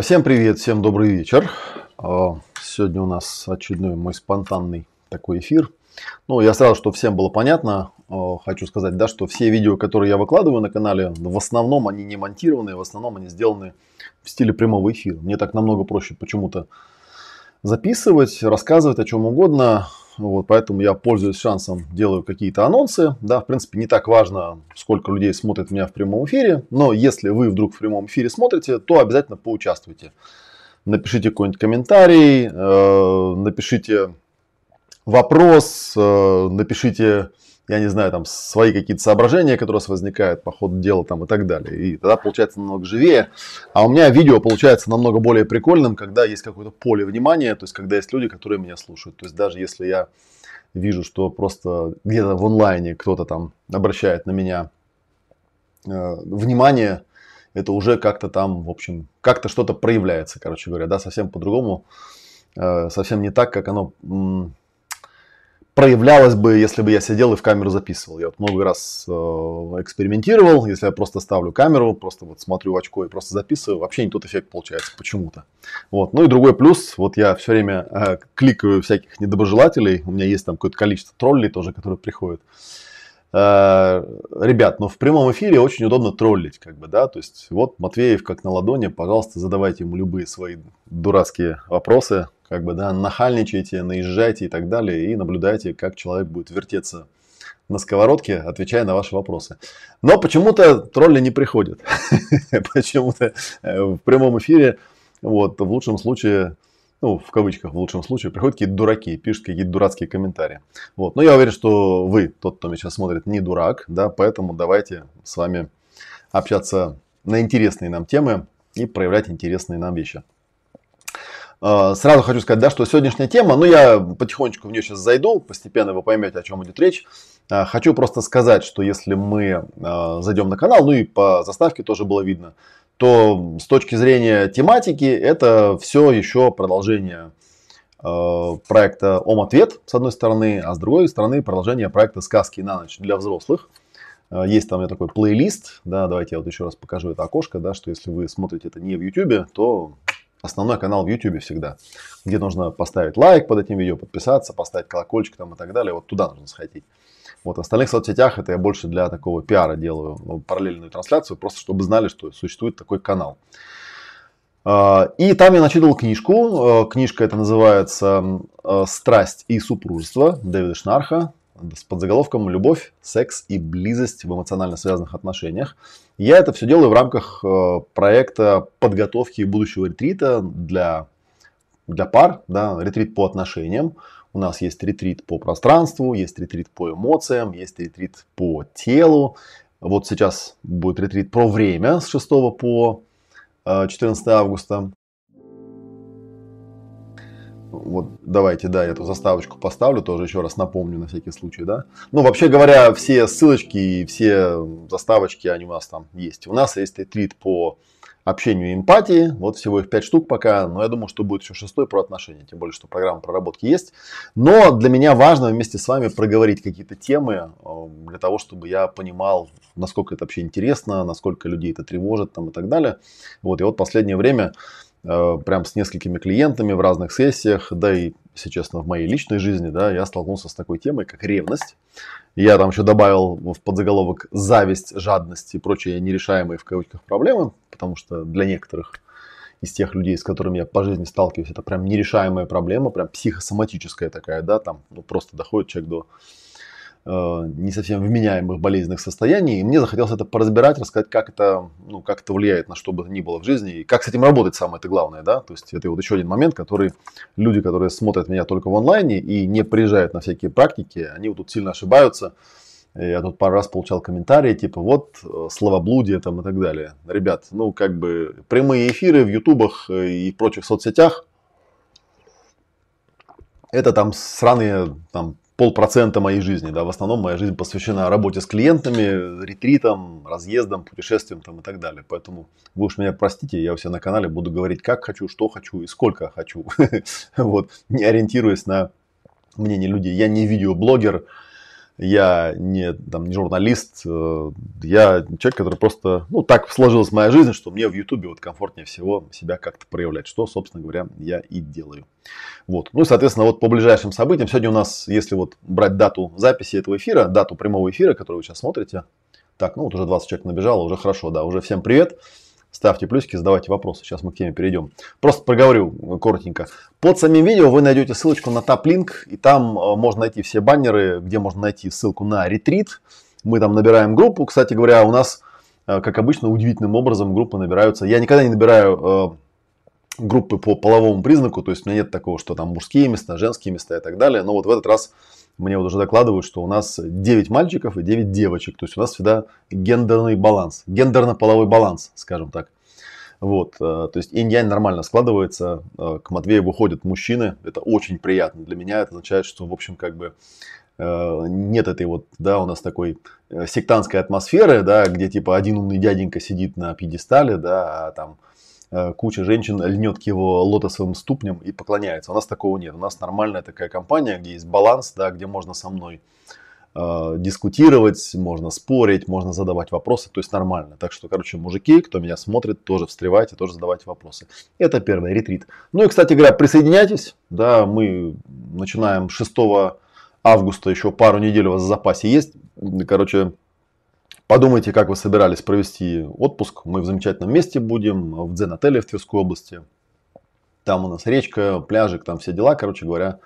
всем привет, всем добрый вечер. Э, сегодня у нас очередной мой спонтанный такой эфир. Ну, я сразу, чтобы всем было понятно, э, хочу сказать, да, что все видео, которые я выкладываю на канале, в основном они не монтированы, в основном они сделаны в стиле прямого эфира. Мне так намного проще почему-то записывать, рассказывать о чем угодно. Вот, поэтому я пользуюсь шансом, делаю какие-то анонсы. Да, в принципе, не так важно, сколько людей смотрит меня в прямом эфире. Но если вы вдруг в прямом эфире смотрите, то обязательно поучаствуйте. Напишите какой-нибудь комментарий, э, напишите вопрос, э, напишите я не знаю, там свои какие-то соображения, которые у вас возникают по ходу дела там и так далее. И тогда получается намного живее. А у меня видео получается намного более прикольным, когда есть какое-то поле внимания, то есть когда есть люди, которые меня слушают. То есть даже если я вижу, что просто где-то в онлайне кто-то там обращает на меня э, внимание, это уже как-то там, в общем, как-то что-то проявляется, короче говоря, да, совсем по-другому, э, совсем не так, как оно проявлялось бы, если бы я сидел и в камеру записывал. Я вот много раз э, экспериментировал, если я просто ставлю камеру, просто вот смотрю в очко и просто записываю, вообще не тот эффект получается почему-то. Вот. Ну и другой плюс, вот я все время э, кликаю всяких недоброжелателей, у меня есть там какое-то количество троллей тоже, которые приходят. Ребят, но ну в прямом эфире очень удобно троллить, как бы, да, то есть вот Матвеев как на ладони, пожалуйста, задавайте ему любые свои дурацкие вопросы, как бы, да, нахальничайте, наезжайте и так далее, и наблюдайте, как человек будет вертеться на сковородке, отвечая на ваши вопросы. Но почему-то тролли не приходят. Почему-то э, в прямом эфире, вот, в лучшем случае, ну, в кавычках, в лучшем случае, приходят какие-то дураки, пишут какие-то дурацкие комментарии. Вот. Но я уверен, что вы, тот, кто меня сейчас смотрит, не дурак, да, поэтому давайте с вами общаться на интересные нам темы и проявлять интересные нам вещи. А, сразу хочу сказать, да, что сегодняшняя тема, ну я потихонечку в нее сейчас зайду, постепенно вы поймете, о чем идет речь. А, хочу просто сказать, что если мы а, зайдем на канал, ну и по заставке тоже было видно, то с точки зрения тематики это все еще продолжение проекта Ом-ответ, с одной стороны, а с другой стороны продолжение проекта Сказки на ночь для взрослых. Есть там у меня такой плейлист, да, давайте я вот еще раз покажу это окошко, да, что если вы смотрите это не в YouTube, то основной канал в YouTube всегда, где нужно поставить лайк под этим видео, подписаться, поставить колокольчик там и так далее. Вот туда нужно сходить. Вот в остальных соцсетях это я больше для такого пиара делаю ну, параллельную трансляцию, просто чтобы знали, что существует такой канал. А, и там я начитывал книжку. А, книжка это называется а, «Страсть и супружество» Дэвида Шнарха с подзаголовком «Любовь, секс и близость в эмоционально связанных отношениях». Я это все делаю в рамках э, проекта подготовки будущего ретрита для, для пар, да, ретрит по отношениям. У нас есть ретрит по пространству, есть ретрит по эмоциям, есть ретрит по телу. Вот сейчас будет ретрит про время с 6 по 14 э, августа. Вот давайте, да, эту заставочку поставлю, тоже еще раз напомню на всякий случай, да. Ну, вообще говоря, все ссылочки и все заставочки, они у нас там есть. У нас есть ретрит по общению и эмпатии. Вот всего их 5 штук пока, но я думаю, что будет еще шестой про отношения, тем более, что программа проработки есть. Но для меня важно вместе с вами проговорить какие-то темы э, для того, чтобы я понимал, насколько это вообще интересно, насколько людей это тревожит там, и так далее. Вот, и вот последнее время Э, прям с несколькими клиентами в разных сессиях, да и, если честно, в моей личной жизни, да, я столкнулся с такой темой, как ревность. Я там еще добавил в подзаголовок зависть, жадность и прочие нерешаемые в кавычках проблемы, потому что для некоторых из тех людей, с которыми я по жизни сталкиваюсь, это прям нерешаемая проблема, прям психосоматическая такая, да, там ну, просто доходит человек до Э, не совсем вменяемых болезненных состояний. И мне захотелось это поразбирать, рассказать, как это, ну, как это влияет на что бы ни было в жизни, и как с этим работать самое это главное. Да? То есть это вот еще один момент, который люди, которые смотрят меня только в онлайне и не приезжают на всякие практики, они вот тут сильно ошибаются. Я тут пару раз получал комментарии, типа, вот, э, словоблудие там и так далее. Ребят, ну, как бы, прямые эфиры в ютубах э, и прочих соцсетях, это там сраные там полпроцента моей жизни. Да, в основном моя жизнь посвящена работе с клиентами, ретритам, разъездам, путешествиям там, и так далее. Поэтому вы уж меня простите, я у себя на канале буду говорить, как хочу, что хочу и сколько хочу. Вот, не ориентируясь на мнение людей. Я не видеоблогер, я не, там, не журналист, э, я человек, который просто, ну, так сложилась моя жизнь, что мне в Ютубе вот комфортнее всего себя как-то проявлять, что, собственно говоря, я и делаю. Вот. Ну и, соответственно, вот по ближайшим событиям, сегодня у нас, если вот брать дату записи этого эфира, дату прямого эфира, который вы сейчас смотрите, так, ну вот уже 20 человек набежало, уже хорошо, да, уже всем привет. Ставьте плюсики, задавайте вопросы. Сейчас мы к теме перейдем. Просто проговорю коротенько. Под самим видео вы найдете ссылочку на топ-линк. И там э, можно найти все баннеры, где можно найти ссылку на ретрит. Мы там набираем группу. Кстати говоря, у нас, э, как обычно, удивительным образом группы набираются. Я никогда не набираю э, группы по половому признаку. То есть у меня нет такого, что там мужские места, женские места и так далее. Но вот в этот раз мне вот уже докладывают, что у нас 9 мальчиков и 9 девочек. То есть у нас всегда гендерный баланс, гендерно-половой баланс, скажем так. Вот, э, то есть инь-янь нормально складывается, э, к Матвею выходят мужчины, это очень приятно для меня, это означает, что, в общем, как бы э, нет этой вот, да, у нас такой сектантской атмосферы, да, где типа один умный дяденька сидит на пьедестале, да, а там куча женщин льнет к его лотосовым ступням и поклоняется. У нас такого нет. У нас нормальная такая компания, где есть баланс, да, где можно со мной э, дискутировать, можно спорить, можно задавать вопросы, то есть нормально. Так что, короче, мужики, кто меня смотрит, тоже встревайте, тоже задавайте вопросы. Это первый ретрит. Ну и, кстати говоря, присоединяйтесь, да, мы начинаем 6 августа, еще пару недель у вас в запасе есть. Короче, Подумайте, как вы собирались провести отпуск. Мы в замечательном месте будем, в Дзен-отеле в Тверской области. Там у нас речка, пляжик, там все дела. Короче говоря,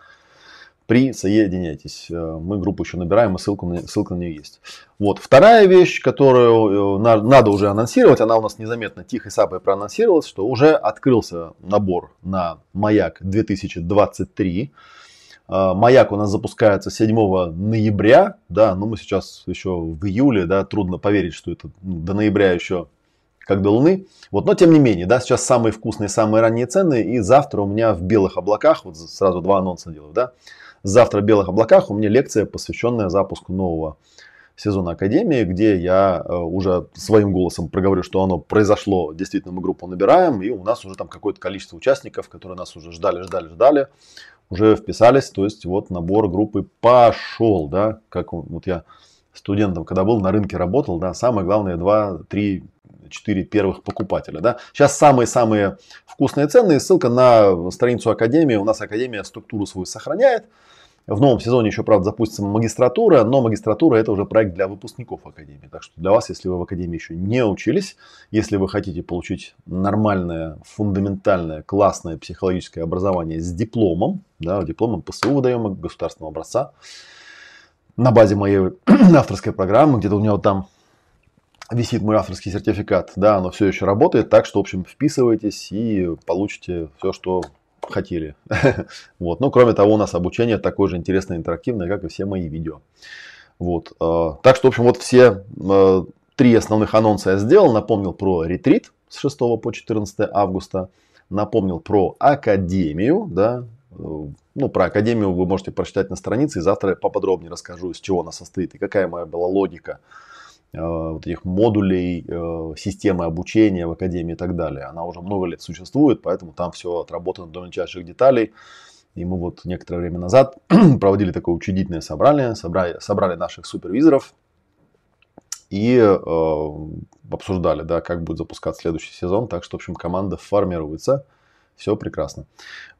присоединяйтесь. Э, мы группу еще набираем, и ссылку на, ссылка на нее есть. Вот. Вторая вещь, которую э, надо уже анонсировать, она у нас незаметно тихой сапой проанонсировалась, что уже открылся набор на Маяк 2023. Э, Маяк у нас запускается 7 ноября, да, но мы сейчас еще в июле, да, трудно поверить, что это ну, до ноября еще как до Луны. Вот, но тем не менее, да, сейчас самые вкусные, самые ранние цены, и завтра у меня в белых облаках, вот сразу два анонса делаю, да, Завтра в белых облаках у меня лекция, посвященная запуску нового сезона Академии, где я э, уже своим голосом проговорю, что оно произошло, действительно мы группу набираем, и у нас уже там какое-то количество участников, которые нас уже ждали, ждали, ждали, уже вписались, то есть вот набор группы пошел, да, как вот я студентом, когда был на рынке работал, да, самое главное 2, 3, 4 первых покупателя, да. Сейчас самые-самые вкусные цены, ссылка на страницу Академии, у нас Академия структуру свою сохраняет, в новом сезоне еще, правда, запустится магистратура, но магистратура это уже проект для выпускников Академии. Так что для вас, если вы в Академии еще не учились, если вы хотите получить нормальное, фундаментальное, классное психологическое образование с дипломом, да, дипломом ПСУ выдаем государственного образца, на базе моей авторской программы, где-то у меня вот там висит мой авторский сертификат, да, оно все еще работает, так что, в общем, вписывайтесь и получите все, что хотели. вот. Ну, кроме того, у нас обучение такое же интересное, интерактивное, как и все мои видео. Вот. Э, так что, в общем, вот все э, три основных анонса я сделал. Напомнил про ретрит с 6 по 14 августа. Напомнил про академию, да, ну, про Академию вы можете прочитать на странице, и завтра я поподробнее расскажу, из чего она состоит и какая моя была логика вот этих модулей, э, системы обучения в Академии и так далее. Она уже много лет существует, поэтому там все отработано до мельчайших деталей. И мы вот некоторое время назад проводили такое учредительное собрание, собрали, собрали наших супервизоров и э, обсуждали, да, как будет запускаться следующий сезон. Так что, в общем, команда формируется. Все прекрасно.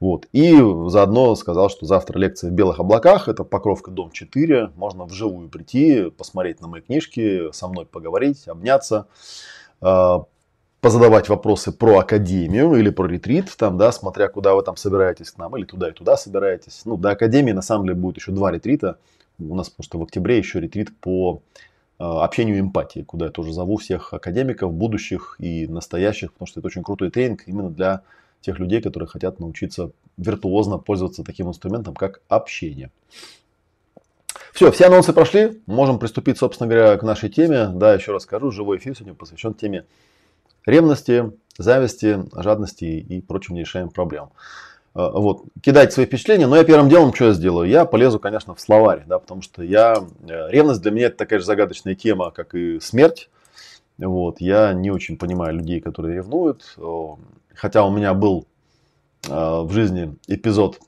Вот. И заодно сказал, что завтра лекция в белых облаках. Это Покровка, дом 4. Можно вживую прийти, посмотреть на мои книжки, со мной поговорить, обняться, а, позадавать вопросы про академию или про ретрит, там, да, смотря куда вы там собираетесь к нам, или туда и туда собираетесь. Ну, до академии на самом деле будет еще два ретрита. У нас, что в октябре еще ретрит по а, общению и эмпатии, куда я тоже зову всех академиков, будущих и настоящих, потому что это очень крутой тренинг именно для тех людей, которые хотят научиться виртуозно пользоваться таким инструментом, как общение. Все, все анонсы прошли. Можем приступить, собственно говоря, к нашей теме. Да, еще раз скажу, живой эфир сегодня посвящен теме ревности, зависти, жадности и прочим нерешаемым проблемам. А, вот, кидайте свои впечатления, но я первым делом что я сделаю? Я полезу, конечно, в словарь, да, потому что я, э, ревность для меня это такая же загадочная тема, как и смерть. Вот, я не очень понимаю людей, которые ревнуют. Хотя у меня был э, в жизни эпизод,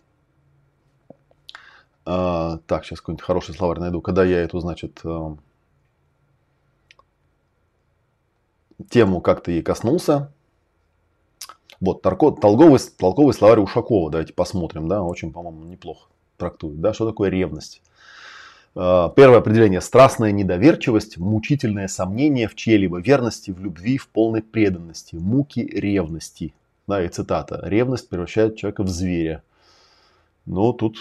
э, так, сейчас какой-нибудь хороший словарь найду, когда я эту, значит, э, тему как-то ей коснулся. Вот, толковый, толковый словарь Ушакова, давайте посмотрим, да, очень, по-моему, неплохо трактует, да, что такое ревность. Первое определение – страстная недоверчивость, мучительное сомнение в чьей-либо верности, в любви, в полной преданности, муки ревности. Да, и цитата. Ревность превращает человека в зверя. Но тут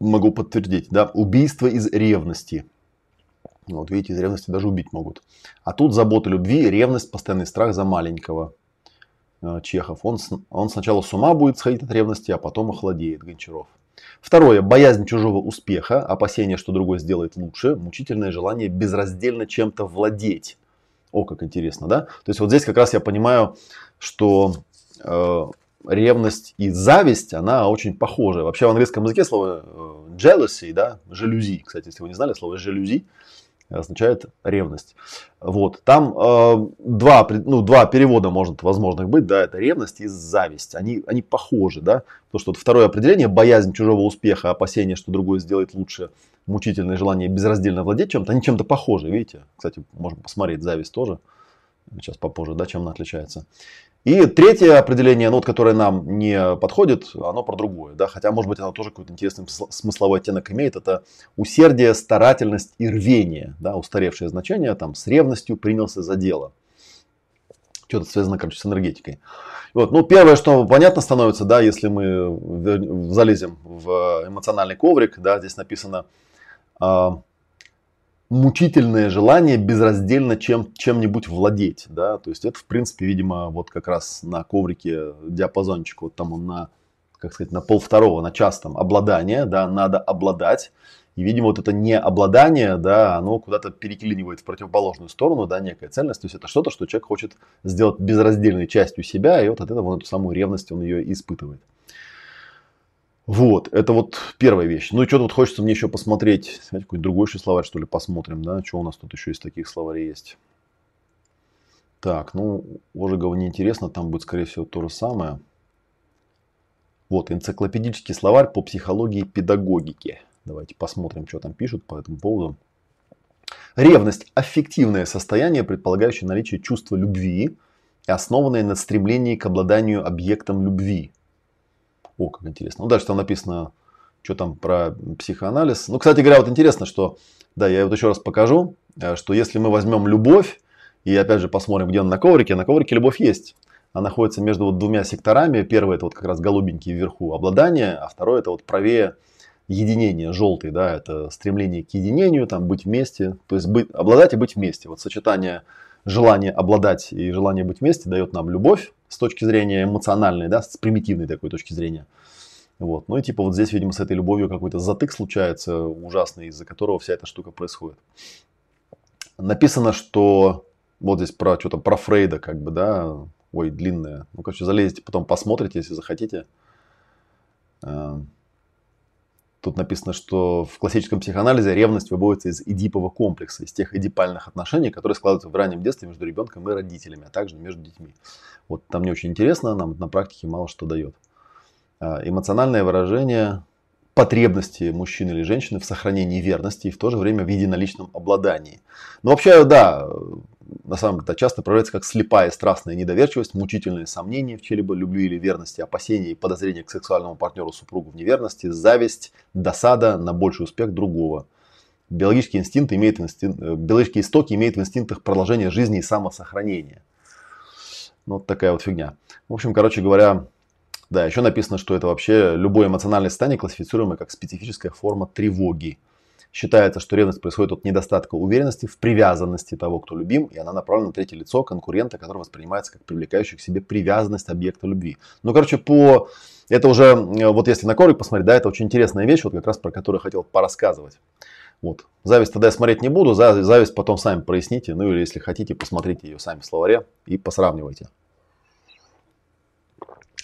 могу подтвердить. Да, убийство из ревности. Вот видите, из ревности даже убить могут. А тут забота любви, ревность, постоянный страх за маленького. Э, Чехов. Он, он сначала с ума будет сходить от ревности, а потом охладеет. Гончаров. Второе. Боязнь чужого успеха, опасение, что другой сделает лучше, мучительное желание безраздельно чем-то владеть. О, как интересно, да? То есть вот здесь как раз я понимаю, что э, ревность и зависть, она очень похожа. Вообще в английском языке слово э, jealousy, да, жалюзи, кстати, если вы не знали, слово жалюзи означает ревность. Вот. Там э, два, ну, два перевода может возможных быть, да, это ревность и зависть. Они, они похожи, да, потому что вот второе определение, боязнь чужого успеха, опасение, что другой сделает лучше, мучительное желание безраздельно владеть чем-то, они чем-то похожи, видите? Кстати, можно посмотреть зависть тоже, сейчас попозже, да, чем она отличается. И третье определение, ну, вот, которое нам не подходит, оно про другое. Да? Хотя, может быть, оно тоже какой-то интересный смысловой оттенок имеет. Это усердие, старательность и рвение. Да? Устаревшее значение, там, с ревностью принялся за дело. Что-то связано, короче, с энергетикой. Вот. Ну, первое, что понятно становится, да, если мы залезем в эмоциональный коврик, да, здесь написано а, мучительное желание безраздельно чем, чем-нибудь владеть, да, то есть это, в принципе, видимо, вот как раз на коврике диапазончик, вот там он на, как сказать, на пол второго, на час там обладание, да, надо обладать, и, видимо, вот это не обладание, да, оно куда-то переклинивает в противоположную сторону, да, некая цельность, то есть это что-то, что человек хочет сделать безраздельной частью себя, и вот от этого вот эту самую ревность он ее испытывает. Вот, это вот первая вещь. Ну и что тут хочется мне еще посмотреть. Знаете, какой другой еще словарь, что ли, посмотрим, да? Что у нас тут еще из таких словарей есть? Так, ну, Ожегова неинтересно, там будет, скорее всего, то же самое. Вот, энциклопедический словарь по психологии и педагогике. Давайте посмотрим, что там пишут по этому поводу. Ревность – аффективное состояние, предполагающее наличие чувства любви основанное на стремлении к обладанию объектом любви – о, как интересно. Ну, дальше там написано, что там про психоанализ. Ну, кстати говоря, вот интересно, что, да, я вот еще раз покажу, э, что если мы возьмем любовь, и опять же посмотрим, где она на коврике, на коврике любовь есть. Она находится между вот двумя секторами. Первый это вот как раз голубенький вверху обладание, а второй это вот правее единение, желтый, да, это стремление к единению, там, быть вместе, то есть быть, обладать и быть вместе. Вот сочетание желания обладать и желания быть вместе дает нам любовь, с точки зрения эмоциональной, да, с примитивной такой точки зрения. Вот. Ну и типа вот здесь, видимо, с этой любовью какой-то затык случается ужасный, из-за которого вся эта штука происходит. Написано, что вот здесь про что-то про Фрейда, как бы, да, ой, длинное. Ну, короче, залезете, потом посмотрите, если захотите. Тут написано, что в классическом психоанализе ревность выводится из эдипового комплекса, из тех эдипальных отношений, которые складываются в раннем детстве между ребенком и родителями, а также между детьми. Вот там не очень интересно, нам на практике мало что дает. Э, эмоциональное выражение потребности мужчины или женщины в сохранении верности и в то же время в единоличном обладании. Но вообще, да, на самом деле часто проявляется как слепая страстная недоверчивость, мучительные сомнения в чьей-либо любви или верности, опасения и подозрения к сексуальному партнеру супругу в неверности, зависть, досада на больший успех другого. Биологический инстинкт имеет инстинкт, э, биологические истоки имеют в инстинктах продолжение жизни и самосохранения. Ну, вот такая вот фигня. В общем, короче говоря, да, еще написано, что это вообще любое эмоциональное состояние, классифицируемое как специфическая форма тревоги. Считается, что ревность происходит от недостатка уверенности в привязанности того, кто любим, и она направлена на третье лицо конкурента, который воспринимается как привлекающий к себе привязанность объекта любви. Ну, короче, по... Это уже, э, вот если на корик посмотреть, да, это очень интересная вещь, вот как раз про которую я хотел порассказывать. Вот. Зависть тогда я смотреть не буду, зависть потом сами проясните, ну или если хотите, посмотрите ее сами в словаре и посравнивайте.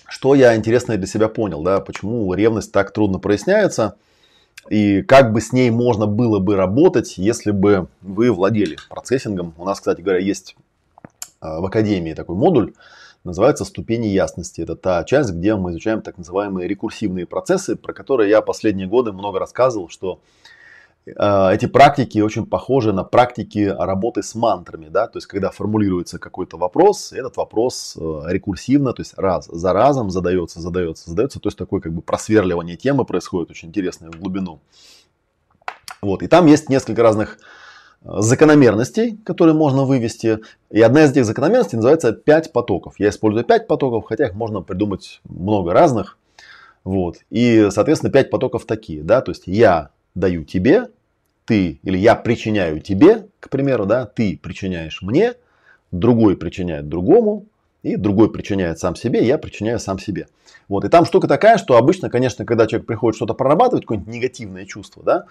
Что я интересное для себя понял, да, почему ревность так трудно проясняется и как бы с ней можно было бы работать, если бы вы владели процессингом. У нас, кстати говоря, есть а, в Академии такой модуль, называется «Ступени ясности». Это та часть, где мы изучаем так называемые рекурсивные процессы, про которые я последние годы много рассказывал, что эти практики очень похожи на практики работы с мантрами, да, то есть когда формулируется какой-то вопрос, этот вопрос э, рекурсивно, то есть раз за разом задается, задается, задается, то есть такое как бы просверливание темы происходит очень интересное в глубину. Вот, и там есть несколько разных э, закономерностей, которые можно вывести. И одна из этих закономерностей называется 5 потоков. Я использую 5 потоков, хотя их можно придумать много разных. Вот. И, соответственно, 5 потоков такие. Да? То есть я даю тебе, ты или я причиняю тебе, к примеру, да, ты причиняешь мне, другой причиняет другому, и другой причиняет сам себе, я причиняю сам себе. Вот. И там штука такая, что обычно, конечно, когда человек приходит что-то прорабатывать, какое-нибудь негативное чувство, да,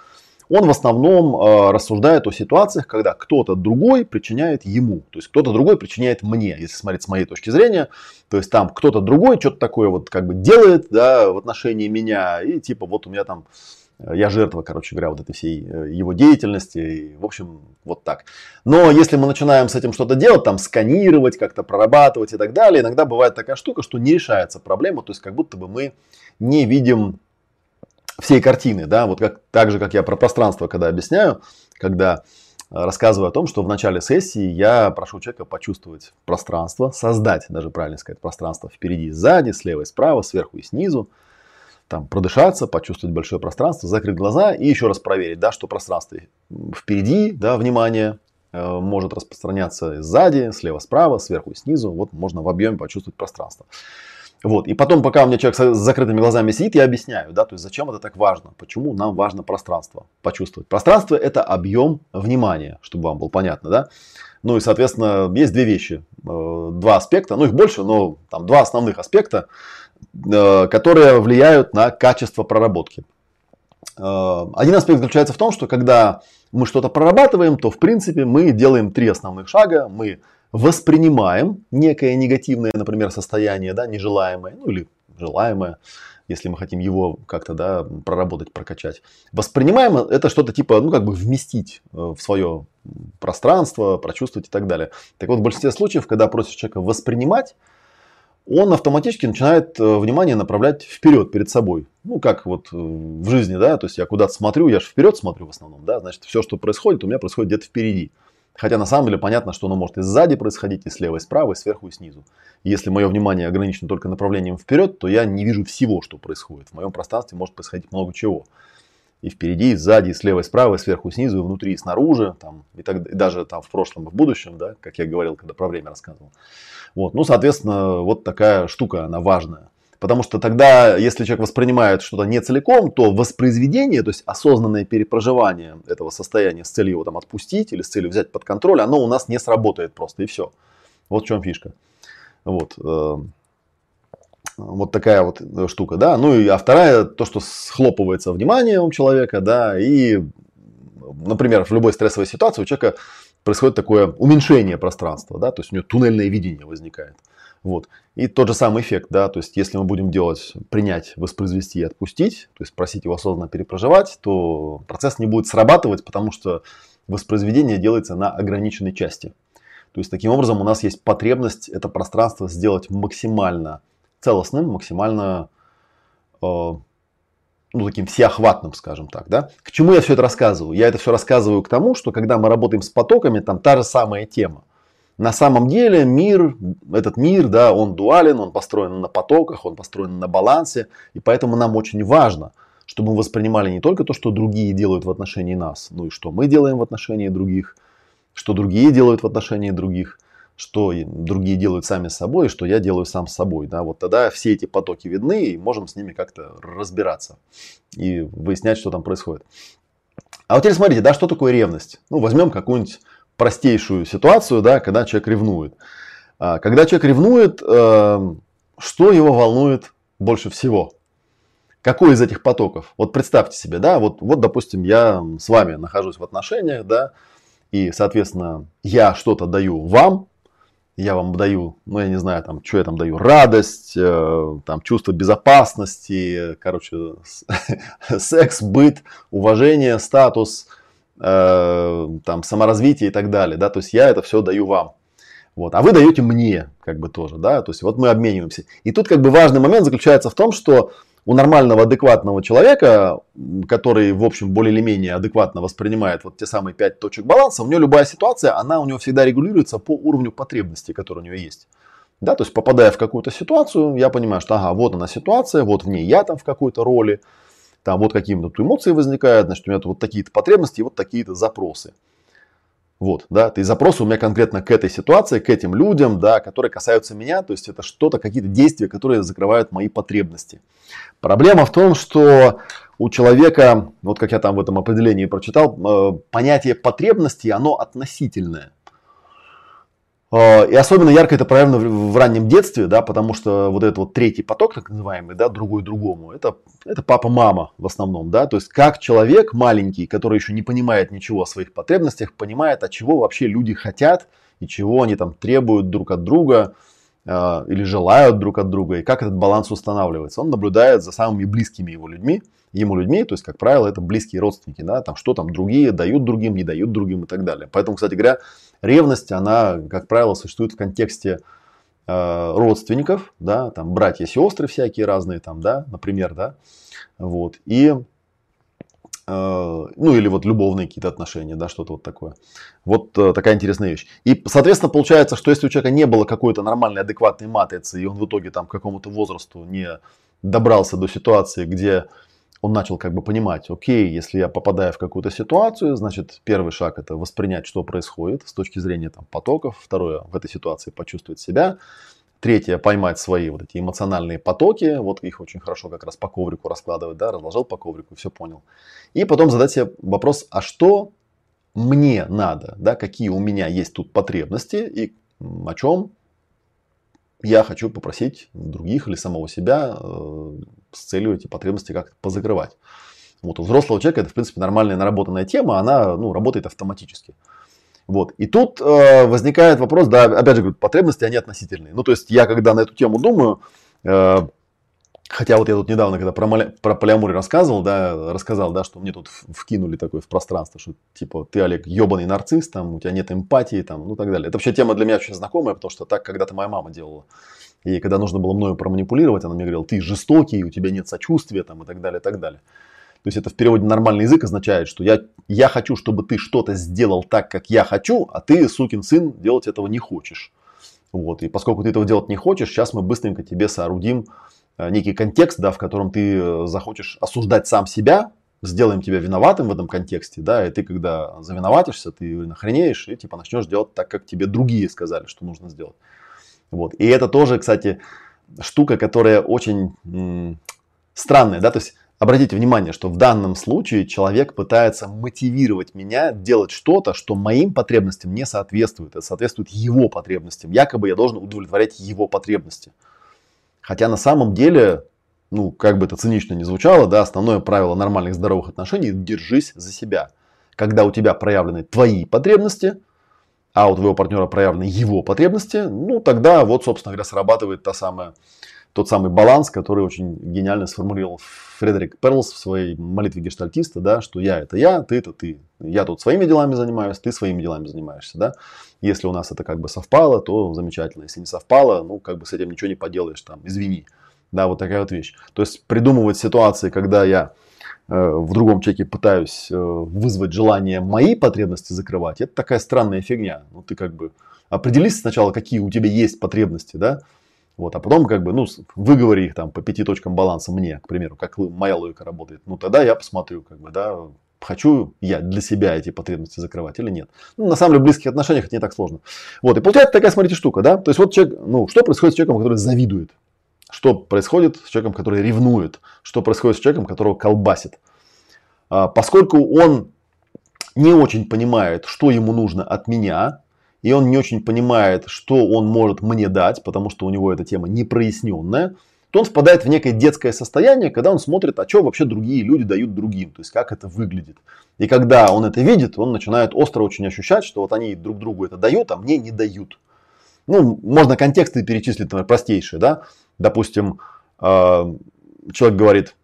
он в основном э, рассуждает о ситуациях, когда кто-то другой причиняет ему. То есть кто-то другой причиняет мне, если смотреть с моей точки зрения. То есть там кто-то другой что-то такое вот как бы делает да, в отношении меня. И типа вот у меня там я жертва, короче говоря, вот этой всей э, его деятельности. И, в общем, вот так. Но если мы начинаем с этим что-то делать, там сканировать, как-то прорабатывать и так далее, иногда бывает такая штука, что не решается проблема. То есть как будто бы мы не видим всей картины. Да? Вот как, так же, как я про пространство, когда объясняю, когда рассказываю о том, что в начале сессии я прошу человека почувствовать пространство, создать, даже правильно сказать, пространство впереди, сзади, слева и справа, сверху и снизу там, продышаться, почувствовать большое пространство, закрыть глаза и еще раз проверить, да, что пространство впереди, да, внимание э, может распространяться сзади, слева, справа, сверху и снизу. Вот можно в объеме почувствовать пространство. Вот. И потом, пока у меня человек с закрытыми глазами сидит, я объясняю, да, то есть зачем это так важно, почему нам важно пространство почувствовать. Пространство это объем внимания, чтобы вам было понятно, да. Ну и, соответственно, есть две вещи, э, два аспекта, ну их больше, но там два основных аспекта. Э, которые влияют на качество проработки. Э, один аспект заключается в том, что когда мы что-то прорабатываем, то в принципе мы делаем три основных шага. Мы воспринимаем некое негативное, например, состояние, да, нежелаемое, ну или желаемое, если мы хотим его как-то да, проработать, прокачать. Воспринимаем это что-то типа, ну как бы вместить э, в свое пространство, прочувствовать и так далее. Так вот, в большинстве случаев, когда просишь человека воспринимать, он автоматически начинает э, внимание направлять вперед, перед собой. Ну, как вот э, в жизни, да, то есть я куда-то смотрю, я же вперед смотрю в основном, да, значит, все, что происходит, у меня происходит где-то впереди. Хотя на самом деле понятно, что оно может и сзади происходить, и слева, и справа, и сверху, и снизу. Если мое внимание ограничено только направлением вперед, то я не вижу всего, что происходит. В моем пространстве может происходить много чего. И впереди, и сзади, и слева, и справа, и сверху, и снизу, и внутри, и снаружи, там, и, так, и даже там в прошлом, и в будущем, да, как я говорил, когда про время рассказывал. Вот. Ну, соответственно, вот такая штука, она важная. Потому что тогда, если человек воспринимает что-то не целиком, то воспроизведение, то есть осознанное перепроживание этого состояния с целью его там отпустить или с целью взять под контроль, оно у нас не сработает просто и все. Вот в чем фишка. Вот. Э, вот такая вот штука, да. Ну и а вторая, то, что схлопывается внимание у человека, да, и, например, в любой стрессовой ситуации у человека происходит такое уменьшение пространства, да, то есть у него туннельное видение возникает. Вот. И тот же самый эффект, да, то есть если мы будем делать, принять, воспроизвести и отпустить, то есть просить его осознанно перепроживать, то процесс не будет срабатывать, потому что воспроизведение делается на ограниченной части. То есть таким образом у нас есть потребность это пространство сделать максимально целостным, максимально э, ну, таким всеохватным, скажем так, да. К чему я все это рассказываю? Я это все рассказываю к тому, что когда мы работаем с потоками, там та же самая тема. На самом деле мир, этот мир, да, он дуален, он построен на потоках, он построен на балансе, и поэтому нам очень важно, чтобы мы воспринимали не только то, что другие делают в отношении нас, но и что мы делаем в отношении других, что другие делают в отношении других, что другие делают сами с собой, что я делаю сам с собой. Да, вот тогда все эти потоки видны, и можем с ними как-то разбираться и выяснять, что там происходит. А вот теперь смотрите, да, что такое ревность? Ну, возьмем какую-нибудь простейшую ситуацию, да, когда человек ревнует. А, когда человек ревнует, эм, что его волнует больше всего? Какой из этих потоков? Вот представьте себе, да, вот, вот допустим, я с вами нахожусь в отношениях, да, и, соответственно, я что-то даю вам, я вам даю, ну, я не знаю, там, что я там даю, радость, э, там, чувство безопасности, короче, секс, быт, уважение, статус – Э, там, саморазвитие и так далее, да, то есть я это все даю вам. Вот. А вы даете мне, как бы тоже, да, то есть вот мы обмениваемся. И тут как бы важный момент заключается в том, что у нормального, адекватного человека, который, в общем, более или менее адекватно воспринимает вот те самые пять точек баланса, у него любая ситуация, она у него всегда регулируется по уровню потребностей, которые у него есть. Да, то есть попадая в какую-то ситуацию, я понимаю, что ага, вот она ситуация, вот в ней я там в какой-то роли, там вот какие-то эмоции возникают, значит, у меня вот такие-то потребности и вот такие-то запросы. Вот, да, и запросы у меня конкретно к этой ситуации, к этим людям, да, которые касаются меня, то есть это что-то, какие-то действия, которые закрывают мои потребности. Проблема в том, что у человека, вот как я там в этом определении прочитал, э, понятие потребности, оно относительное. А, и особенно ярко это проявлено в раннем детстве, да, потому что вот этот вот третий поток, так называемый, да, другой другому, это, это папа-мама в основном, да, то есть как человек маленький, который еще не понимает ничего о своих потребностях, понимает, от чего вообще люди хотят и чего они там требуют друг от друга э, или желают друг от друга, и как этот баланс устанавливается. Он наблюдает за самыми близкими его людьми, ему людьми, то есть, как правило, это близкие родственники, да, там что там другие дают другим, не дают другим и так далее. Поэтому, кстати говоря, Ревность, она, как правило, существует в контексте э, родственников, да, там братья, сестры всякие разные, там, да, например, да, вот, и, э, ну, или вот любовные какие-то отношения, да, что-то вот такое. Вот э, такая интересная вещь. И, соответственно, получается, что если у человека не было какой-то нормальной, адекватной матрицы, и он в итоге там к какому-то возрасту не добрался до ситуации, где он начал как бы понимать, окей, если я попадаю в какую-то ситуацию, значит, первый шаг это воспринять, что происходит с точки зрения там, потоков. Второе, в этой ситуации почувствовать себя. Третье, поймать свои вот эти эмоциональные потоки. Вот их очень хорошо как раз по коврику раскладывать, да, разложил по коврику, все понял. И потом задать себе вопрос, а что мне надо, да, какие у меня есть тут потребности и о чем я хочу попросить других или самого себя э, с целью эти потребности как-то позакрывать. Вот у взрослого человека это, в принципе, нормальная наработанная тема, она ну, работает автоматически. Вот. И тут э, возникает вопрос, да, опять же, говорю, потребности, они относительные. Ну, то есть, я когда на эту тему думаю, э, Хотя вот я тут недавно, когда про, про полиаморию рассказывал, да, рассказал, да, что мне тут вкинули такое в пространство, что типа ты, Олег, ебаный нарцисс, там, у тебя нет эмпатии, там, ну так далее. Это вообще тема для меня очень знакомая, потому что так когда-то моя мама делала. И когда нужно было мною проманипулировать, она мне говорила, ты жестокий, у тебя нет сочувствия, там, и так далее, и так далее. То есть это в переводе нормальный язык означает, что я, я хочу, чтобы ты что-то сделал так, как я хочу, а ты, сукин сын, делать этого не хочешь. Вот. И поскольку ты этого делать не хочешь, сейчас мы быстренько тебе соорудим Э, некий контекст, да, в котором ты э, захочешь осуждать сам себя, сделаем тебя виноватым в этом контексте, да, и ты когда завиноватишься, ты нахренеешь и типа начнешь делать так, как тебе другие сказали, что нужно сделать. Вот. И это тоже, кстати, штука, которая очень странная, да, то есть обратите внимание, что в данном случае человек пытается мотивировать меня делать что-то, что моим потребностям не соответствует, это соответствует его потребностям. Якобы я должен удовлетворять его потребности. Хотя на самом деле, ну, как бы это цинично не звучало, да, основное правило нормальных здоровых отношений – держись за себя. Когда у тебя проявлены твои потребности, а у твоего партнера проявлены его потребности, ну тогда вот, собственно говоря, срабатывает та самая, тот самый баланс, который очень гениально сформулировал Фредерик Перлс в своей молитве гештальтиста, да, что я это я, ты это ты. Я тут своими делами занимаюсь, ты своими делами занимаешься. Да? Если у нас это как бы совпало, то замечательно. Если не совпало, ну как бы с этим ничего не поделаешь, там, извини. Да, вот такая вот вещь. То есть придумывать ситуации, когда я в другом человеке пытаюсь э, вызвать желание мои потребности закрывать, это такая странная фигня. Ну ты как бы определись сначала, какие у тебя есть потребности, да, вот, а потом как бы, ну, выговори их там по пяти точкам баланса мне, к примеру, как моя логика работает. Ну, тогда я посмотрю, как бы, да, хочу я для себя эти потребности закрывать или нет. Ну, на самом деле, в близких отношениях это не так сложно. Вот, и получается такая, смотрите, штука, да. То есть, вот человек, ну, что происходит с человеком, который завидует? Что происходит с человеком, который ревнует? Что происходит с человеком, которого колбасит? А, поскольку он не очень понимает, что ему нужно от меня, и он не очень понимает, что он может мне дать, потому что у него эта тема непроясненная, то он впадает в некое детское состояние, когда он смотрит, а что вообще другие люди дают другим, то есть как это выглядит. И когда он это видит, он начинает остро очень ощущать, что вот они друг другу это дают, а мне не дают. Ну, можно контексты перечислить, например, простейшие, да. Допустим, э, человек говорит,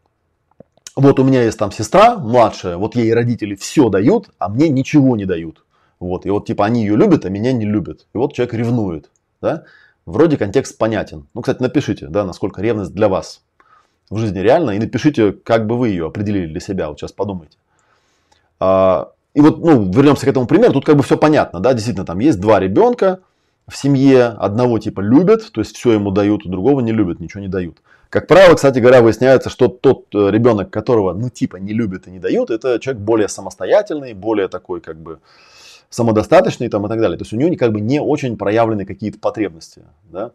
вот у меня есть там сестра младшая, вот ей родители все дают, а мне ничего не дают. Вот, и вот типа они ее любят, а меня не любят. И вот человек ревнует. Да? Вроде контекст понятен. Ну, кстати, напишите, да, насколько ревность для вас в жизни реально. И напишите, как бы вы ее определили для себя. Вот сейчас подумайте. А, и вот, ну, вернемся к этому примеру. Тут как бы все понятно, да, действительно, там есть два ребенка в семье. Одного типа любят, то есть все ему дают, у другого не любят, ничего не дают. Как правило, кстати говоря, выясняется, что тот э, ребенок, которого, ну, типа не любят и не дают, это человек более самостоятельный, более такой, как бы, самодостаточный там, и так далее. То есть у него как бы не очень проявлены какие-то потребности. Да?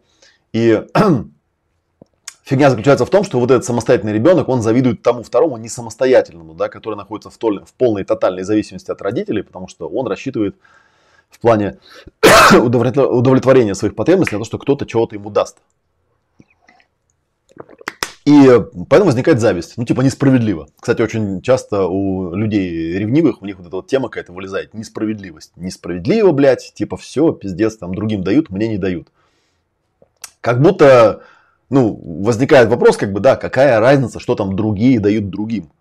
И фигня заключается в том, что вот этот самостоятельный ребенок, он завидует тому второму не самостоятельному, да, который находится в, толь, в полной тотальной зависимости от родителей, потому что он рассчитывает в плане удовлетворения своих потребностей на то, что кто-то чего-то ему даст. И поэтому возникает зависть. Ну, типа, несправедливо. Кстати, очень часто у людей ревнивых, у них вот эта вот тема какая-то вылезает. Несправедливость. Несправедливо, блядь. Типа, все, пиздец, там другим дают, мне не дают. Как будто, ну, возникает вопрос, как бы, да, какая разница, что там другие дают другим.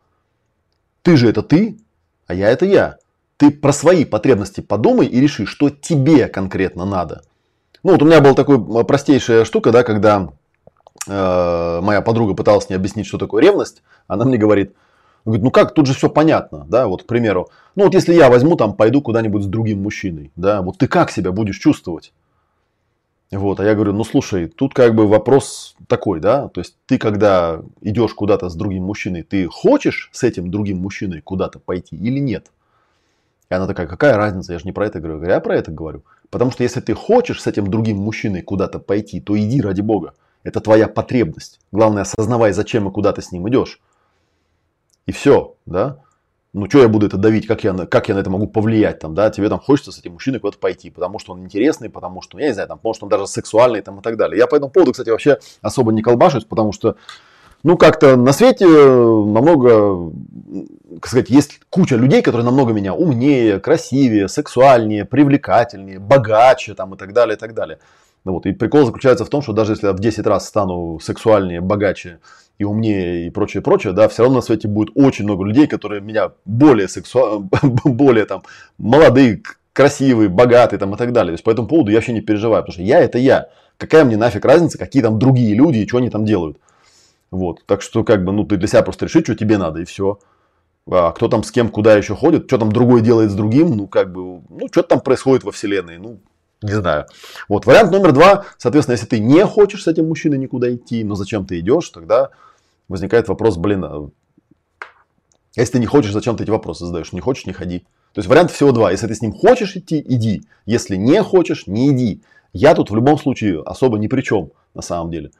Ты же это ты, а я это я. Ты про свои потребности подумай и реши, что тебе конкретно надо. Ну, вот у меня была такая простейшая штука, да, когда Э, моя подруга пыталась мне объяснить, что такое ревность, она мне говорит, говорит, ну как, тут же все понятно, да, вот, к примеру, ну вот если я возьму там, пойду куда-нибудь с другим мужчиной, да, вот ты как себя будешь чувствовать? Вот, а я говорю, ну слушай, тут как бы вопрос такой, да, то есть ты когда идешь куда-то с другим мужчиной, ты хочешь с этим другим мужчиной куда-то пойти или нет? И она такая, какая разница, я же не про это говорю. Я говорю, я про это говорю. Потому что если ты хочешь с этим другим мужчиной куда-то пойти, то иди ради бога. Это твоя потребность. Главное, осознавай, зачем и куда ты с ним идешь. И все, да. Ну, что я буду это давить, как я, как я на это могу повлиять, там, да, тебе там хочется с этим мужчиной куда-то пойти, потому что он интересный, потому что, я не знаю, там, потому что он даже сексуальный, там, и так далее. Я по этому поводу, кстати, вообще особо не колбашусь, потому что, ну, как-то на свете намного, как сказать, есть куча людей, которые намного меня умнее, красивее, сексуальнее, привлекательнее, богаче, там, и так далее, и так далее. Ну, вот. И прикол заключается в том, что даже если я в 10 раз стану сексуальнее, богаче и умнее и прочее, прочее, да, все равно на свете будет очень много людей, которые меня более сексуальные, более там молодые, красивые, богатые там и так далее. То есть по этому поводу я вообще не переживаю, потому что я это я. Какая мне нафиг разница, какие там другие люди и что они там делают. Вот. Так что как бы, ну, ты для себя просто реши, что тебе надо и все. А кто там с кем, куда еще ходит, что там другой делает с другим, ну, как бы, ну, что там происходит во вселенной, ну, не знаю. Вот вариант номер два, соответственно, если ты не хочешь с этим мужчиной никуда идти, но зачем ты идешь, тогда возникает вопрос, блин, а если ты не хочешь, зачем ты эти вопросы задаешь? Не хочешь, не ходи. То есть вариант всего два. Если ты с ним хочешь идти, иди. Если не хочешь, не иди. Я тут в любом случае особо ни при чем, на самом деле.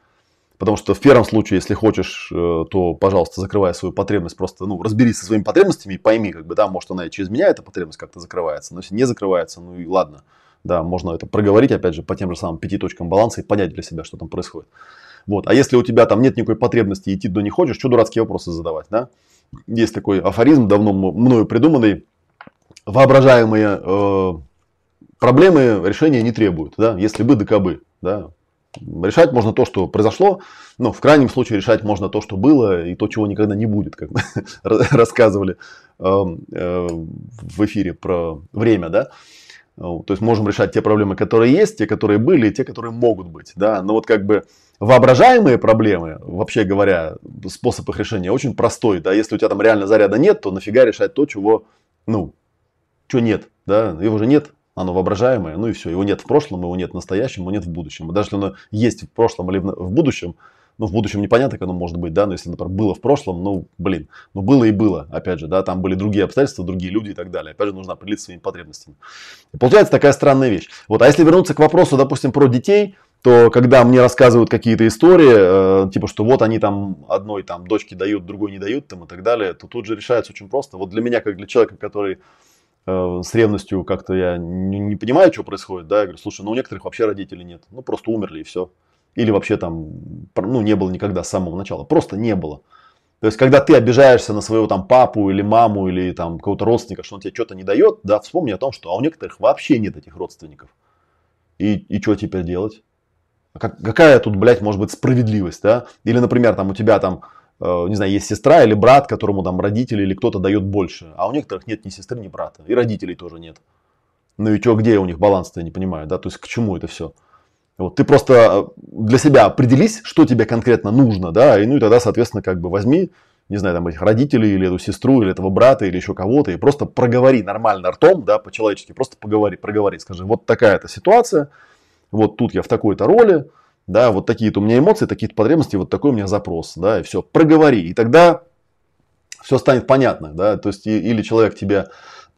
Потому что в первом случае, если хочешь, э, то, пожалуйста, закрывай свою потребность. Просто ну, разберись со своими потребностями и пойми, как бы, да, может она и через меня эта потребность как-то закрывается. Но если не закрывается, ну и ладно. Да, можно это проговорить, опять же, по тем же самым пяти точкам баланса и понять для себя, что там происходит. Вот. А если у тебя там нет никакой потребности идти до не хочешь, что дурацкие вопросы задавать, да? Есть такой афоризм, давно мною придуманный. Воображаемые э, проблемы решения не требуют, да, если бы, да кабы, да. Решать можно то, что произошло, но в крайнем случае решать можно то, что было, и то, чего никогда не будет, как мы рассказывали эм, э, в эфире про время, да. То есть можем решать те проблемы, которые есть, те, которые были, и те, которые могут быть, да. Но вот как бы воображаемые проблемы, вообще говоря, способ их решения очень простой, да. Если у тебя там реально заряда нет, то нафига решать то, чего, ну, чего нет, да. Его же нет, оно воображаемое, ну и все. Его нет в прошлом, его нет в настоящем, его нет в будущем. И даже если оно есть в прошлом или в будущем, ну, в будущем непонятно, как оно может быть, да, но если, например, было в прошлом, ну, блин, ну, было и было, опять же, да, там были другие обстоятельства, другие люди и так далее. Опять же, нужно определиться своими потребностями. И получается такая странная вещь. Вот, а если вернуться к вопросу, допустим, про детей, то когда мне рассказывают какие-то истории, э, типа, что вот они там одной там дочке дают, другой не дают там и так далее, то тут же решается очень просто. Вот для меня, как для человека, который с ревностью как-то я не, не понимаю, что происходит, да, я говорю, слушай, ну у некоторых вообще родителей нет, ну просто умерли и все. Или вообще там, ну не было никогда с самого начала, просто не было. То есть, когда ты обижаешься на своего там папу или маму или там какого-то родственника, что он тебе что-то не дает, да, вспомни о том, что а у некоторых вообще нет этих родственников. И, и что теперь делать? А как, какая тут, блядь, может быть справедливость, да? Или, например, там у тебя там Э, не знаю, есть сестра или брат, которому там родители или кто-то дает больше, а у некоторых нет ни сестры, ни брата, и родителей тоже нет. Ну и что, где у них баланс-то, я не понимаю, да, то есть к чему это все? Вот, ты просто э, для себя определись, что тебе конкретно нужно, да, и ну и тогда, соответственно, как бы возьми, не знаю, там этих родителей, или эту сестру, или этого брата, или еще кого-то, и просто проговори нормально ртом, да, по-человечески, просто поговори, проговори, скажи, вот такая-то ситуация, вот тут я в такой-то роли, да, вот такие-то у меня эмоции, такие-то потребности, вот такой у меня запрос, да, и все, проговори, и тогда все станет понятно, да, то есть или человек тебе,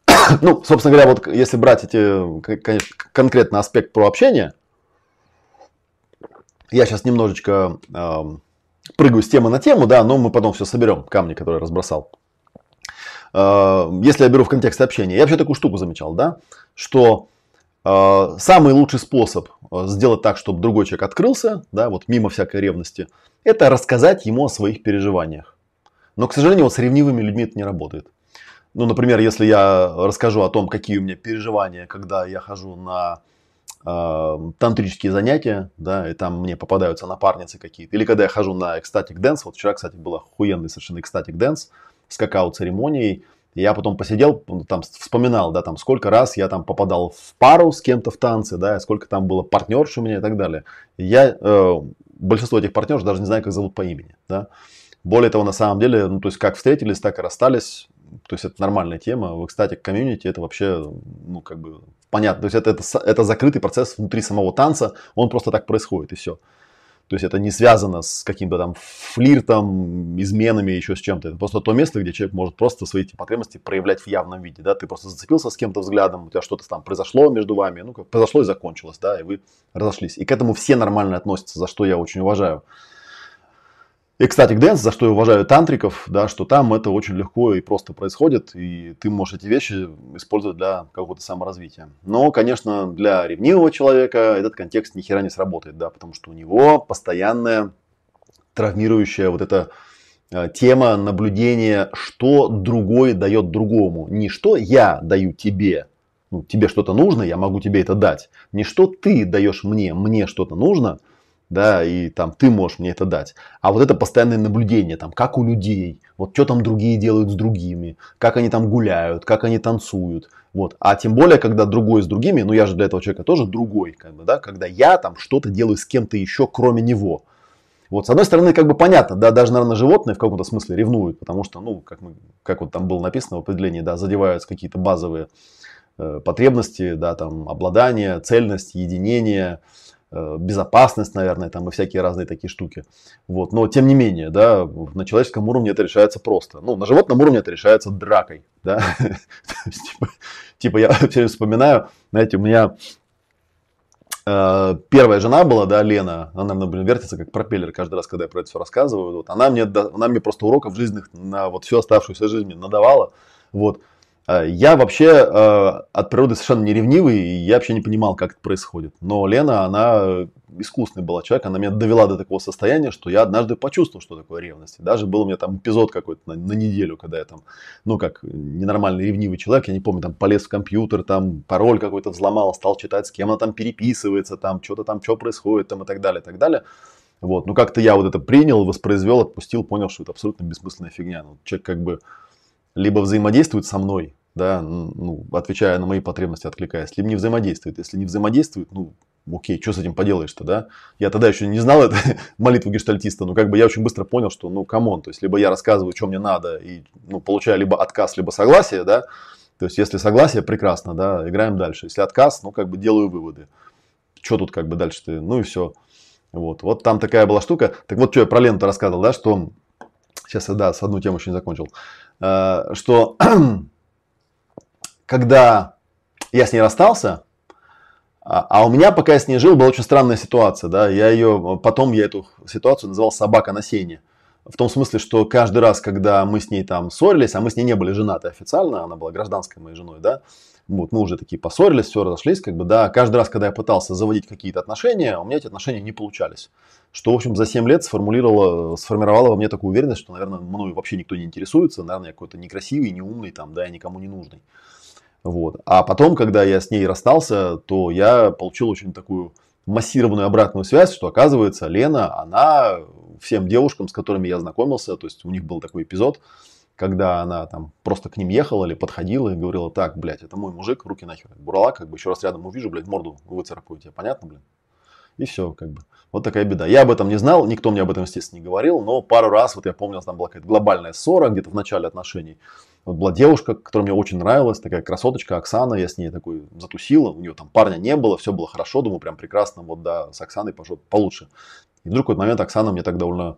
ну, собственно говоря, вот если брать эти, конечно, конкретно аспект про общение, я сейчас немножечко э, прыгаю с темы на тему, да, но мы потом все соберем, камни, которые разбросал. Э, если я беру в контексте общения, я вообще такую штуку замечал, да, что самый лучший способ Э, сделать так, чтобы другой человек открылся, да, вот мимо всякой ревности, это рассказать ему о своих переживаниях. Но, к сожалению, вот с ревнивыми людьми это не работает. Ну, например, если я расскажу о том, какие у меня переживания, когда я хожу на э, тантрические занятия, да, и там мне попадаются напарницы какие-то, или когда я хожу на ecstatic dance, вот вчера, кстати, был охуенный совершенно ecstatic dance с какао-церемонией, я потом посидел, там вспоминал, да, там сколько раз я там попадал в пару с кем-то в танцы, да, сколько там было партнерш у меня и так далее. Я э, большинство этих партнерш даже не знаю, как зовут по имени, да. Более того, на самом деле, ну, то есть как встретились, так и расстались. То есть это нормальная тема. В экстатик комьюнити это вообще, ну, как бы понятно. То есть это, это, это закрытый процесс внутри самого танца, он просто так происходит и все. То есть это не связано с каким-то там флиртом, изменами, еще с чем-то. Это просто то место, где человек может просто свои эти потребности проявлять в явном виде. Да? Ты просто зацепился с кем-то взглядом, у тебя что-то там произошло между вами, ну, как произошло и закончилось, да, и вы разошлись. И к этому все нормально относятся, за что я очень уважаю. Ecstatic Dance, за что я уважаю тантриков, да, что там это очень легко и просто происходит, и ты можешь эти вещи использовать для какого-то саморазвития. Но, конечно, для ревнивого человека этот контекст ни хера не сработает, да, потому что у него постоянная травмирующая вот эта э, тема наблюдения, что другой дает другому. Не что я даю тебе, ну, тебе что-то нужно, я могу тебе это дать. Не что ты даешь мне, мне что-то нужно – да, и там ты можешь мне это дать. А вот это постоянное наблюдение, там, как у людей, вот что там другие делают с другими, как они там гуляют, как они танцуют, вот. А тем более, когда другой с другими, ну я же для этого человека тоже другой, как бы, да, когда я там что-то делаю с кем-то еще, кроме него. Вот, с одной стороны, как бы понятно, да, даже, наверное, животные в каком-то смысле ревнуют, потому что, ну, как, мы, как вот там было написано в определении, да, задеваются какие-то базовые э, потребности, да, там, обладание, цельность, единение, Э, безопасность, наверное, там и всякие разные такие штуки. Вот. Но тем не менее, да, на человеческом уровне это решается просто. Ну, на животном уровне это решается дракой, да. типа, типа я все время вспоминаю, знаете, у меня э, первая жена была, да, Лена, она, например, вертится как пропеллер каждый раз, когда я про это все рассказываю. Вот, она, мне, она мне просто уроков жизненных на вот всю оставшуюся жизнь надавала. Вот. Э, я вообще э, от природы совершенно не ревнивый, и я вообще не понимал, как это происходит. Но Лена, она искусный была человек, она меня довела до такого состояния, что я однажды почувствовал, что такое ревность. И даже был у меня там эпизод какой-то на, на неделю, когда я там, ну как ненормальный ревнивый человек, я не помню, там полез в компьютер, там пароль какой-то взломал, стал читать, с кем она там переписывается, там что-то там, что происходит, там и так далее, и так далее. Вот, ну как-то я вот это принял, воспроизвел, отпустил, понял, что это абсолютно бессмысленная фигня. Ну, человек как бы либо взаимодействует со мной, да, ну, отвечая на мои потребности, откликаясь, либо не взаимодействует. Если не взаимодействует, ну, окей, что с этим поделаешь-то, да? Я тогда еще не знал это, молитву гештальтиста, но как бы я очень быстро понял, что, ну, come on, то есть, либо я рассказываю, что мне надо, и, ну, получаю либо отказ, либо согласие, да, то есть, если согласие, прекрасно, да, играем дальше. Если отказ, ну, как бы делаю выводы. Что тут как бы дальше-то, ну и все. Вот, вот там такая была штука. Так вот, что я про ленту рассказывал, да, что... Сейчас я, да, с одну тему еще не закончил. Э, что когда я с ней расстался, а, а у меня, пока я с ней жил, была очень странная ситуация, да, я ее, потом я эту ситуацию называл собака на сене. В том смысле, что каждый раз, когда мы с ней там ссорились, а мы с ней не были женаты официально, она была гражданской моей женой, да, вот, мы уже такие поссорились, все разошлись, как бы, да, каждый раз, когда я пытался заводить какие-то отношения, у меня эти отношения не получались. Что, в общем, за 7 лет сформулировало, сформировало во мне такую уверенность, что, наверное, мной вообще никто не интересуется, наверное, я какой-то некрасивый, неумный, там, да, я никому не нужный. Вот. А потом, когда я с ней расстался, то я получил очень такую массированную обратную связь, что оказывается Лена, она всем девушкам, с которыми я знакомился, то есть у них был такой эпизод, когда она там просто к ним ехала или подходила и говорила, так, блядь, это мой мужик, руки нахер, бурала, как бы еще раз рядом увижу, блядь, морду выцарапаю тебе, понятно, блин? И все, как бы. Вот такая беда. Я об этом не знал, никто мне об этом, естественно, не говорил, но пару раз, вот я помню, там была какая-то глобальная ссора где-то в начале отношений. Вот была девушка, которая мне очень нравилась, такая красоточка Оксана, я с ней такой затусила, у нее там парня не было, все было хорошо, думаю, прям прекрасно, вот да, с Оксаной пошел получше. И вдруг в какой-то момент Оксана мне так довольно,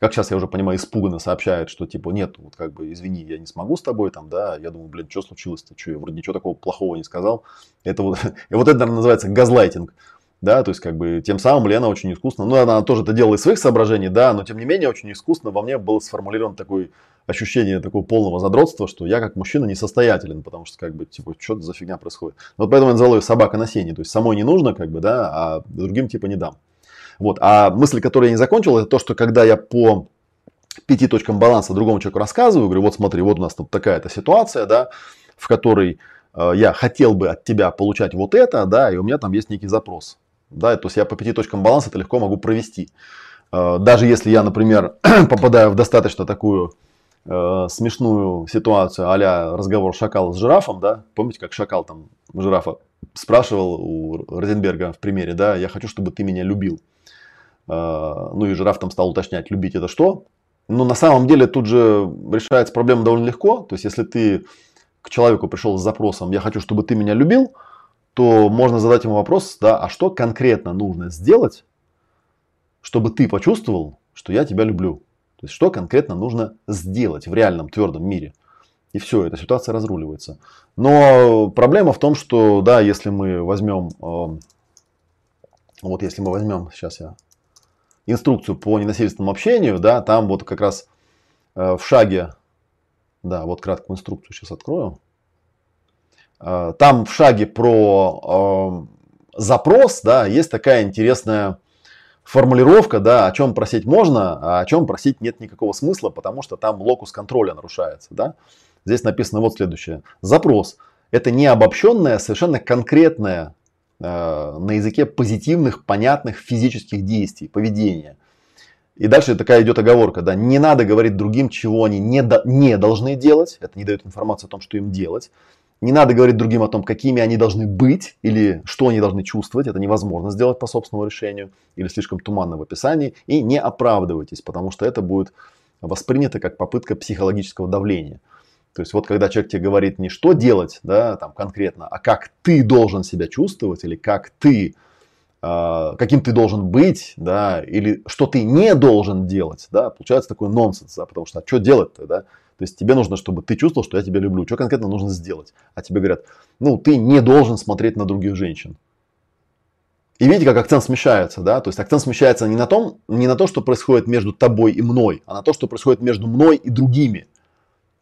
как сейчас я уже понимаю, испуганно сообщает, что типа нет, вот как бы извини, я не смогу с тобой там, да, я думаю, блин, что случилось-то, что я вроде ничего такого плохого не сказал. Это вот, и вот это, наверное, называется газлайтинг да, то есть как бы тем самым Лена очень искусно, ну она тоже это делала из своих соображений, да, но тем не менее очень искусно во мне было сформулировано такое ощущение такого полного задротства, что я как мужчина несостоятелен, потому что как бы типа что за фигня происходит. Вот поэтому я назвал ее собака на сене, то есть самой не нужно как бы, да, а другим типа не дам. Вот, а мысль, которую я не закончил, это то, что когда я по пяти точкам баланса другому человеку рассказываю, говорю, вот смотри, вот у нас тут такая-то ситуация, да, в которой э, я хотел бы от тебя получать вот это, да, и у меня там есть некий запрос. Да, то есть я по пяти точкам баланса это легко могу провести. Э, даже если я, например, попадаю в достаточно такую э, смешную ситуацию, а разговор шакала с жирафом, да, помните, как шакал там жирафа спрашивал у Розенберга в примере, да, я хочу, чтобы ты меня любил. Э, ну и жираф там стал уточнять, любить это что? Но на самом деле тут же решается проблема довольно легко. То есть если ты к человеку пришел с запросом, я хочу, чтобы ты меня любил, то можно задать ему вопрос, да, а что конкретно нужно сделать, чтобы ты почувствовал, что я тебя люблю. То есть, что конкретно нужно сделать в реальном твердом мире. И все, эта ситуация разруливается. Но проблема в том, что, да, если мы возьмем, э, вот если мы возьмем, сейчас я, инструкцию по ненасильственному общению, да, там вот как раз э, в шаге, да, вот краткую инструкцию сейчас открою. Э, там в шаге про э, запрос, да, есть такая интересная формулировка, да, о чем просить можно, а о чем просить нет никакого смысла, потому что там локус контроля нарушается, да. Здесь написано вот следующее. Запрос – это не обобщенное, совершенно конкретное на языке позитивных, понятных физических действий, поведения. И дальше такая идет оговорка, да, не надо говорить другим, чего они не, до, не должны делать, это не дает информацию о том, что им делать. Не надо говорить другим о том, какими они должны быть или что они должны чувствовать. Это невозможно сделать по собственному решению или слишком туманно в описании. И не оправдывайтесь, потому что это будет воспринято как попытка психологического давления. То есть вот когда человек тебе говорит не что делать, да, там конкретно, а как ты должен себя чувствовать или как ты, э, каким ты должен быть, да, или что ты не должен делать, да, получается такой нонсенс, да, потому что а что делать-то, да, то есть тебе нужно, чтобы ты чувствовал, что я тебя люблю. Что конкретно нужно сделать? А тебе говорят, ну ты не должен смотреть на других женщин. И видите, как акцент смещается, да? То есть акцент смещается не на, том, не на то, что происходит между тобой и мной, а на то, что происходит между мной и другими.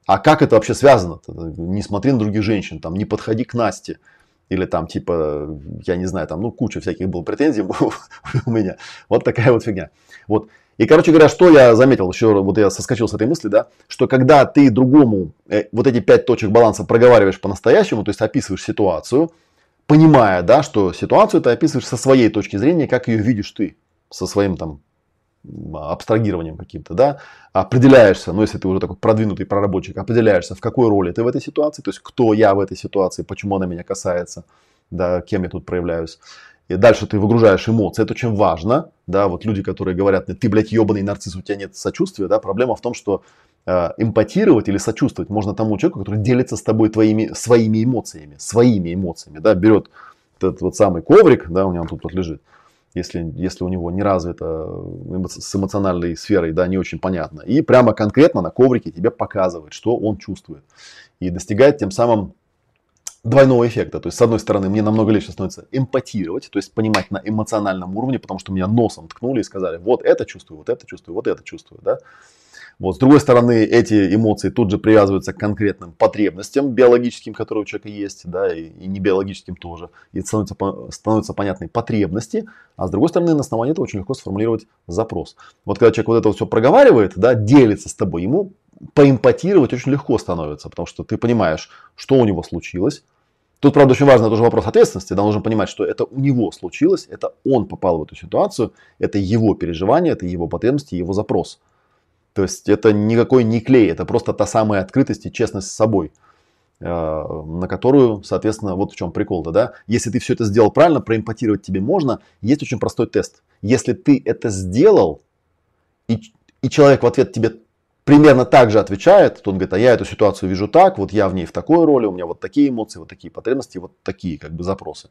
А как это вообще связано? Не смотри на других женщин, там, не подходи к Насте. Или там, типа, я не знаю, там, ну, куча всяких было претензий у меня. Вот такая вот фигня. Вот. И, короче говоря, что я заметил, еще вот я соскочил с этой мысли, да, что когда ты другому э, вот эти пять точек баланса проговариваешь по-настоящему, то есть описываешь ситуацию, понимая, да, что ситуацию ты описываешь со своей точки зрения, как ее видишь ты, со своим там абстрагированием каким-то, да, определяешься, ну, если ты уже такой продвинутый проработчик, определяешься, в какой роли ты в этой ситуации, то есть кто я в этой ситуации, почему она меня касается, да, кем я тут проявляюсь. И дальше ты выгружаешь эмоции, это очень важно, да, вот люди, которые говорят, ты, блядь, ебаный нарцисс, у тебя нет сочувствия, да, проблема в том, что э, эмпатировать или сочувствовать можно тому человеку, который делится с тобой твоими, своими эмоциями, своими эмоциями, да, берет этот вот самый коврик, да, у него он тут вот лежит, если, если у него не развито с эмоциональной сферой, да, не очень понятно. И прямо конкретно на коврике тебе показывает, что он чувствует. И достигает тем самым двойного эффекта. То есть, с одной стороны, мне намного легче становится эмпатировать, то есть понимать на эмоциональном уровне, потому что меня носом ткнули и сказали, вот это чувствую, вот это чувствую, вот это чувствую, да. Вот. С другой стороны, эти эмоции тут же привязываются к конкретным потребностям биологическим, которые у человека есть, да, и, и не биологическим тоже. И становятся, становятся понятны потребности, а с другой стороны, на основании этого очень легко сформулировать запрос. Вот когда человек вот это вот все проговаривает, да, делится с тобой, ему поэмпатировать очень легко становится, потому что ты понимаешь, что у него случилось, Тут, правда, очень важный тоже вопрос ответственности. Да, нужно понимать, что это у него случилось, это он попал в эту ситуацию, это его переживание, это его потребности, его запрос. То есть это никакой не клей, это просто та самая открытость и честность с собой, э, на которую, соответственно, вот в чем прикол-то, да. Если ты все это сделал правильно, проимпотировать тебе можно, есть очень простой тест. Если ты это сделал, и, и человек в ответ тебе примерно так же отвечает, то он говорит, а я эту ситуацию вижу так, вот я в ней в такой роли, у меня вот такие эмоции, вот такие потребности, вот такие как бы запросы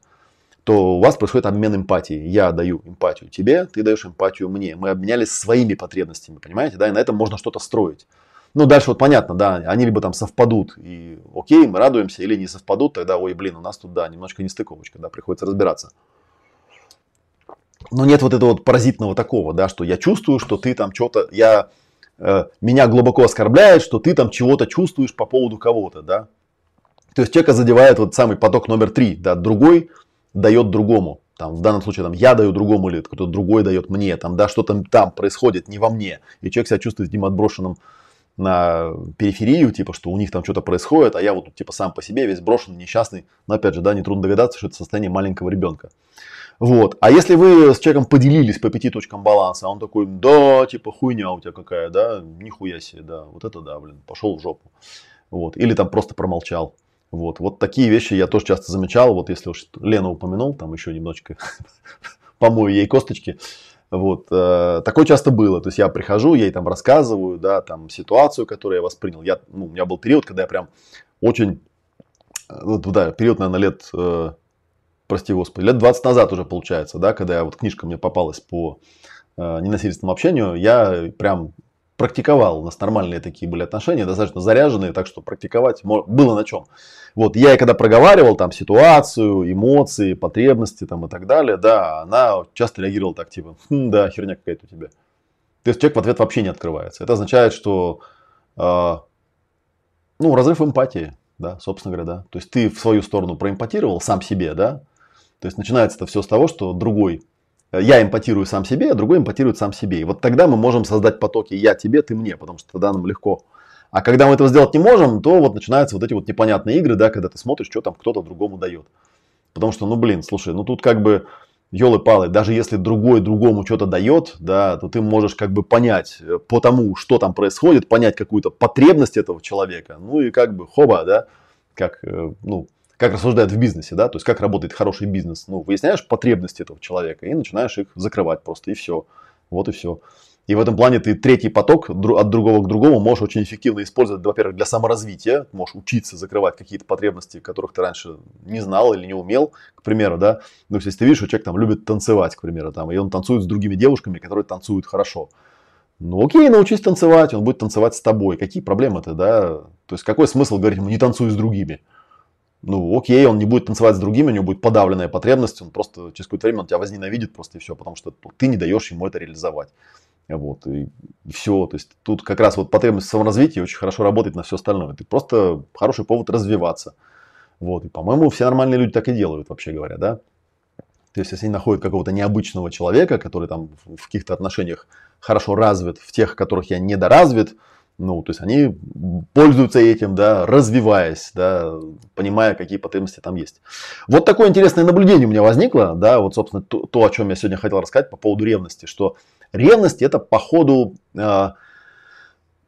то у вас происходит обмен эмпатией. Я даю эмпатию тебе, ты даешь эмпатию мне. Мы обменялись своими потребностями, понимаете, да, и на этом можно что-то строить. Ну, дальше вот понятно, да, они либо там совпадут, и окей, мы радуемся, или не совпадут, тогда, ой, блин, у нас тут, да, немножко нестыковочка, да, приходится разбираться. Но нет вот этого вот паразитного такого, да, что я чувствую, что ты там что-то, я, э, меня глубоко оскорбляет, что ты там чего-то чувствуешь по поводу кого-то, да. То есть человека задевает вот самый поток номер три, да, другой дает другому. Там, в данном случае там, я даю другому или кто-то другой дает мне. Там, да, что-то там происходит не во мне. И человек себя чувствует им отброшенным на периферию, типа, что у них там что-то происходит, а я вот типа сам по себе весь брошенный, несчастный. Но опять же, да, нетрудно догадаться, что это состояние маленького ребенка. Вот. А если вы с человеком поделились по пяти точкам баланса, а он такой, да, типа, хуйня у тебя какая, да, нихуя себе, да, вот это да, блин, пошел в жопу. Вот. Или там просто промолчал. Вот, вот такие вещи я тоже часто замечал. Вот если уж Лена упомянул, там еще немножечко помою ей косточки. Вот, э, такое часто было. То есть я прихожу, ей там рассказываю, да, там ситуацию, которую я воспринял. Я, ну, у меня был период, когда я прям очень, ну, да, период, наверное, лет, э, прости господи, лет 20 назад уже получается, да, когда я, вот книжка мне попалась по э, ненасильственному общению, я прям практиковал, у нас нормальные такие были отношения, достаточно заряженные, так что практиковать было на чем. Вот, я и когда проговаривал там ситуацию, эмоции, потребности там и так далее, да, она часто реагировала так, типа, хм, да, херня какая-то у тебя. То есть человек в ответ вообще не открывается. Это означает, что, э, ну, разрыв эмпатии, да, собственно говоря, да. То есть ты в свою сторону проэмпатировал сам себе, да. То есть начинается это все с того, что другой я эмпатирую сам себе, а другой эмпатирует сам себе. И вот тогда мы можем создать потоки я тебе, ты мне, потому что тогда нам легко. А когда мы этого сделать не можем, то вот начинаются вот эти вот непонятные игры, да, когда ты смотришь, что там кто-то другому дает. Потому что, ну блин, слушай, ну тут как бы елы-палы, даже если другой другому что-то дает, да, то ты можешь как бы понять э, по тому, что там происходит, понять какую-то потребность этого человека, ну и как бы хоба, да, как, э, ну, как рассуждают в бизнесе, да, то есть как работает хороший бизнес. Ну, выясняешь потребности этого человека и начинаешь их закрывать просто, и все. Вот и все. И в этом плане ты третий поток от другого к другому можешь очень эффективно использовать, во-первых, для саморазвития. Можешь учиться закрывать какие-то потребности, которых ты раньше не знал или не умел, к примеру, да. Ну, если ты видишь, что человек там любит танцевать, к примеру, там, и он танцует с другими девушками, которые танцуют хорошо. Ну окей, научись танцевать, он будет танцевать с тобой. Какие проблемы-то, да? То есть какой смысл говорить ему не танцуй с другими? Ну, окей, он не будет танцевать с другими, у него будет подавленная потребность, он просто через какое-то время он тебя возненавидит просто и все, потому что ты не даешь ему это реализовать. Вот, и, все. То есть тут как раз вот потребность в саморазвитии очень хорошо работает на все остальное. Это просто хороший повод развиваться. Вот, и, по-моему, все нормальные люди так и делают, вообще говоря, да. То есть, если они находят какого-то необычного человека, который там в каких-то отношениях хорошо развит, в тех, в которых я недоразвит, ну, то есть они пользуются этим, да, развиваясь, да, понимая, какие потребности там есть. Вот такое интересное наблюдение у меня возникло, да, вот, собственно, то, то о чем я сегодня хотел рассказать по поводу ревности, что ревность это по ходу э,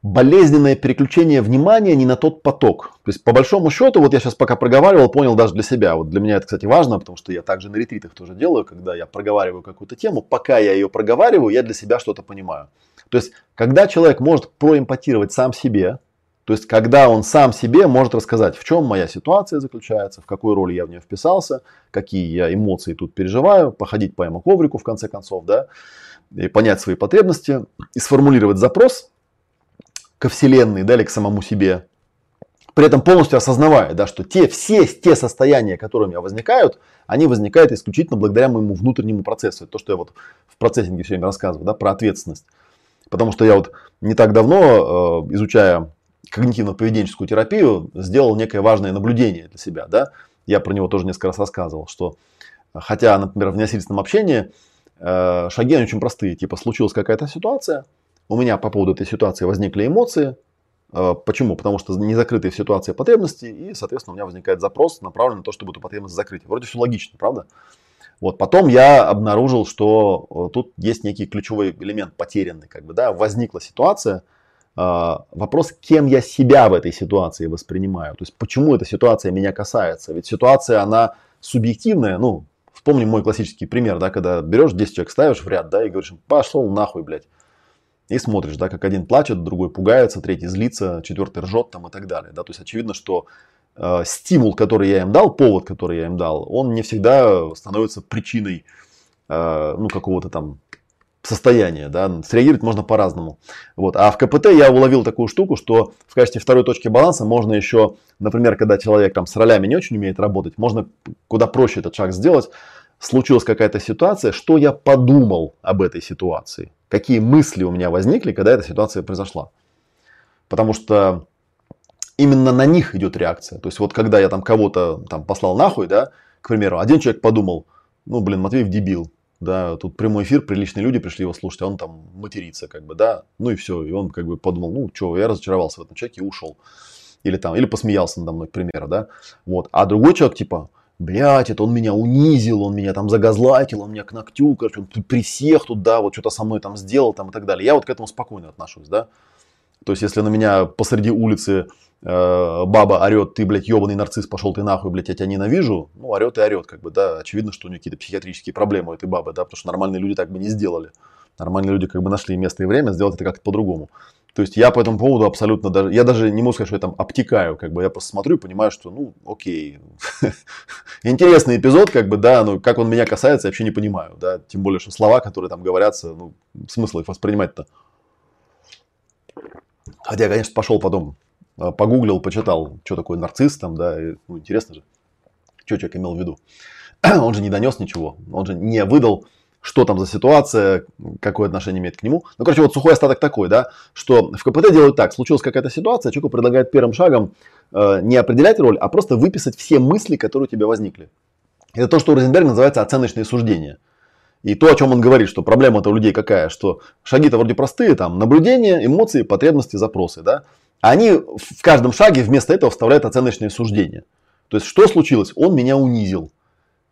болезненное переключение внимания не на тот поток. То есть, по большому счету, вот я сейчас пока проговаривал, понял даже для себя. Вот для меня это, кстати, важно, потому что я также на ретритах тоже делаю, когда я проговариваю какую-то тему, пока я ее проговариваю, я для себя что-то понимаю. То есть, когда человек может проэмпатировать сам себе, то есть, когда он сам себе может рассказать, в чем моя ситуация заключается, в какой роли я в нее вписался, какие я эмоции тут переживаю, походить по коврику в конце концов, да, и понять свои потребности, и сформулировать запрос, ко Вселенной, да, или к самому себе, при этом полностью осознавая, да, что те, все те состояния, которые у меня возникают, они возникают исключительно благодаря моему внутреннему процессу. Это то, что я вот в процессинге все время рассказываю, да, про ответственность. Потому что я вот не так давно, э, изучая когнитивно-поведенческую терапию, сделал некое важное наблюдение для себя. Да? Я про него тоже несколько раз рассказывал, что хотя, например, в неосильственном общении э, шаги очень простые. Типа случилась какая-то ситуация – у меня по поводу этой ситуации возникли эмоции. Э, почему? Потому что не закрытые в ситуации потребности, и, соответственно, у меня возникает запрос, направленный на то, чтобы эту потребность закрыть. Вроде все логично, правда? Вот. Потом я обнаружил, что э, тут есть некий ключевой элемент потерянный. Как бы, да? Возникла ситуация, э, вопрос, кем я себя в этой ситуации воспринимаю. То есть, почему эта ситуация меня касается. Ведь ситуация, она субъективная. Ну, вспомним мой классический пример, да, когда берешь 10 человек, ставишь в ряд, да, и говоришь, пошел нахуй, блядь. И смотришь, да, как один плачет, другой пугается, третий злится, четвертый ржет там и так далее. Да? То есть очевидно, что стимул, который я им дал, повод, который я им дал, он не всегда становится причиной э, ну, какого-то там состояния. Да? Среагировать можно по-разному. Вот. А в КПТ я уловил такую штуку, что в качестве второй точки баланса можно еще, например, когда человек там с ролями не очень умеет работать, можно куда проще этот шаг сделать. Случилась какая-то ситуация, что я подумал об этой ситуации какие мысли у меня возникли, когда эта ситуация произошла. Потому что именно на них идет реакция. То есть вот когда я там кого-то там послал нахуй, да, к примеру, один человек подумал, ну блин, Матвеев дебил, да, тут прямой эфир, приличные люди пришли его слушать, а он там матерится, как бы, да, ну и все, и он как бы подумал, ну что, я разочаровался в этом человеке и ушел. Или там, или посмеялся надо мной, к примеру, да, вот. А другой человек, типа, блядь, это он меня унизил, он меня там загазлатил, он меня к ногтю, короче, он при всех тут, да, вот что-то со мной там сделал, там и так далее. Я вот к этому спокойно отношусь, да. То есть, если на меня посреди улицы баба орет, ты, блядь, ебаный нарцисс, пошел ты нахуй, блядь, я тебя ненавижу, ну, орет и орет, как бы, да, очевидно, что у нее какие-то психиатрические проблемы у этой бабы, да, потому что нормальные люди так бы не сделали. Нормальные люди как бы нашли место и время сделать это как-то по-другому. То есть я по этому поводу абсолютно даже, я даже не могу сказать, что я там обтекаю, как бы я просто смотрю и понимаю, что, ну, окей, интересный эпизод, как бы, да, но как он меня касается, я вообще не понимаю, да, тем более, что слова, которые там говорятся, ну, смысл их воспринимать-то. Хотя я, конечно, пошел потом, погуглил, почитал, что такое нарцисс там, да, и, ну, интересно же, что человек имел в виду. он же не донес ничего, он же не выдал что там за ситуация, какое отношение имеет к нему. Ну, короче, вот сухой остаток такой, да, что в КПТ делают так, случилась какая-то ситуация, человеку предлагают первым шагом э, не определять роль, а просто выписать все мысли, которые у тебя возникли. Это то, что у Розенберга называется оценочные суждения. И то, о чем он говорит, что проблема-то у людей какая, что шаги-то вроде простые, там, наблюдения, эмоции, потребности, запросы, да, а они в каждом шаге вместо этого вставляют оценочные суждения. То есть, что случилось? Он меня унизил.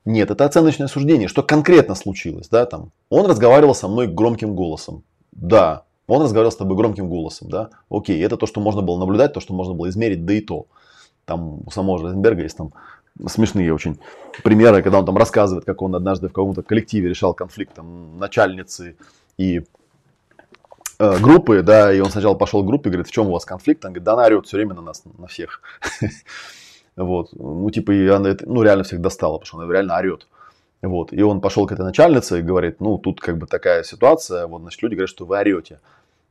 Нет, это оценочное суждение. Что конкретно случилось? Да, там, он разговаривал со мной громким голосом. Да, он разговаривал с тобой громким голосом. Да? Окей, это то, что можно было наблюдать, то, что можно было измерить, да и то. Там у самого Розенберга есть там смешные очень примеры, когда он там рассказывает, как он однажды в каком-то коллективе решал конфликт там, начальницы и э, группы, да, и он сначала пошел к группе, говорит, в чем у вас конфликт? Он говорит, да она все время на нас, на всех. Вот. Ну, типа, и она ну, реально всех достала, потому что она реально орет. Вот. И он пошел к этой начальнице и говорит, ну, тут как бы такая ситуация, вот, значит, люди говорят, что вы орете.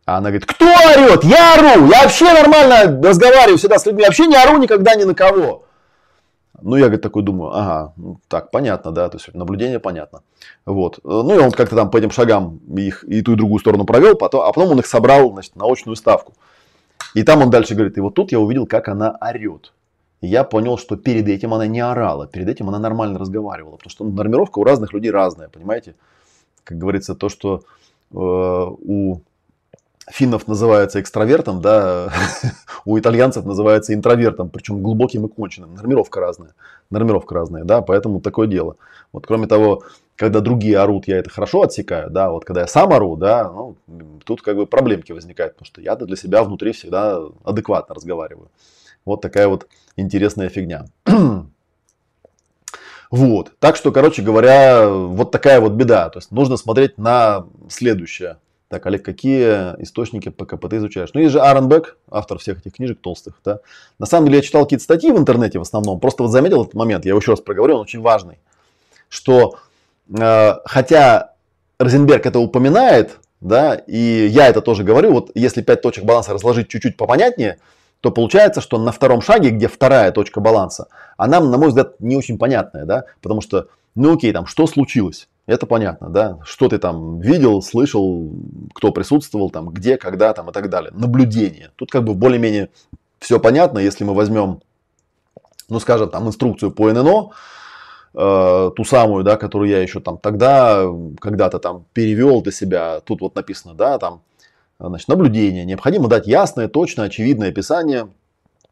А она говорит, кто орет? Я ору! Я вообще нормально разговариваю всегда с людьми, вообще не ору никогда ни на кого. Ну, я говорит, такой думаю, ага, ну, так, понятно, да, то есть наблюдение понятно. Вот. Ну, и он как-то там по этим шагам их и ту, и другую сторону провел, потом, а потом он их собрал, значит, на очную ставку. И там он дальше говорит, и вот тут я увидел, как она орет. И я понял, что перед этим она не орала, перед этим она нормально разговаривала. Потому что ну, нормировка у разных людей разная, понимаете? Как говорится, то, что э, у финнов называется экстравертом, да, у итальянцев называется интровертом, причем глубоким и конченным. Нормировка разная, нормировка разная, да, поэтому такое дело. Вот кроме того, когда другие орут, я это хорошо отсекаю, да, вот когда я сам ору, да, ну, тут как бы проблемки возникают, потому что я-то для себя внутри всегда адекватно разговариваю. Вот такая вот интересная фигня. вот, так что, короче говоря, вот такая вот беда, то есть нужно смотреть на следующее. Так, Олег, какие источники по КПТ изучаешь? Ну, есть же Аарон Бек, автор всех этих книжек толстых. Да? На самом деле, я читал какие-то статьи в интернете в основном. Просто вот заметил этот момент, я его еще раз проговорю, он очень важный. Что, э, хотя Розенберг это упоминает, да, и я это тоже говорю, вот если пять точек баланса разложить чуть-чуть попонятнее, то получается, что на втором шаге, где вторая точка баланса, она, на мой взгляд, не очень понятная, да, потому что, ну окей, там, что случилось? Это понятно, да? Что ты там видел, слышал, кто присутствовал, там, где, когда там и так далее. Наблюдение. Тут как бы более-менее все понятно, если мы возьмем, ну, скажем, там, инструкцию по ННО, э, ту самую, да, которую я еще там тогда когда-то там перевел для себя. Тут вот написано, да, там, значит, наблюдение. Необходимо дать ясное, точное, очевидное описание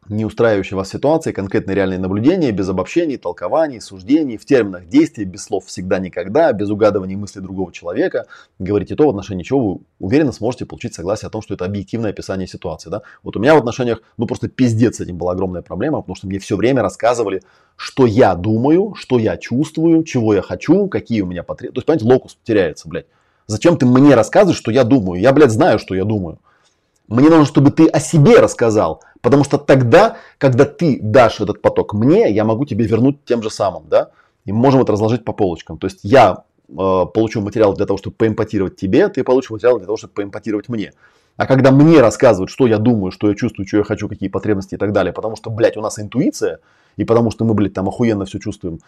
не устраивающие вас ситуации, конкретные реальные наблюдения, без обобщений, толкований, суждений, в терминах действий, без слов всегда никогда, без угадывания мыслей другого человека, говорите то, в отношении чего вы уверенно сможете получить согласие о том, что это объективное описание ситуации. Да? Вот у меня в отношениях, ну просто пиздец с этим была огромная проблема, потому что мне все время рассказывали, что я думаю, что я чувствую, чего я хочу, какие у меня потребности. То есть, понимаете, локус теряется, блядь. Зачем ты мне рассказываешь, что я думаю? Я, блядь, знаю, что я думаю. Мне нужно, чтобы ты о себе рассказал. Потому что тогда, когда ты дашь этот поток мне, я могу тебе вернуть тем же самым. Да? И можем это разложить по полочкам. То есть я э, получу материал для того, чтобы поэмпатировать тебе, ты получишь материал для того, чтобы поэмпатировать мне. А когда мне рассказывают, что я думаю, что я чувствую, что я хочу, какие потребности и так далее, потому что, блядь, у нас интуиция, и потому что мы, блядь, там охуенно все чувствуем,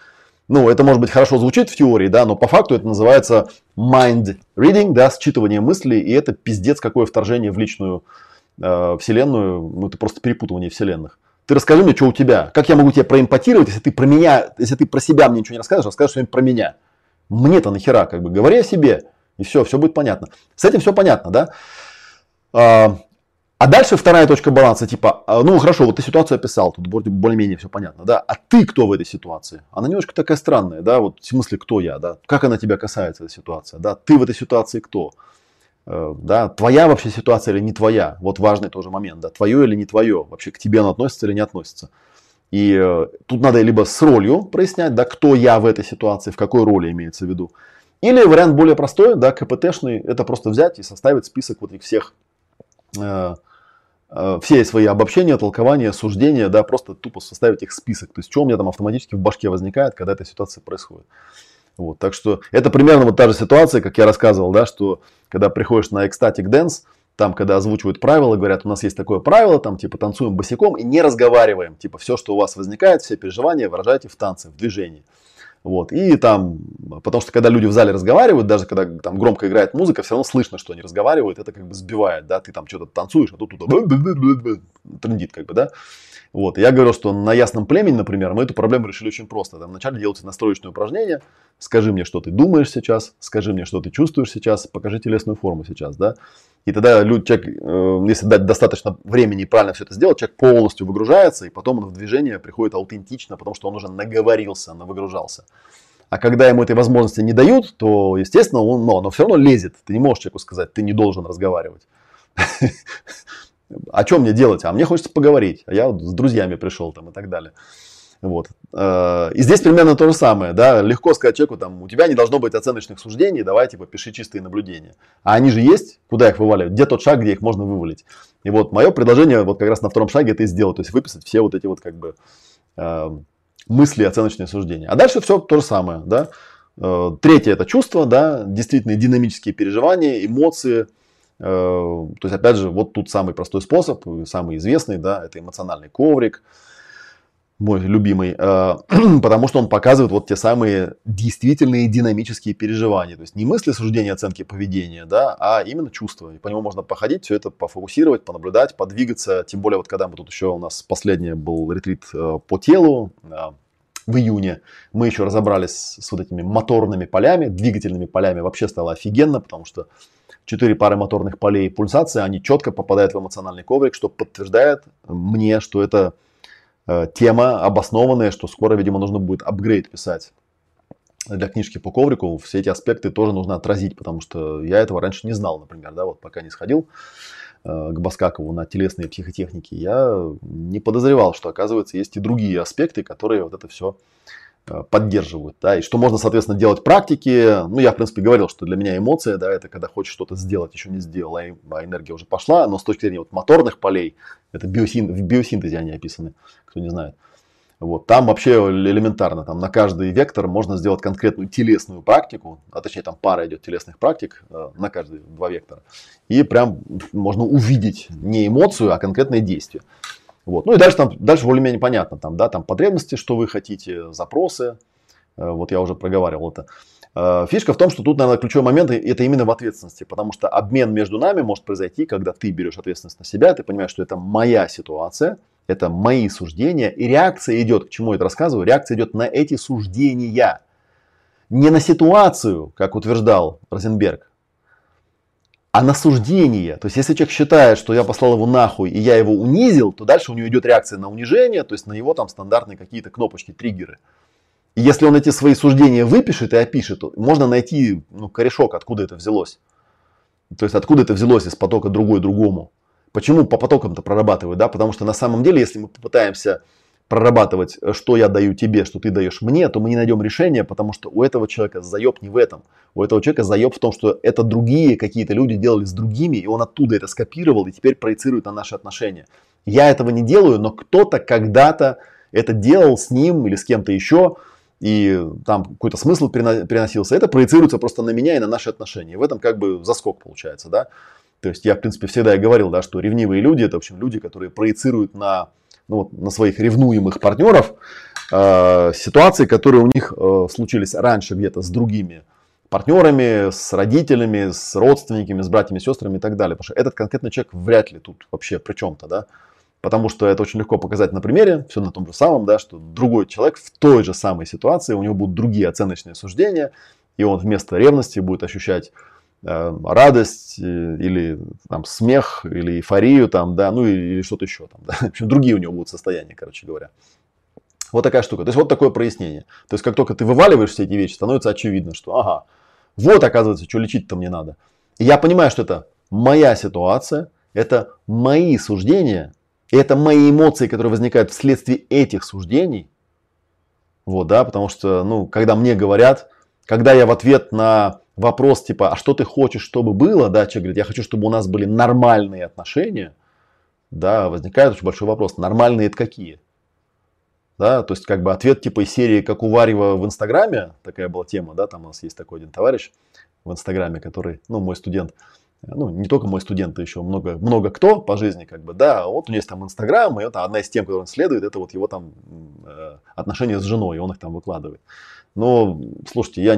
ну, это может быть хорошо звучит в теории, да, но по факту это называется mind reading, да, считывание мыслей, и это пиздец какое вторжение в личную э, вселенную, ну, это просто перепутывание вселенных. Ты расскажи мне, что у тебя, как я могу тебя проэмпатировать, если ты про меня, если ты про себя мне ничего не расскажешь, расскажешь что-нибудь про меня. Мне-то нахера, как бы, говори о себе, и все, все будет понятно. С этим все понятно, да. А, дальше вторая точка баланса, типа, а, ну хорошо, вот ты ситуацию описал, тут более-менее все понятно, да, а ты кто в этой ситуации? Она немножко такая странная, да, вот в смысле, кто я, да, как она тебя касается, эта ситуация, да, ты в этой ситуации кто? Э, да, твоя вообще ситуация или не твоя, вот важный тоже момент, да, твое или не твое, вообще к тебе оно относится или не относится. И э, тут надо либо с ролью прояснять, да, кто я в этой ситуации, в какой роли имеется в виду. Или вариант более простой, да, КПТшный, это просто взять и составить список вот этих всех Э, все свои обобщения, толкования, суждения, да, просто тупо составить их список. То есть, что у меня там автоматически в башке возникает, когда эта ситуация происходит. Вот, так что это примерно вот та же ситуация, как я рассказывал, да, что когда приходишь на Ecstatic Dance, там, когда озвучивают правила, говорят, у нас есть такое правило, там, типа, танцуем босиком и не разговариваем. Типа, все, что у вас возникает, все переживания выражайте в танце, в движении. Вот. И там, потому что когда люди в зале разговаривают, даже когда там громко играет музыка, все равно слышно, что они разговаривают, это как бы сбивает, да, ты там что-то танцуешь, а тут туда трендит, как бы, да. Вот. Я говорю, что на ясном племени, например, мы эту проблему решили очень просто. Там вначале делайте настроечное упражнение, скажи мне, что ты думаешь сейчас, скажи мне, что ты чувствуешь сейчас, покажи телесную форму сейчас, да. И тогда люди, человек, э, если дать достаточно времени и правильно все это сделать, человек полностью выгружается, и потом он в движение приходит аутентично, потому что он уже наговорился, выгружался. А когда ему этой возможности не дают, то, естественно, он, но, но все равно лезет. Ты не можешь человеку сказать, ты не должен разговаривать. О чем мне делать? А мне хочется поговорить. А я с друзьями пришел там и так далее. Вот. Э, и здесь примерно то же самое. Да? Легко сказать человеку, там, у тебя не должно быть оценочных суждений, давай типа пиши чистые наблюдения. А они же есть, куда их вываливать? Где тот шаг, где их можно вывалить? И вот мое предложение вот как раз на втором шаге это и сделать. То есть выписать все вот эти вот как бы э, мысли, оценочные суждения. А дальше все то же самое. Да? Э, третье это чувство, да, действительно динамические переживания, эмоции. То есть, опять же, вот тут самый простой способ, самый известный, да, это эмоциональный коврик. мой любимый, э, потому что он показывает вот те самые действительные динамические переживания. То есть не мысли, суждения, оценки поведения, да, а именно чувства. И по нему можно походить, все это пофокусировать, понаблюдать, подвигаться. Тем более вот когда мы тут еще у нас последний был ретрит э, по телу э, в июне, мы еще разобрались с вот этими моторными полями, двигательными полями. Вообще стало офигенно, потому что четыре пары моторных полей пульсации, они четко попадают в эмоциональный коврик, что подтверждает мне, что это Э, тема обоснованная, что скоро, видимо, нужно будет апгрейд писать для книжки по коврику. Все эти аспекты тоже нужно отразить, потому что я этого раньше не знал, например, да, вот пока не сходил э, к Баскакову на телесные психотехники, я не подозревал, что, оказывается, есть и другие аспекты, которые вот это все поддерживают, да, и что можно, соответственно, делать практики. Ну, я, в принципе, говорил, что для меня эмоция, да, это когда хочешь что-то сделать, еще не сделал, а, а энергия уже пошла, но с точки зрения вот моторных полей, это биосин, в биосинтезе они описаны, кто не знает. Вот, там вообще элементарно, там на каждый вектор можно сделать конкретную телесную практику, а точнее там пара идет телесных практик э, на каждые два вектора. И прям можно увидеть не эмоцию, а конкретное действие. Вот. Ну и дальше, там, дальше более-менее понятно, там, да, там потребности, что вы хотите, запросы, э, вот я уже проговаривал это. Э, фишка в том, что тут, наверное, ключевой момент это именно в ответственности, потому что обмен между нами может произойти, когда ты берешь ответственность на себя, ты понимаешь, что это моя ситуация, это мои суждения, и реакция идет, к чему я это рассказываю, реакция идет на эти суждения, не на ситуацию, как утверждал Розенберг, а на суждение. То есть, если человек считает, что я послал его нахуй и я его унизил, то дальше у него идет реакция на унижение, то есть на его там стандартные какие-то кнопочки, триггеры. И если он эти свои суждения выпишет и опишет, то можно найти ну, корешок, откуда это взялось. То есть, откуда это взялось из потока другой другому. Почему по потокам-то прорабатывают? Да? Потому что на самом деле, если мы попытаемся прорабатывать, э, что я даю тебе, что ты даешь мне, то мы не найдем решения, потому что у этого человека заеб не в этом. У этого человека заеб в том, что это другие какие-то люди делали с другими, и он оттуда это скопировал и теперь проецирует на наши отношения. Я этого не делаю, но кто-то когда-то это делал с ним или с кем-то еще, и там какой-то смысл переносился. Это проецируется просто на меня и на наши отношения. В этом как бы заскок получается, да. То есть я, в принципе, всегда и говорил, да, что ревнивые люди, это, в общем, люди, которые проецируют на ну, вот, на своих ревнуемых партнеров э, ситуации, которые у них э, случились раньше где-то с другими партнерами, с родителями, с родственниками, с братьями, сестрами и так далее. Потому что этот конкретный человек вряд ли тут вообще при чем-то, да. Потому что это очень легко показать на примере, все на том же самом, да, что другой человек в той же самой ситуации, у него будут другие оценочные суждения, и он вместо ревности будет ощущать радость э, или там, смех или эйфорию там, да, ну или что-то еще там, да. В общем, другие у него будут состояния, короче говоря. Вот такая штука. То есть вот такое прояснение. То есть как только ты вываливаешь все эти вещи, становится очевидно, что ага, вот оказывается, что лечить-то мне надо. И я понимаю, что это моя ситуация, это мои суждения, и это мои эмоции, которые возникают вследствие этих суждений. Вот, да, потому что, ну, когда мне говорят, когда я в ответ на вопрос типа, а что ты хочешь, чтобы было, да, человек говорит, я хочу, чтобы у нас были нормальные отношения, да, возникает очень большой вопрос, нормальные это какие? Да, то есть как бы ответ типа из серии, как у Варева в Инстаграме, такая была тема, да, там у нас есть такой один товарищ в Инстаграме, который, ну, мой студент, ну, не только мой студент, а еще много, много кто по жизни, как бы, да, вот у него есть там Инстаграм, и это одна из тем, которую он следует, это вот его там э, отношения с женой, и он их там выкладывает. Но, слушайте, я,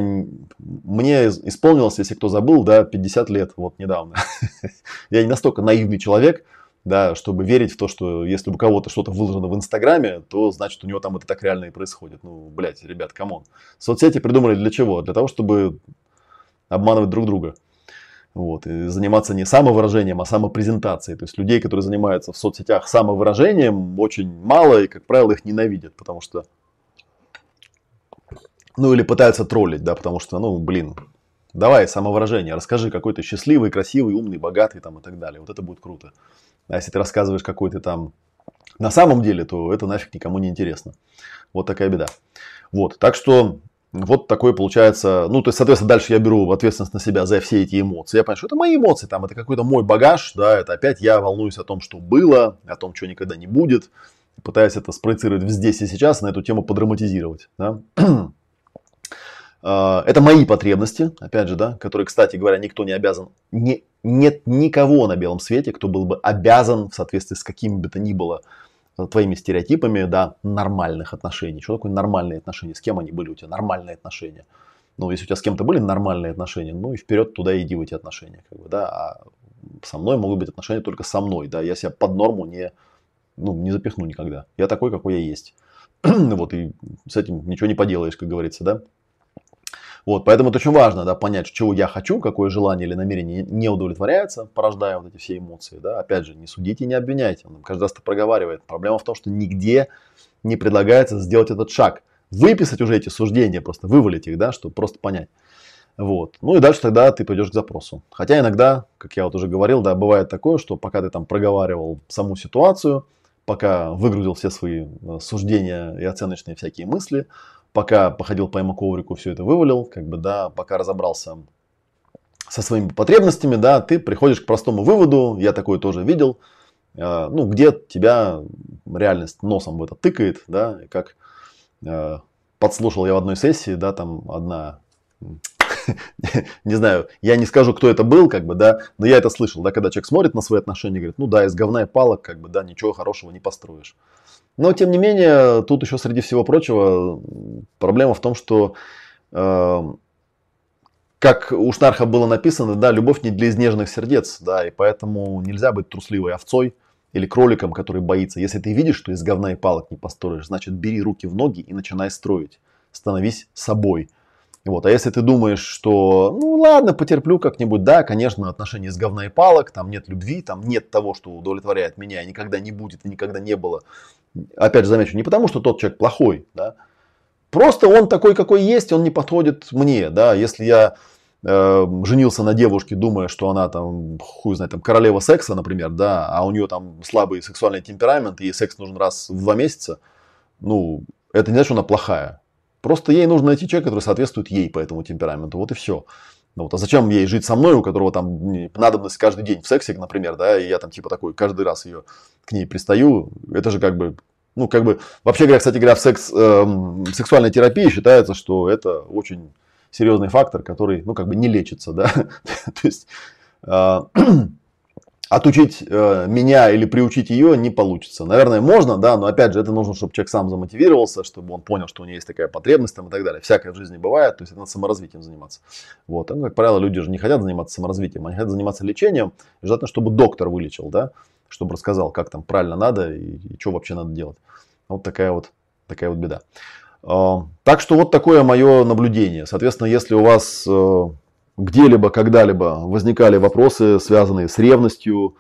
мне исполнилось, если кто забыл, да, 50 лет, вот недавно. я не настолько наивный человек, да, чтобы верить в то, что если у кого-то что-то выложено в Инстаграме, то значит у него там это так реально и происходит. Ну, блядь, ребят, come on. Соцсети придумали для чего? Для того, чтобы обманывать друг друга. Вот, и заниматься не самовыражением, а самопрезентацией. То есть людей, которые занимаются в соцсетях самовыражением, очень мало и, как правило, их ненавидят, потому что ну или пытаются троллить, да, потому что, ну, блин, давай самовыражение, расскажи, какой ты счастливый, красивый, умный, богатый там и так далее. Вот это будет круто. А если ты рассказываешь, какой ты там на самом деле, то это нафиг никому не интересно. Вот такая беда. Вот, так что вот такой получается, ну, то есть, соответственно, дальше я беру ответственность на себя за все эти эмоции. Я понимаю, что это мои эмоции, там, это какой-то мой багаж, да, это опять я волнуюсь о том, что было, о том, что никогда не будет, пытаюсь это спроецировать здесь и сейчас, на эту тему подраматизировать, да. А, это мои потребности, опять же, да, которые, кстати говоря, никто не обязан. Не, нет никого на белом свете, кто был бы обязан в соответствии с какими бы то ни было твоими стереотипами, да, нормальных отношений. Что такое нормальные отношения? С кем они были у тебя? Нормальные отношения. Ну, если у тебя с кем-то были нормальные отношения, ну и вперед туда иди в эти отношения, как бы, да. А со мной могут быть отношения только со мной, да. Я себя под норму не, ну, не запихну никогда. Я такой, какой я есть. вот, и с этим ничего не поделаешь, как говорится, да. Вот, поэтому это очень важно, да, понять, чего я хочу, какое желание или намерение не удовлетворяется, порождая вот эти все эмоции, да. Опять же, не судите, не обвиняйте. Он каждый раз это проговаривает. Проблема в том, что нигде не предлагается сделать этот шаг. Выписать уже эти суждения, просто вывалить их, да, чтобы просто понять. Вот. Ну и дальше тогда ты пойдешь к запросу. Хотя иногда, как я вот уже говорил, да, бывает такое, что пока ты там проговаривал саму ситуацию, пока выгрузил все свои э, суждения и оценочные всякие мысли, пока походил по коврику, все это вывалил, как бы, да, пока разобрался со своими потребностями, да, ты приходишь к простому выводу, я такое тоже видел, э, ну, где тебя реальность носом в это тыкает, да, и как э, подслушал я в одной сессии, да, там одна не знаю, я не скажу, кто это был, как бы, да, но я это слышал, да, когда человек смотрит на свои отношения, говорит, ну да, из говна и палок, как бы, да, ничего хорошего не построишь. Но, тем не менее, тут еще среди всего прочего проблема в том, что, э, как у Шнарха было написано, да, любовь не для изнеженных сердец, да, и поэтому нельзя быть трусливой овцой или кроликом, который боится. Если ты видишь, что из говна и палок не построишь, значит, бери руки в ноги и начинай строить. Становись собой. Вот. А если ты думаешь, что ну ладно, потерплю как-нибудь, да, конечно, отношения с говна и палок, там нет любви, там нет того, что удовлетворяет меня, никогда не будет и никогда не было опять же замечу, не потому, что тот человек плохой, да, просто он такой, какой есть, он не подходит мне, да, если я э, женился на девушке, думая, что она там, хуй знает, там королева секса, например, да, а у нее там слабый сексуальный темперамент, и секс нужен раз в два месяца, ну, это не значит, что она плохая. Просто ей нужно найти человека, который соответствует ей по этому темпераменту. Вот и все. Ну, вот, а зачем ей жить со мной, у которого там надобность каждый день в сексе, например, да, и я там типа такой каждый раз ее к ней пристаю, это же как бы, ну, как бы, вообще говоря, кстати говоря, в секс, э, сексуальной терапии считается, что это очень серьезный фактор, который, ну, как бы не лечится, да, то есть, э, отучить э, меня или приучить ее не получится. Наверное, можно, да, но опять же, это нужно, чтобы человек сам замотивировался, чтобы он понял, что у него есть такая потребность там, и так далее. Всякое в жизни бывает, то есть это надо саморазвитием заниматься. Вот. А, как правило, люди же не хотят заниматься саморазвитием, они хотят заниматься лечением, желательно, чтобы доктор вылечил, да, чтобы рассказал, как там правильно надо и, и что вообще надо делать. Вот такая вот, такая вот беда. Э, так что вот такое мое наблюдение. Соответственно, если у вас э, где-либо, когда-либо возникали вопросы, связанные с ревностью,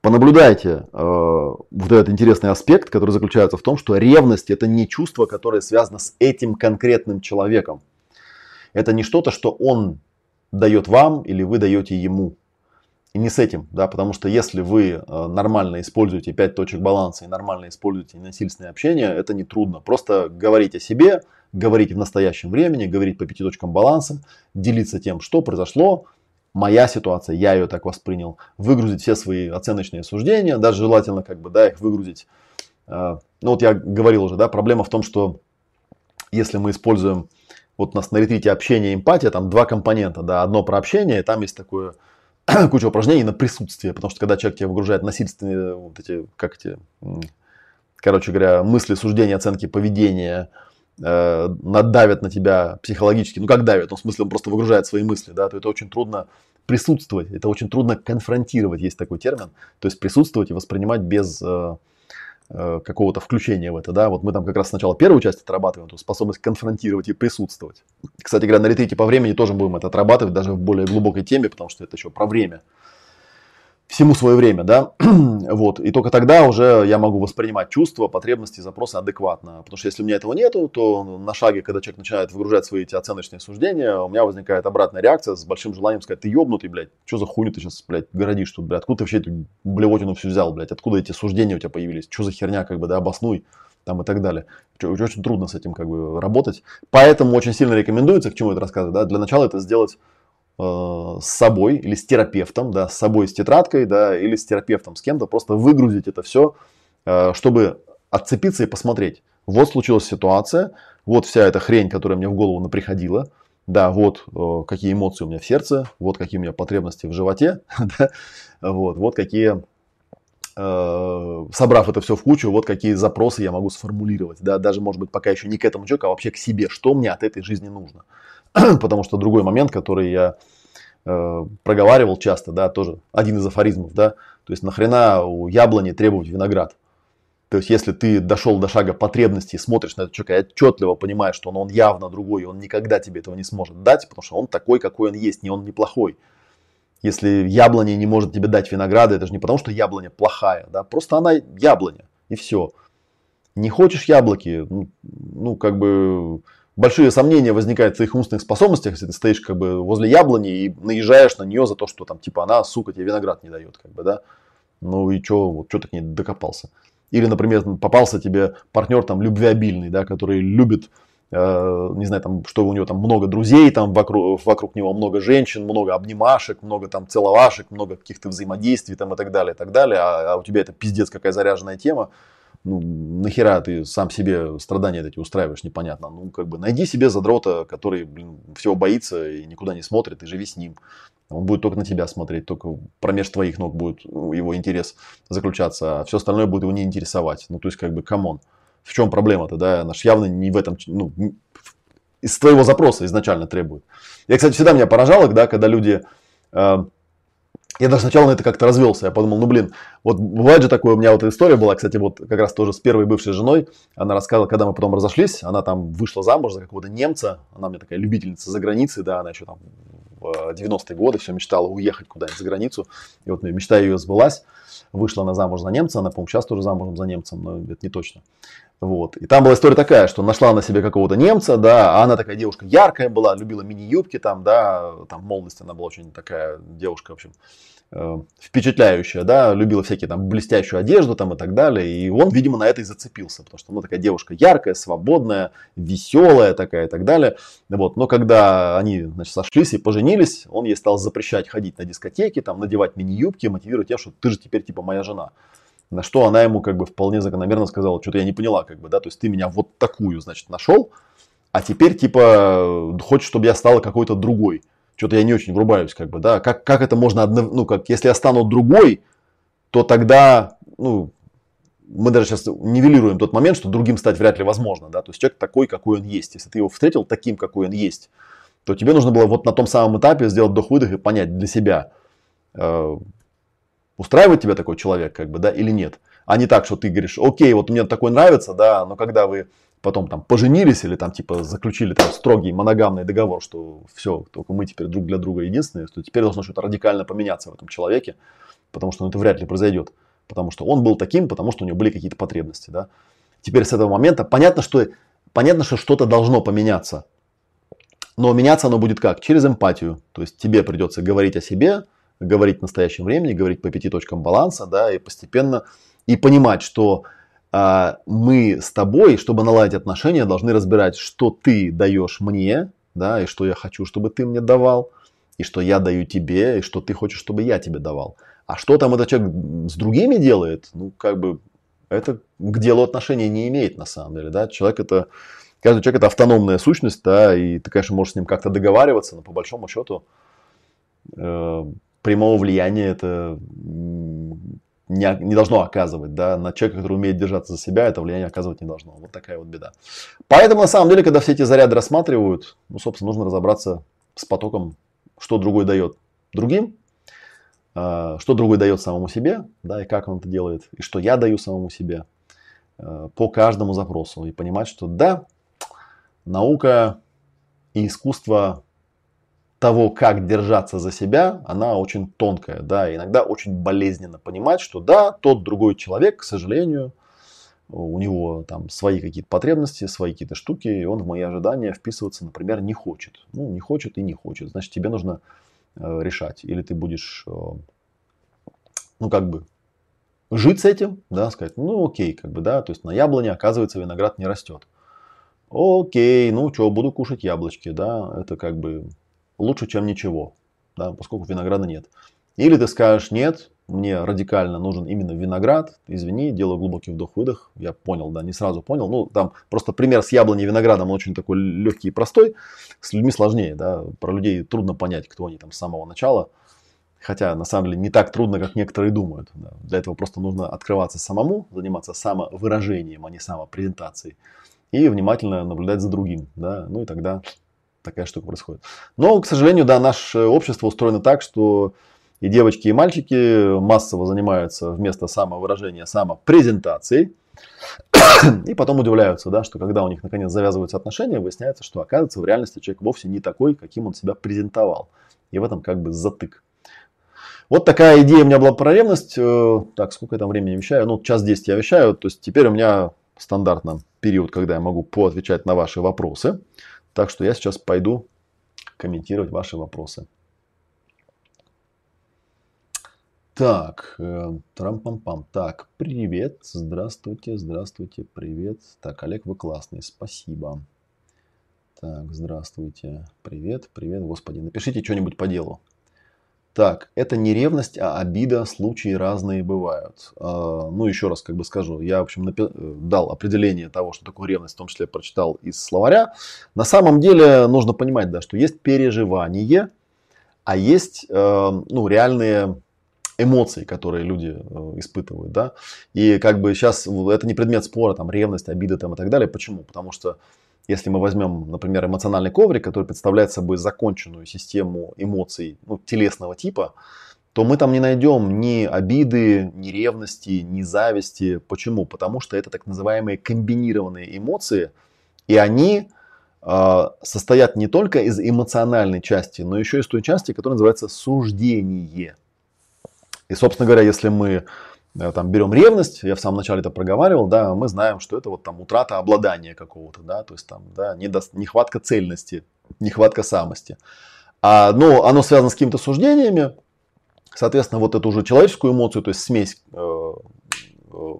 понаблюдайте э, вот этот интересный аспект, который заключается в том, что ревность это не чувство, которое связано с этим конкретным человеком. Это не что-то, что он дает вам или вы даете ему. И не с этим, да, потому что если вы э, нормально используете 5 точек баланса и нормально используете ненасильственное общение, это не трудно. Просто говорите о себе, говорить в настоящем времени, говорить по пяти точкам баланса, делиться тем, что произошло, моя ситуация, я ее так воспринял, выгрузить все свои оценочные суждения, даже желательно как бы, да, их выгрузить. Э, ну вот я говорил уже, да, проблема в том, что если мы используем, вот у нас на ретрите общение и эмпатия, там два компонента, да, одно про общение, там есть такое куча упражнений на присутствие, потому что когда человек тебя выгружает насильственные вот эти, как эти, короче говоря, мысли, суждения, оценки поведения, э, надавят на тебя психологически, ну как давят, ну в смысле он просто выгружает свои мысли, да, то это очень трудно присутствовать, это очень трудно конфронтировать, есть такой термин, то есть присутствовать и воспринимать без э, э, какого-то включения в это, да, вот мы там как раз сначала первую часть отрабатываем, эту способность конфронтировать и присутствовать. Кстати говоря, на ретрите по времени тоже будем это отрабатывать, даже в более глубокой теме, потому что это еще про время всему свое время, да, вот, и только тогда уже я могу воспринимать чувства, потребности, запросы адекватно, потому что если у меня этого нету, то на шаге, когда человек начинает выгружать свои эти оценочные суждения, у меня возникает обратная реакция с большим желанием сказать, ты ебнутый, блядь, что за хуйню ты сейчас, блядь, городишь тут, блядь, откуда ты вообще эту блевотину все взял, блядь, откуда эти суждения у тебя появились, что за херня, как бы, да, обоснуй, там и так далее. Очень трудно с этим как бы работать. Поэтому очень сильно рекомендуется, к чему это рассказывать, да, для начала это сделать с собой или с терапевтом, да, с собой с тетрадкой, да, или с терапевтом, с кем-то, просто выгрузить это все, э, чтобы отцепиться и посмотреть. Вот случилась ситуация, вот вся эта хрень, которая мне в голову наприходила, да, вот э, какие эмоции у меня в сердце, вот какие у меня потребности в животе, да, вот, вот какие э, собрав это все в кучу, вот какие запросы я могу сформулировать, да, даже, может быть, пока еще не к этому человеку, а вообще к себе, что мне от этой жизни нужно. Потому что другой момент, который я э, проговаривал часто, да, тоже один из афоризмов, да, то есть нахрена у яблони требовать виноград. То есть, если ты дошел до шага потребности смотришь на этого человека и отчетливо понимаешь, что он, он явно другой, он никогда тебе этого не сможет дать, потому что он такой, какой он есть, не он неплохой. Если яблоня не может тебе дать винограда, это же не потому, что яблоня плохая, да, просто она яблоня, и все. Не хочешь яблоки, ну, ну как бы большие сомнения возникают в твоих умственных способностях, если ты стоишь как бы возле яблони и наезжаешь на нее за то, что там типа она, сука, тебе виноград не дает, как бы, да. Ну и что, вот что ты к ней докопался? Или, например, попался тебе партнер там любвеобильный, да, который любит Э, не знаю, там, что у него там много друзей, там вокруг, вокруг него много женщин, много обнимашек, много там целовашек, много каких-то взаимодействий там и так далее, и так далее, а, а у тебя это пиздец какая заряженная тема, ну, нахера ты сам себе страдания эти устраиваешь, непонятно. Ну, как бы найди себе задрота, который, блин, всего боится и никуда не смотрит, и живи с ним. Он будет только на тебя смотреть, только промеж твоих ног будет его интерес заключаться, а все остальное будет его не интересовать. Ну, то есть, как бы, come on. В чем проблема-то, да? Наш явно не в этом, ну, из твоего запроса изначально требует. Я, кстати, всегда меня поражало, да, когда люди... Э, я даже сначала на это как-то развелся. Я подумал, ну блин, вот бывает же такое, у меня вот история была, кстати, вот как раз тоже с первой бывшей женой. Она рассказывала, когда мы потом разошлись, она там вышла замуж за какого-то немца. Она мне такая любительница за границей, да, она еще там в 90-е годы все мечтала уехать куда-нибудь за границу. И вот мечта ее сбылась. Вышла она замуж за немца, она, по-моему, сейчас тоже замужем за немцем, но это не точно. Вот. И там была история такая, что нашла на себе какого-то немца, да, а она такая девушка яркая была, любила мини-юбки там, да, там в молодости она была очень такая девушка, в общем, э, впечатляющая, да, любила всякие там блестящую одежду там и так далее. И он, видимо, на это и зацепился, потому что она такая девушка яркая, свободная, веселая такая и так далее. Вот. Но когда они, значит, сошлись и поженились, он ей стал запрещать ходить на дискотеки, там, надевать мини-юбки, мотивируя тем, что ты же теперь типа моя жена. На что она ему как бы вполне закономерно сказала, что-то я не поняла, как бы, да, то есть ты меня вот такую, значит, нашел, а теперь типа хочешь, чтобы я стала какой-то другой. Что-то я не очень врубаюсь, как бы, да. Как, как это можно, одно, ну, как, если я стану другой, то тогда, ну, мы даже сейчас нивелируем тот момент, что другим стать вряд ли возможно, да. То есть человек такой, какой он есть. Если ты его встретил таким, какой он есть, то тебе нужно было вот на том самом этапе сделать вдох-выдох и понять для себя, э, Устраивает тебя такой человек, как бы, да, или нет? А не так, что ты говоришь, окей, вот мне такой нравится, да, но когда вы потом там поженились или там типа заключили там строгий моногамный договор, что все, только мы теперь друг для друга единственные, что теперь должно что-то радикально поменяться в этом человеке, потому что ну, это вряд ли произойдет. Потому что он был таким, потому что у него были какие-то потребности, да. Теперь с этого момента понятно, что понятно, что что-то должно поменяться. Но меняться оно будет как? Через эмпатию. То есть тебе придется говорить о себе, говорить в настоящем времени, говорить по пяти точкам баланса, да, и постепенно, и понимать, что а, мы с тобой, чтобы наладить отношения, должны разбирать, что ты даешь мне, да, и что я хочу, чтобы ты мне давал, и что я даю тебе, и что ты хочешь, чтобы я тебе давал. А что там этот человек с другими делает, ну, как бы, это к делу отношения не имеет на самом деле, да, человек это, каждый человек это автономная сущность, да, и ты, конечно, можешь с ним как-то договариваться, но по большому счету, э, прямого влияния это не, не должно оказывать, да, на человека, который умеет держаться за себя, это влияние оказывать не должно. Вот такая вот беда. Поэтому, на самом деле, когда все эти заряды рассматривают, ну, собственно, нужно разобраться с потоком, что другой дает другим, а, что другой дает самому себе, да, и как он это делает, и что я даю самому себе а, по каждому запросу. И понимать, что да, наука и искусство того, как держаться за себя, она очень тонкая, да, иногда очень болезненно понимать, что да, тот другой человек, к сожалению, у него там свои какие-то потребности, свои какие-то штуки, и он в мои ожидания вписываться, например, не хочет. Ну, не хочет и не хочет. Значит, тебе нужно э, решать. Или ты будешь, э, ну, как бы, жить с этим, да, сказать, ну, окей, как бы, да, то есть на яблоне, оказывается, виноград не растет. Окей, ну, что, буду кушать яблочки, да, это как бы лучше, чем ничего, да, поскольку винограда нет. Или ты скажешь, нет, мне радикально нужен именно виноград, извини, делаю глубокий вдох-выдох, я понял, да, не сразу понял, ну, там просто пример с яблоней и виноградом, он очень такой легкий и простой, с людьми сложнее, да, про людей трудно понять, кто они там с самого начала, Хотя, на самом деле, не так трудно, как некоторые думают. Да. Для этого просто нужно открываться самому, заниматься самовыражением, а не самопрезентацией. И внимательно наблюдать за другим. Да. Ну и тогда такая штука происходит. Но, к сожалению, да, наше общество устроено так, что и девочки, и мальчики массово занимаются вместо самовыражения самопрезентацией. И потом удивляются, да, что когда у них наконец завязываются отношения, выясняется, что оказывается в реальности человек вовсе не такой, каким он себя презентовал. И в этом как бы затык. Вот такая идея у меня была про ревность. Э, так, сколько я там времени вещаю? Ну, час 10 я вещаю. То есть теперь у меня стандартно период, когда я могу поотвечать на ваши вопросы. Так что я сейчас пойду комментировать ваши вопросы. Так, э, трам-пам-пам. Так, привет, здравствуйте, здравствуйте, привет. Так, Олег, вы классный, спасибо. Так, здравствуйте, привет, привет, господи. Напишите что-нибудь по делу. Так, это не ревность, а обида, случаи разные бывают. А, ну, еще раз как бы скажу, я, в общем, напи- дал определение того, что такое ревность, в том числе прочитал из словаря. На самом деле нужно понимать, да, что есть переживание, а есть, э, ну, реальные эмоции, которые люди э, испытывают, да. И как бы сейчас это не предмет спора, там, ревность, обида там и так далее. Почему? Потому что если мы возьмем, например, эмоциональный коврик, который представляет собой законченную систему эмоций ну, телесного типа, то мы там не найдем ни обиды, ни ревности, ни зависти. Почему? Потому что это так называемые комбинированные эмоции, и они э, состоят не только из эмоциональной части, но еще и из той части, которая называется суждение. И, собственно говоря, если мы там берем ревность, я в самом начале это проговаривал, да, мы знаем, что это вот там утрата обладания какого-то, да, то есть там, да, недо, нехватка цельности, нехватка самости. А, но оно связано с какими-то суждениями, соответственно, вот эту уже человеческую эмоцию, то есть смесь э, э,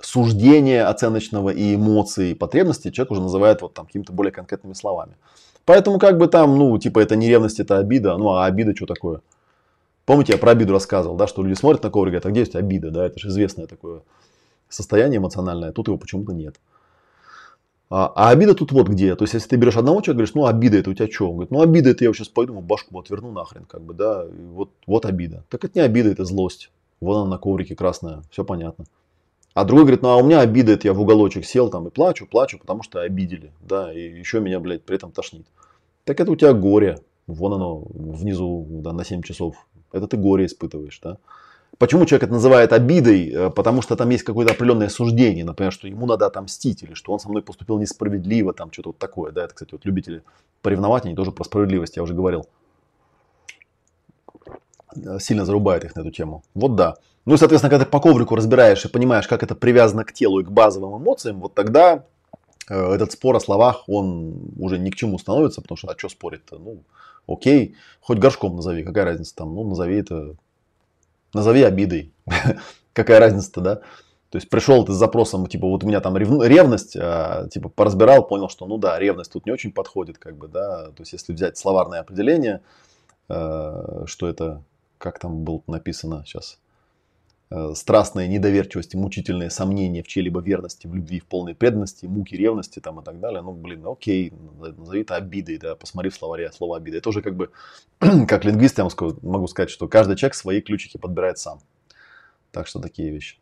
суждения оценочного и эмоций, и потребностей человек уже называет вот там какими-то более конкретными словами. Поэтому как бы там, ну, типа это не ревность, это обида, ну, а обида что такое? Помните, я про обиду рассказывал, да, что люди смотрят на коврик и говорят, а где есть обида, да, это же известное такое состояние эмоциональное, тут его почему-то нет. А, а обида тут вот где. То есть, если ты берешь одного человека, говоришь, ну, обида это у тебя что? Он говорит, ну, обида это я сейчас пойду, башку отверну нахрен, как бы, да, вот, вот обида. Так это не обида, это злость. Вот она на коврике красная, все понятно. А другой говорит, ну, а у меня обида, это я в уголочек сел там и плачу, плачу, потому что обидели, да, и еще меня, блядь, при этом тошнит. Так это у тебя горе, вон оно внизу, да, на 7 часов это ты горе испытываешь, да. Почему человек это называет обидой? Э, потому что там есть какое-то определенное суждение, например, что ему надо отомстить, или что он со мной поступил несправедливо, там что-то вот такое, да, это, кстати, вот любители поревновать, они тоже про справедливость, я уже говорил, э, сильно зарубает их на эту тему. Вот да. Ну и, соответственно, когда ты по коврику разбираешь и понимаешь, как это привязано к телу и к базовым эмоциям, вот тогда э, этот спор о словах, он уже ни к чему становится, потому что а что спорить-то? Ну, окей, хоть горшком назови, какая разница там, ну, назови это, назови обидой, какая разница-то, да? То есть пришел ты с запросом, типа, вот у меня там ревность, а, типа, поразбирал, понял, что, ну да, ревность тут не очень подходит, как бы, да. То есть если взять словарное определение, э, что это, как там было написано сейчас, страстная недоверчивость и мучительные сомнения в чьей-либо верности, в любви, в полной преданности, муки ревности там и так далее. Ну, блин, окей, назови это обидой, да, посмотри в словаре слово обида. Это уже как бы, как лингвист я могу сказать, что каждый человек свои ключики подбирает сам. Так что такие вещи.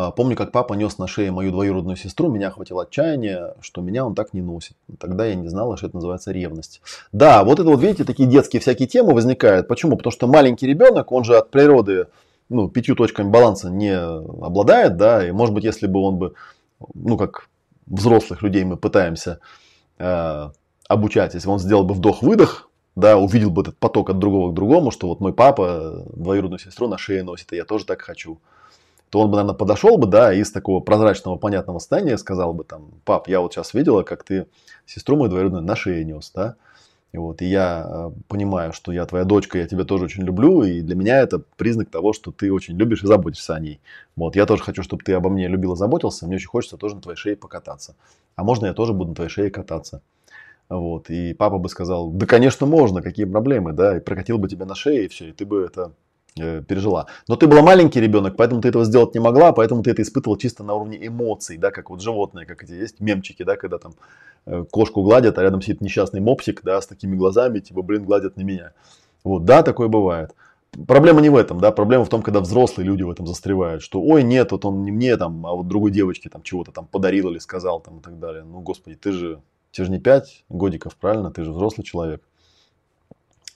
А, помню, как папа нес на шее мою двоюродную сестру, меня охватило отчаяние, что меня он так не носит. Тогда я не знала, что это называется ревность. Да, вот это вот, видите, такие детские всякие темы возникают. Почему? Потому что маленький ребенок, он же от природы ну, пятью точками баланса не обладает, да, и может быть, если бы он бы, ну, как взрослых людей мы пытаемся э, обучать, если бы он сделал бы вдох-выдох, да, увидел бы этот поток от другого к другому, что вот мой папа двоюродную сестру на шее носит, и я тоже так хочу то он бы, наверное, подошел бы, да, из такого прозрачного, понятного состояния сказал бы там, пап, я вот сейчас видела, как ты сестру мою двоюродную на шее нес, да, и вот, и я э, понимаю, что я твоя дочка, я тебя тоже очень люблю, и для меня это признак того, что ты очень любишь и заботишься о ней. Вот, я тоже хочу, чтобы ты обо мне любил и заботился, мне очень хочется тоже на твоей шее покататься. А можно я тоже буду на твоей шее кататься? Вот, и папа бы сказал, да, конечно, можно, какие проблемы, да, и прокатил бы тебя на шее, и все, и ты бы это пережила. Но ты была маленький ребенок, поэтому ты этого сделать не могла, поэтому ты это испытывал чисто на уровне эмоций, да, как вот животные, как эти есть мемчики, да, когда там э, кошку гладят, а рядом сидит несчастный мопсик, да, с такими глазами, типа, блин, гладят не меня. Вот, да, такое бывает. Проблема не в этом, да, проблема в том, когда взрослые люди в этом застревают, что, ой, нет, вот он не мне там, а вот другой девочке там чего-то там подарил или сказал там и так далее. Ну, господи, ты же, тебе же не 5 годиков, правильно, ты же взрослый человек.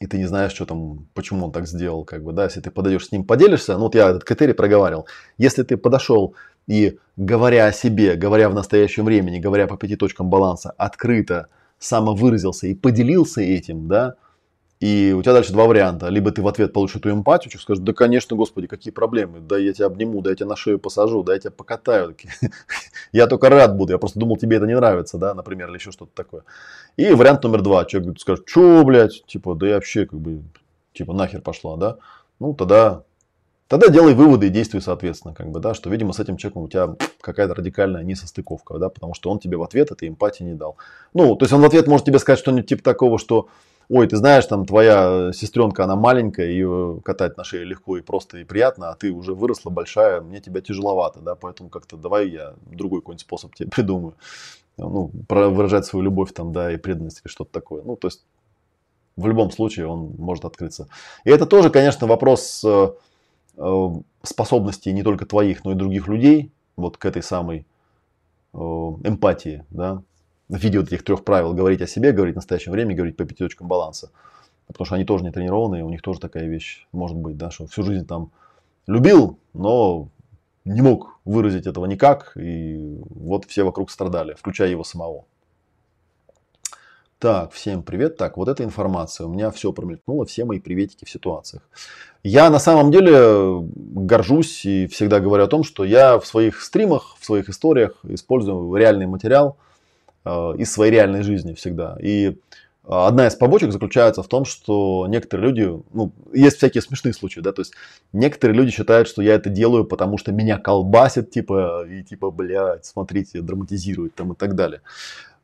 И ты не знаешь, что там, почему он так сделал, как бы, да, если ты подойдешь с ним, поделишься, ну, вот я этот критерий проговаривал, если ты подошел и, говоря о себе, говоря в настоящем времени, говоря по пяти точкам баланса, открыто самовыразился и поделился этим, да, и у тебя дальше два варианта. Либо ты в ответ получишь эту эмпатию, что скажешь, да, конечно, господи, какие проблемы, да я тебя обниму, да я тебя на шею посажу, да я тебя покатаю. Я только рад буду, я просто думал, тебе это не нравится, да, например, или еще что-то такое. И вариант номер два, человек скажет, что, блядь, типа, да я вообще, как бы, типа, нахер пошла, да. Ну, тогда, тогда делай выводы и действуй соответственно, как бы, да, что, видимо, с этим человеком у тебя какая-то радикальная несостыковка, да, потому что он тебе в ответ этой эмпатии не дал. Ну, то есть он в ответ может тебе сказать что-нибудь типа такого, что ой, ты знаешь, там твоя сестренка, она маленькая, ее катать на шее легко и просто и приятно, а ты уже выросла большая, мне тебя тяжеловато, да, поэтому как-то давай я другой какой-нибудь способ тебе придумаю. Ну, выражать свою любовь там, да, и преданность или что-то такое. Ну, то есть в любом случае он может открыться. И это тоже, конечно, вопрос э, э, способностей не только твоих, но и других людей вот к этой самой э, эмпатии, да, в виде вот этих трех правил говорить о себе, говорить в настоящем времени, говорить по пяти точкам баланса. Потому что они тоже не тренированные, у них тоже такая вещь может быть, да, что всю жизнь там любил, но не мог выразить этого никак, и вот все вокруг страдали, включая его самого. Так, всем привет. Так, вот эта информация. У меня все промелькнуло, все мои приветики в ситуациях. Я на самом деле горжусь и всегда говорю о том, что я в своих стримах, в своих историях использую реальный материал – из своей реальной жизни всегда. И одна из побочек заключается в том, что некоторые люди, ну, есть всякие смешные случаи, да, то есть некоторые люди считают, что я это делаю, потому что меня колбасит, типа, и типа, блядь, смотрите, драматизирует там и так далее.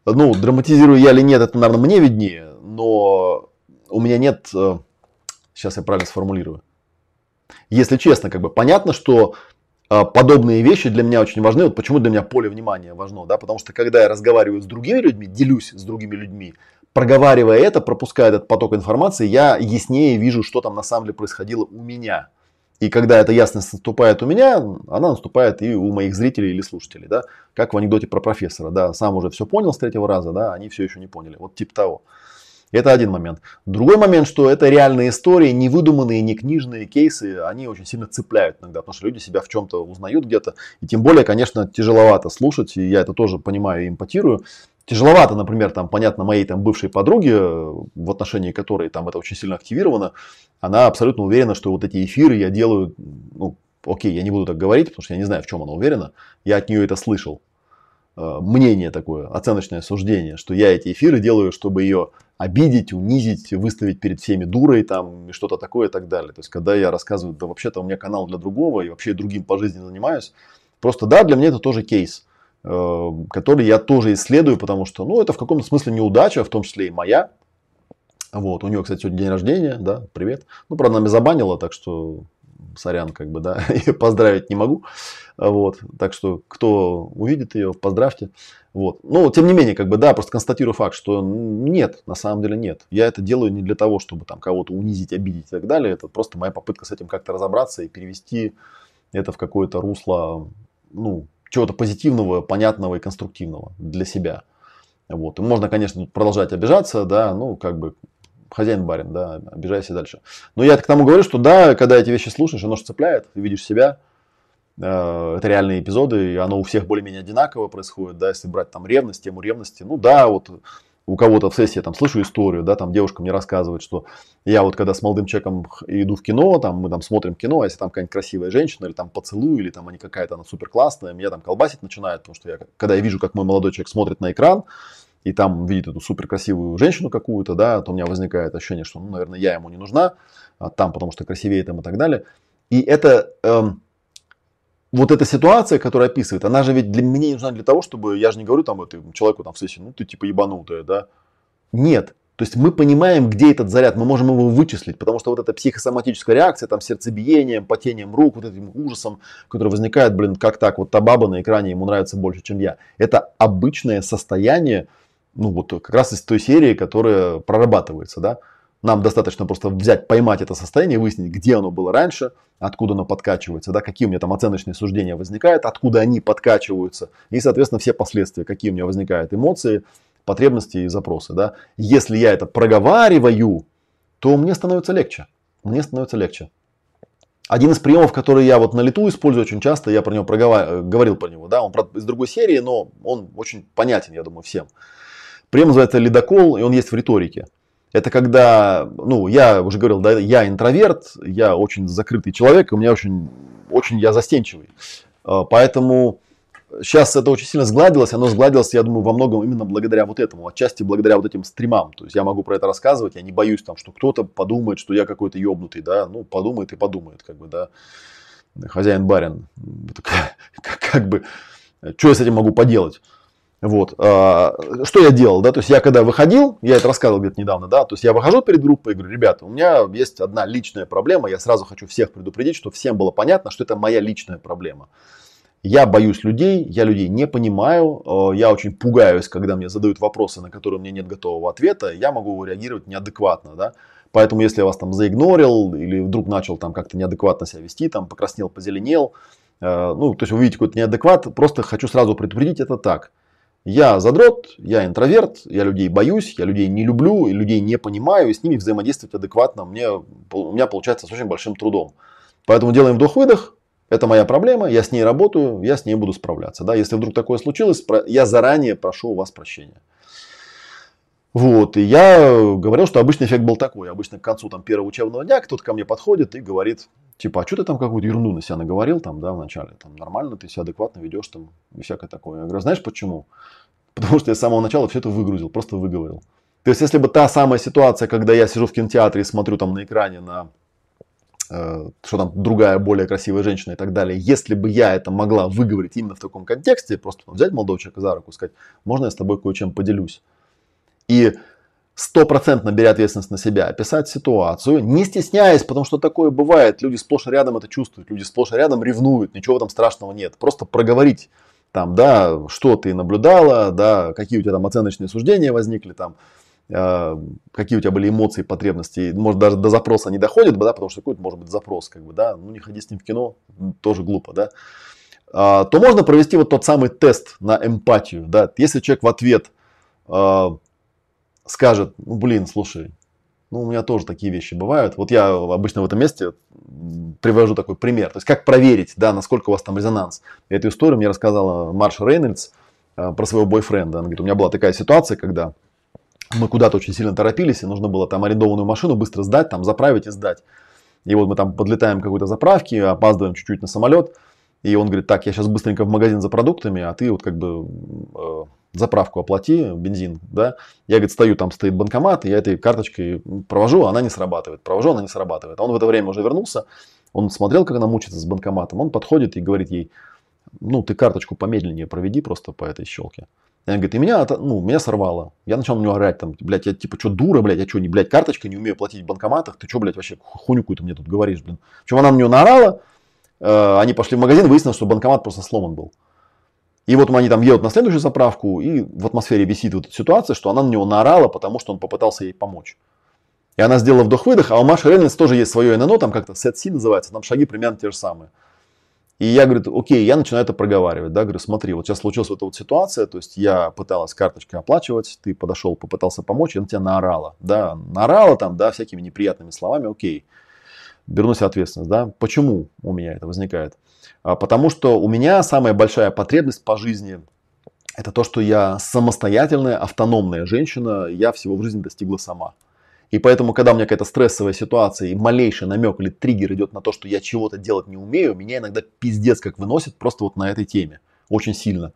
Ну, драматизирую я или нет, это, наверное, мне виднее, но у меня нет, сейчас э, я правильно сформулирую. Если честно, как бы понятно, что подобные вещи для меня очень важны. Вот почему для меня поле внимания важно, да, потому что когда я разговариваю с другими людьми, делюсь с другими людьми, проговаривая это, пропуская этот поток информации, я яснее вижу, что там на самом деле происходило у меня. И когда эта ясность наступает у меня, она наступает и у моих зрителей или слушателей, да, как в анекдоте про профессора, да, сам уже все понял с третьего раза, да, они все еще не поняли, вот типа того. Это один момент. Другой момент, что это реальные истории, не выдуманные, не книжные кейсы, они очень сильно цепляют иногда, потому что люди себя в чем-то узнают где-то. И тем более, конечно, тяжеловато слушать, и я это тоже понимаю и импотирую. Тяжеловато, например, там, понятно, моей там бывшей подруге, в отношении которой там это очень сильно активировано, она абсолютно уверена, что вот эти эфиры я делаю, ну, окей, я не буду так говорить, потому что я не знаю, в чем она уверена, я от нее это слышал. Э, мнение такое, оценочное суждение, что я эти эфиры делаю, чтобы ее обидеть, унизить, выставить перед всеми дурой там и что-то такое и так далее. То есть, когда я рассказываю, да вообще-то у меня канал для другого, и вообще другим по жизни занимаюсь, просто да, для меня это тоже кейс, э, который я тоже исследую, потому что, ну, это в каком-то смысле неудача, в том числе и моя. Вот, у нее, кстати, сегодня день рождения, да, привет. Ну, правда, она меня забанила, так что сорян, как бы, да, и поздравить не могу. Вот, так что, кто увидит ее, поздравьте. Вот. Но, тем не менее, как бы, да, просто констатирую факт, что нет, на самом деле нет. Я это делаю не для того, чтобы там кого-то унизить, обидеть и так далее. Это просто моя попытка с этим как-то разобраться и перевести это в какое-то русло, ну, чего-то позитивного, понятного и конструктивного для себя. Вот. И можно, конечно, продолжать обижаться, да, ну, как бы, хозяин барин, да, обижайся дальше. Но я к тому говорю, что да, когда эти вещи слушаешь, оно же цепляет, ты видишь себя, э, это реальные эпизоды, и оно у всех более-менее одинаково происходит, да, если брать там ревность, тему ревности, ну да, вот у кого-то в сессии там слышу историю, да, там девушка мне рассказывает, что я вот когда с молодым человеком иду в кино, там мы там смотрим кино, а если там какая-нибудь красивая женщина или там поцелуй, или там они какая-то она супер классная, меня там колбасить начинает, потому что я, когда я вижу, как мой молодой человек смотрит на экран, и там видит эту супер красивую женщину какую-то, да, то у меня возникает ощущение, что, ну, наверное, я ему не нужна, а там, потому что красивее там и так далее. И это, эм, вот эта ситуация, которая описывает, она же ведь для меня нужна для того, чтобы, я же не говорю там этому человеку там в сессии, ну, ты типа ебанутая, да. Нет, То есть мы понимаем, где этот заряд, мы можем его вычислить, потому что вот эта психосоматическая реакция, там сердцебиением, потением рук, вот этим ужасом, который возникает, блин, как так, вот та баба на экране ему нравится больше, чем я. Это обычное состояние, ну вот как раз из той серии, которая прорабатывается, да. Нам достаточно просто взять, поймать это состояние, выяснить, где оно было раньше, откуда оно подкачивается, да, какие у меня там оценочные суждения возникают, откуда они подкачиваются, и, соответственно, все последствия, какие у меня возникают эмоции, потребности и запросы. Да? Если я это проговариваю, то мне становится легче. Мне становится легче. Один из приемов, который я вот на лету использую очень часто, я про него проговаривал, говорил про него, да, он из другой серии, но он очень понятен, я думаю, всем. Прием называется ледокол, и он есть в риторике. Это когда, ну, я уже говорил, да, я интроверт, я очень закрытый человек, у меня очень, очень я застенчивый. А, поэтому Сейчас это очень сильно сгладилось, оно сгладилось, я думаю, во многом именно благодаря вот этому, отчасти благодаря вот этим стримам. То есть я могу про это рассказывать, я не боюсь там, что кто-то подумает, что я какой-то ебнутый, да, ну, подумает и подумает, как бы, да, хозяин-барин, как, как бы, что я с этим могу поделать? Вот. А, что я делал, да, то есть я когда выходил, я это рассказывал где-то недавно, да, то есть я выхожу перед группой и говорю, ребята, у меня есть одна личная проблема, я сразу хочу всех предупредить, чтобы всем было понятно, что это моя личная проблема. Я боюсь людей, я людей не понимаю, э, я очень пугаюсь, когда мне задают вопросы, на которые у меня нет готового ответа, я могу реагировать неадекватно, да. Поэтому, если я вас там заигнорил или вдруг начал там как-то неадекватно себя вести, там покраснел, позеленел, э, ну, то есть вы видите какой-то неадекват, просто хочу сразу предупредить, это так. Я задрот, я интроверт, я людей боюсь, я людей не люблю, людей не понимаю, и с ними взаимодействовать адекватно мне, у меня получается с очень большим трудом. Поэтому делаем вдох-выдох, это моя проблема, я с ней работаю, я с ней буду справляться. Да? Если вдруг такое случилось, я заранее прошу у вас прощения. Вот, и я говорил, что обычный эффект был такой. Обычно к концу там, первого учебного дня кто-то ко мне подходит и говорит, типа, а что ты там какую-то ерунду на себя наговорил там, да, вначале? Там нормально, ты себя адекватно ведешь там и всякое такое. Я говорю, знаешь почему? Потому что я с самого начала все это выгрузил, просто выговорил. То есть, если бы та самая ситуация, когда я сижу в кинотеатре и смотрю там на экране на Э, что там другая, более красивая женщина и так далее. Если бы я это могла выговорить именно в таком контексте, просто взять молодого человека за руку и сказать, можно я с тобой кое-чем поделюсь. И стопроцентно беря ответственность на себя, описать ситуацию, не стесняясь, потому что такое бывает, люди сплошь и рядом это чувствуют, люди сплошь и рядом ревнуют, ничего там страшного нет. Просто проговорить там, да, что ты наблюдала, да, какие у тебя там оценочные суждения возникли там, а, какие у тебя были эмоции, потребности, может даже до запроса не доходит, да, потому что какой-то может быть запрос, как бы, да, ну не ходи с ним в кино, тоже глупо, да, а, то можно провести вот тот самый тест на эмпатию, да, если человек в ответ а, скажет, ну блин, слушай, ну, у меня тоже такие вещи бывают. Вот я обычно в этом месте привожу такой пример. То есть, как проверить, да, насколько у вас там резонанс. Эту историю мне рассказала Марша Рейнольдс про своего бойфренда. Она говорит, у меня была такая ситуация, когда мы куда-то очень сильно торопились, и нужно было там арендованную машину быстро сдать, там заправить и сдать. И вот мы там подлетаем к какой-то заправке, опаздываем чуть-чуть на самолет, и он говорит, так, я сейчас быстренько в магазин за продуктами, а ты вот как бы э, заправку оплати, бензин, да. Я, говорит, стою, там стоит банкомат, и я этой карточкой провожу, она не срабатывает. Провожу, она не срабатывает. А он в это время уже вернулся, он смотрел, как она мучится с банкоматом, он подходит и говорит ей, ну, ты карточку помедленнее проведи просто по этой щелке. И она говорит, и меня, ну, меня сорвало. Я начал на него орать, там, блядь, я типа, что, дура, блядь, я что, не, блядь, карточка, не умею платить в банкоматах, ты что, блядь, вообще хуйню какую-то мне тут говоришь, блин. В общем, она на нее наорала, э, они пошли в магазин, выяснилось, что банкомат просто сломан был. И вот они там едут на следующую заправку, и в атмосфере висит вот эта ситуация, что она на него наорала, потому что он попытался ей помочь. И она сделала вдох-выдох, а у Маши Рейнольдс тоже есть свое ННО, там как-то сет-си называется, там шаги примерно те же самые. И я говорю, окей, я начинаю это проговаривать, да, говорю, смотри, вот сейчас случилась вот эта вот ситуация, то есть я пыталась карточкой оплачивать, ты подошел, попытался помочь, и она тебя наорала, да, наорала там, да, всякими неприятными словами, окей, себя ответственность, да, почему у меня это возникает? А, потому что у меня самая большая потребность по жизни это то, что я самостоятельная, автономная женщина, я всего в жизни достигла сама. И поэтому, когда у меня какая-то стрессовая ситуация и малейший намек или триггер идет на то, что я чего-то делать не умею, меня иногда пиздец как выносит просто вот на этой теме. Очень сильно.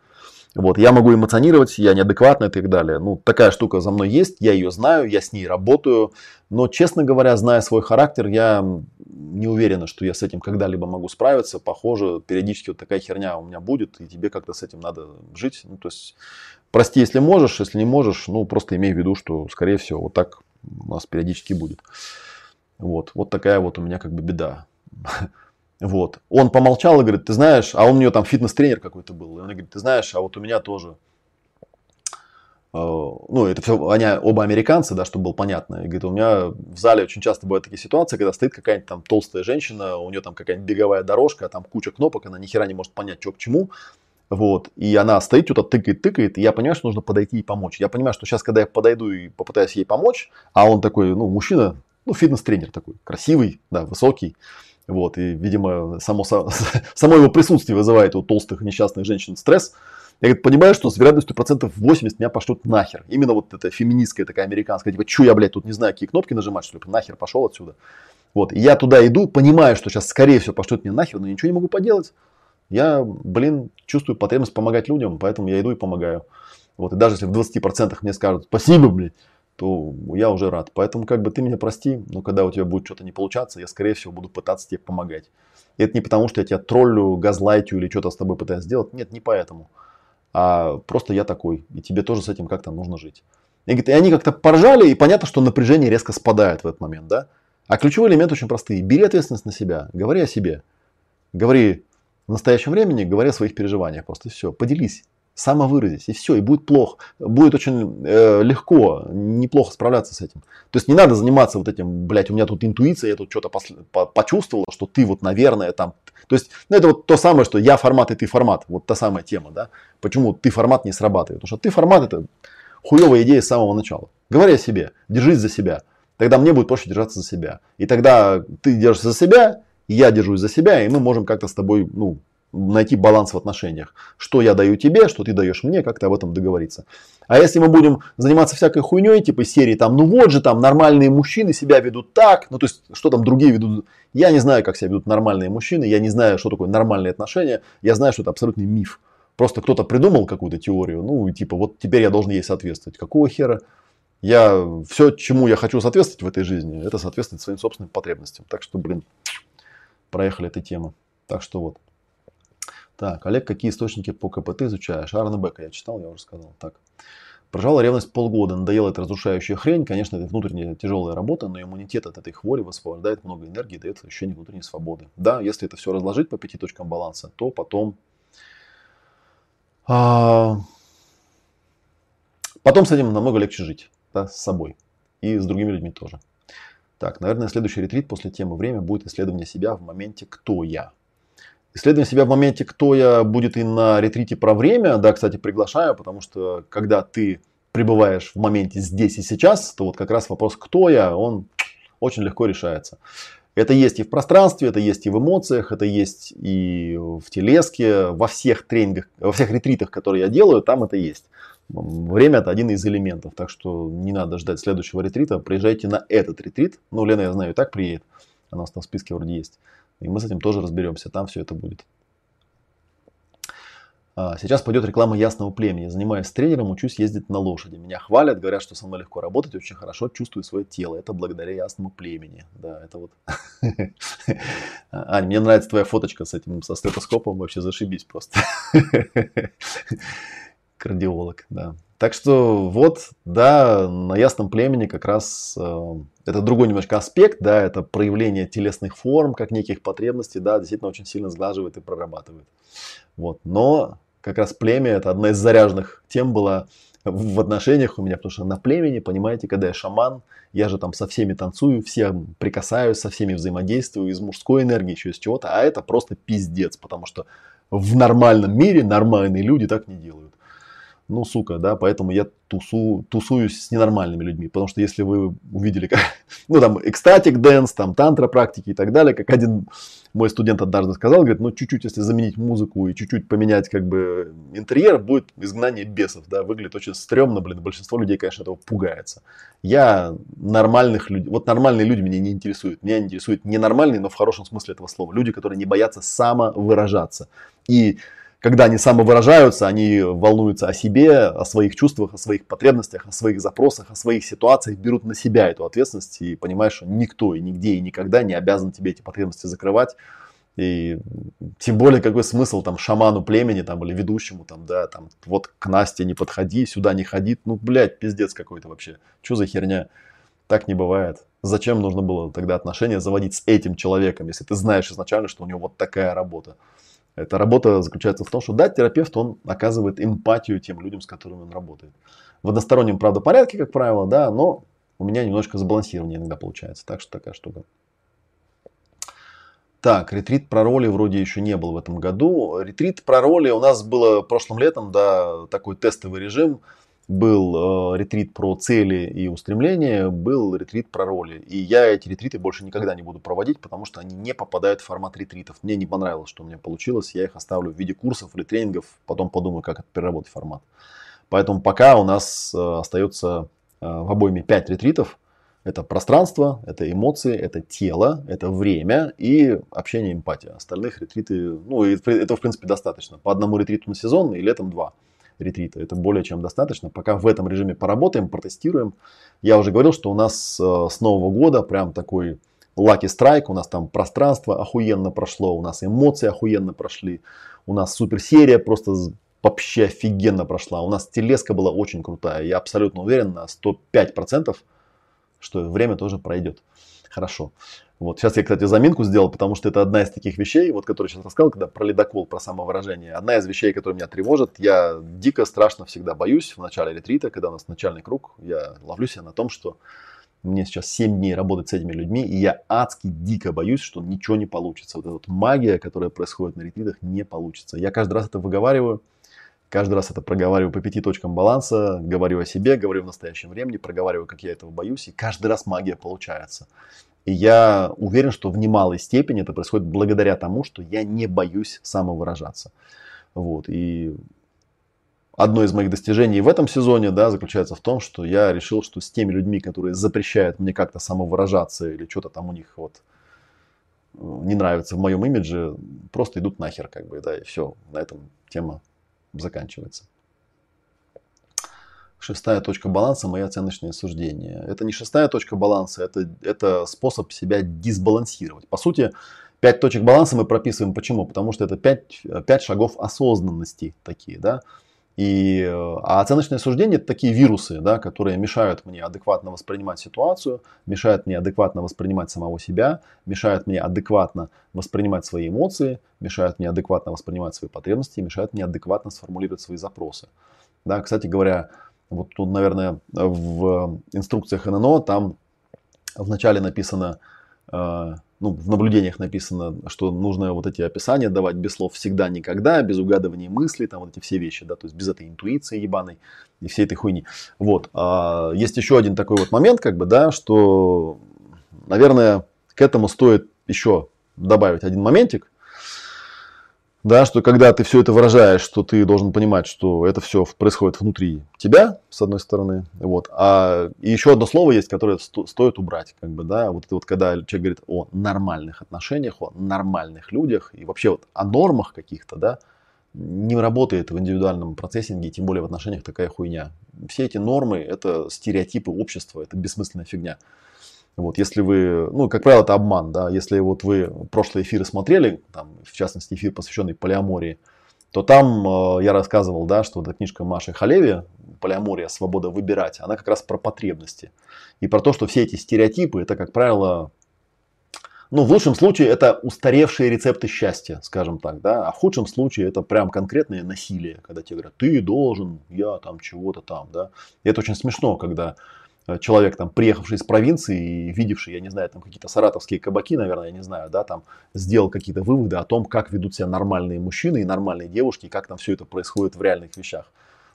Вот, я могу эмоционировать, я неадекватный и так далее. Ну, такая штука за мной есть, я ее знаю, я с ней работаю. Но, честно говоря, зная свой характер, я не уверена, что я с этим когда-либо могу справиться. Похоже, периодически вот такая херня у меня будет, и тебе как-то с этим надо жить. Ну, то есть прости, если можешь, если не можешь, ну, просто имей в виду, что, скорее всего, вот так у нас периодически будет. Вот, вот такая вот у меня как бы беда. Вот. Он помолчал и говорит, ты знаешь, а он у нее там фитнес-тренер какой-то был. И он говорит, ты знаешь, а вот у меня тоже Э, ну, это все, они оба американцы, да, чтобы было понятно. И говорит, у меня в зале очень часто бывают такие ситуации, когда стоит какая-нибудь там толстая женщина, у нее там какая-нибудь беговая дорожка, там куча кнопок, она ни хера не может понять, что к чему. Вот, и она стоит, что-то тыкает, тыкает, и я понимаю, что нужно подойти и помочь. Я понимаю, что сейчас, когда я подойду и попытаюсь ей помочь, а он такой, ну, мужчина, ну, фитнес-тренер такой, красивый, да, высокий, вот, и, видимо, само, само его присутствие вызывает у толстых несчастных женщин стресс, я говорит, понимаю, что с вероятностью процентов 80 меня пошлют нахер. Именно вот эта феминистская такая американская, типа, что я, блядь, тут не знаю, какие кнопки нажимать, что ли, нахер пошел отсюда. Вот, и я туда иду, понимаю, что сейчас, скорее всего, пошлют меня нахер, но ничего не могу поделать. Я, блин, чувствую потребность помогать людям, поэтому я иду и помогаю. Вот, и даже если в 20% мне скажут, спасибо, блядь, то я уже рад. Поэтому как бы ты меня прости, но когда у тебя будет что-то не получаться, я, скорее всего, буду пытаться тебе помогать. И это не потому, что я тебя троллю, газлайтю или что-то с тобой пытаюсь сделать. Нет, не поэтому а просто я такой, и тебе тоже с этим как-то нужно жить. И, они как-то поржали, и понятно, что напряжение резко спадает в этот момент, да? А ключевой элемент очень простой. Бери ответственность на себя, говори о себе. Говори в настоящем времени, говори о своих переживаниях, просто все. Поделись, самовыразись, и все, и будет плохо. Будет очень э, легко, неплохо справляться с этим. То есть не надо заниматься вот этим, блядь, у меня тут интуиция, я тут что-то по почувствовал, что ты вот, наверное, там то есть, ну, это вот то самое, что я формат и ты формат. Вот та самая тема, да. Почему ты формат не срабатывает? Потому что ты формат это хуевая идея с самого начала. Говори о себе, держись за себя. Тогда мне будет проще держаться за себя. И тогда ты держишься за себя, я держусь за себя, и мы можем как-то с тобой, ну, найти баланс в отношениях. Что я даю тебе, что ты даешь мне, как-то об этом договориться. А если мы будем заниматься всякой хуйней, типа серии там, ну вот же там нормальные мужчины себя ведут так, ну то есть что там другие ведут, я не знаю, как себя ведут нормальные мужчины, я не знаю, что такое нормальные отношения, я знаю, что это абсолютный миф. Просто кто-то придумал какую-то теорию, ну и типа вот теперь я должен ей соответствовать. Какого хера? Я все, чему я хочу соответствовать в этой жизни, это соответствовать своим собственным потребностям. Так что, блин, проехали этой темы. Так что вот. Так, Олег, какие источники по КПТ изучаешь? Арна Бека я читал, я уже сказал. Так. Прожала ревность полгода, надоела эта разрушающая хрень. Конечно, это внутренняя тяжелая работа, но иммунитет от этой хвори высвобождает много энергии, дает ощущение внутренней свободы. Да, если это все разложить по пяти точкам баланса, то потом... А, потом с этим намного легче жить. Да, с собой. И с другими людьми тоже. Так, наверное, следующий ретрит после темы «Время» будет исследование себя в моменте «Кто я?». Исследование себя в моменте, кто я, будет и на ретрите про время. Да, кстати, приглашаю, потому что когда ты пребываешь в моменте здесь и сейчас, то вот как раз вопрос, кто я, он очень легко решается. Это есть и в пространстве, это есть и в эмоциях, это есть и в телеске, во всех тренингах, во всех ретритах, которые я делаю, там это есть. Время это один из элементов, так что не надо ждать следующего ретрита, приезжайте на этот ретрит. Ну, Лена, я знаю, и так приедет, она у нас там в списке вроде есть. И мы с этим тоже разберемся, там все это будет. А, сейчас пойдет реклама ясного племени. Занимаюсь тренером, учусь ездить на лошади. Меня хвалят, говорят, что со мной легко работать, очень хорошо чувствую свое тело. Это благодаря ясному племени. Да, это вот. Ань, мне нравится твоя фоточка с этим, со стетоскопом. Вообще зашибись просто. Кардиолог, да. Так что вот, да, на ясном племени как раз э, это другой немножко аспект, да, это проявление телесных форм, как неких потребностей, да, действительно очень сильно сглаживает и прорабатывает. Вот. Но как раз племя, это одна из заряженных тем была в отношениях у меня, потому что на племени, понимаете, когда я шаман, я же там со всеми танцую, всем прикасаюсь, со всеми взаимодействую из мужской энергии, еще из чего-то, а это просто пиздец, потому что в нормальном мире нормальные люди так не делают ну, сука, да, поэтому я тусу, тусуюсь с ненормальными людьми, потому что если вы увидели, как, ну, там, ecstatic dance, там, тантра практики и так далее, как один мой студент однажды сказал, говорит, ну, чуть-чуть, если заменить музыку и чуть-чуть поменять, как бы, интерьер, будет изгнание бесов, да, выглядит очень стрёмно, блин, большинство людей, конечно, этого пугается. Я нормальных людей, вот нормальные люди меня не интересуют, меня интересуют ненормальные, но в хорошем смысле этого слова, люди, которые не боятся самовыражаться. И когда они самовыражаются, они волнуются о себе, о своих чувствах, о своих потребностях, о своих запросах, о своих ситуациях, берут на себя эту ответственность и понимаешь, что никто и нигде и никогда не обязан тебе эти потребности закрывать. И тем более, какой смысл там шаману племени там или ведущему там, да, там вот к Насте не подходи, сюда не ходи. Ну, блядь, пиздец какой-то вообще. Что за херня? Так не бывает. Зачем нужно было тогда отношения заводить с этим человеком, если ты знаешь изначально, что у него вот такая работа? Эта работа заключается в том, что да, терапевт, он оказывает эмпатию тем людям, с которыми он работает. В одностороннем, правда, порядке, как правило, да, но у меня немножко забалансирование иногда получается. Так что такая штука. Так, ретрит про роли вроде еще не был в этом году. Ретрит про роли у нас было прошлым летом, да, такой тестовый режим. Был э, ретрит про цели и устремления, был ретрит про роли. И я эти ретриты больше никогда не буду проводить, потому что они не попадают в формат ретритов. Мне не понравилось, что у меня получилось. Я их оставлю в виде курсов или тренингов, потом подумаю, как это переработать формат. Поэтому пока у нас э, остается э, в обойме 5 ретритов. Это пространство, это эмоции, это тело, это время и общение, эмпатия. Остальных ретриты, ну, это в принципе достаточно. По одному ретриту на сезон и летом два ретрита. Это более чем достаточно. Пока в этом режиме поработаем, протестируем. Я уже говорил, что у нас э, с Нового года прям такой Lucky Strike, у нас там пространство охуенно прошло, у нас эмоции охуенно прошли, у нас суперсерия просто вообще офигенно прошла, у нас телеска была очень крутая, я абсолютно уверен на 105%, что время тоже пройдет. Хорошо. Вот. Сейчас я, кстати, заминку сделал, потому что это одна из таких вещей, вот, которую сейчас рассказал, когда про ледокол, про самовыражение. Одна из вещей, которая меня тревожит. Я дико страшно всегда боюсь в начале ретрита, когда у нас начальный круг, я ловлю себя на том, что мне сейчас 7 дней работать с этими людьми, и я адски дико боюсь, что ничего не получится. Вот эта вот магия, которая происходит на ретритах, не получится. Я каждый раз это выговариваю, Каждый раз это проговариваю по пяти точкам баланса, говорю о себе, говорю в настоящем времени, проговариваю, как я этого боюсь, и каждый раз магия получается. И я уверен, что в немалой степени это происходит благодаря тому, что я не боюсь самовыражаться. Вот. И одно из моих достижений в этом сезоне да, заключается в том, что я решил, что с теми людьми, которые запрещают мне как-то самовыражаться или что-то там у них вот э, не нравится в моем имидже, просто идут нахер, как бы, да, и все, на этом тема заканчивается. Шестая точка баланса – мои оценочные суждения. Это не шестая точка баланса, это, это способ себя дисбалансировать. По сути, пять точек баланса мы прописываем. Почему? Потому что это пять, пять шагов осознанности такие. Да? И, а оценочные суждения это такие вирусы, да, которые мешают мне адекватно воспринимать ситуацию, мешают мне адекватно воспринимать самого себя, мешают мне адекватно воспринимать свои эмоции, мешают мне адекватно воспринимать свои потребности, мешают мне адекватно сформулировать свои запросы. Да, кстати говоря, вот тут, наверное, в инструкциях ННО там вначале написано э, ну, в наблюдениях написано, что нужно вот эти описания давать без слов всегда, никогда, без угадывания мыслей, там вот эти все вещи, да, то есть без этой интуиции ебаной и всей этой хуйни. Вот. А есть еще один такой вот момент, как бы, да, что, наверное, к этому стоит еще добавить один моментик, да, что когда ты все это выражаешь, что ты должен понимать, что это все происходит внутри тебя, с одной стороны, вот, а и еще одно слово есть, которое сто, стоит убрать, как бы, да, вот это вот, когда человек говорит о нормальных отношениях, о нормальных людях и вообще вот о нормах каких-то, да, не работает в индивидуальном процессинге, тем более в отношениях такая хуйня. Все эти нормы – это стереотипы общества, это бессмысленная фигня. Вот, если вы, ну, как правило, это обман, да, если вот вы прошлые эфиры смотрели, там, в частности, эфир, посвященный полиамории, то там э, я рассказывал, да, что эта книжка Маши Халеви «Полиамория. Свобода выбирать», она как раз про потребности. И про то, что все эти стереотипы, это, как правило, ну, в лучшем случае это устаревшие рецепты счастья, скажем так, да, а в худшем случае это прям конкретное насилие, когда тебе говорят, ты должен, я там чего-то там, да. И это очень смешно, когда человек, там, приехавший из провинции и видевший, я не знаю, там какие-то саратовские кабаки, наверное, я не знаю, да, там, сделал какие-то выводы о том, как ведут себя нормальные мужчины и нормальные девушки, и как там все это происходит в реальных вещах.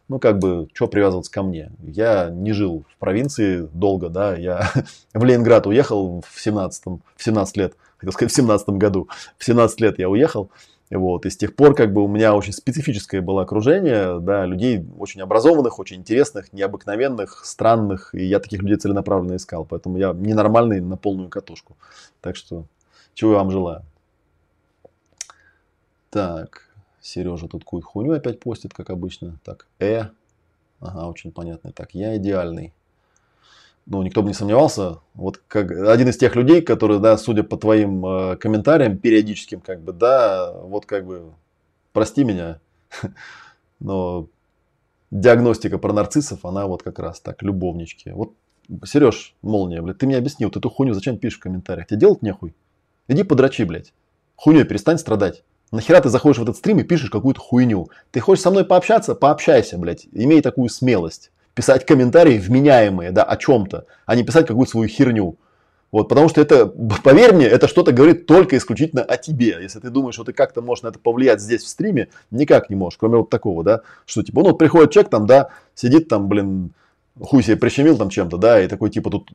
Ну, как бы, что привязываться ко мне? Я не жил в провинции долго, да, я в Ленинград уехал в 17, в 17 лет, хотел сказать, в 17 году, в 17 лет я уехал, вот, и с тех пор как бы у меня очень специфическое было окружение, да, людей очень образованных, очень интересных, необыкновенных, странных, и я таких людей целенаправленно искал, поэтому я ненормальный на полную катушку. Так что, чего я вам желаю. Так, Сережа тут какую-то хуйню опять постит, как обычно. Так, э, ага, очень понятно. Так, я идеальный. Ну, никто бы не сомневался, вот как один из тех людей, которые, да, судя по твоим э, комментариям периодическим, как бы, да, вот как бы, прости меня, но диагностика про нарциссов, она вот как раз так, любовнички. Вот, Сереж, молния, блядь, ты мне объясни, вот эту хуйню зачем пишешь в комментариях? Тебе делать нехуй? Иди подрачи, блядь. Хуйней перестань страдать. Нахера ты заходишь в этот стрим и пишешь какую-то хуйню? Ты хочешь со мной пообщаться? Пообщайся, блядь. Имей такую смелость. Писать комментарии вменяемые, да, о чем-то, а не писать какую-то свою херню. Вот, потому что это, поверь мне, это что-то говорит только исключительно о тебе. Если ты думаешь, что ты как-то можешь на это повлиять здесь в стриме, никак не можешь, кроме вот такого, да, что типа, ну, вот приходит человек там, да, сидит там, блин, хуй себе прищемил там чем-то, да, и такой типа тут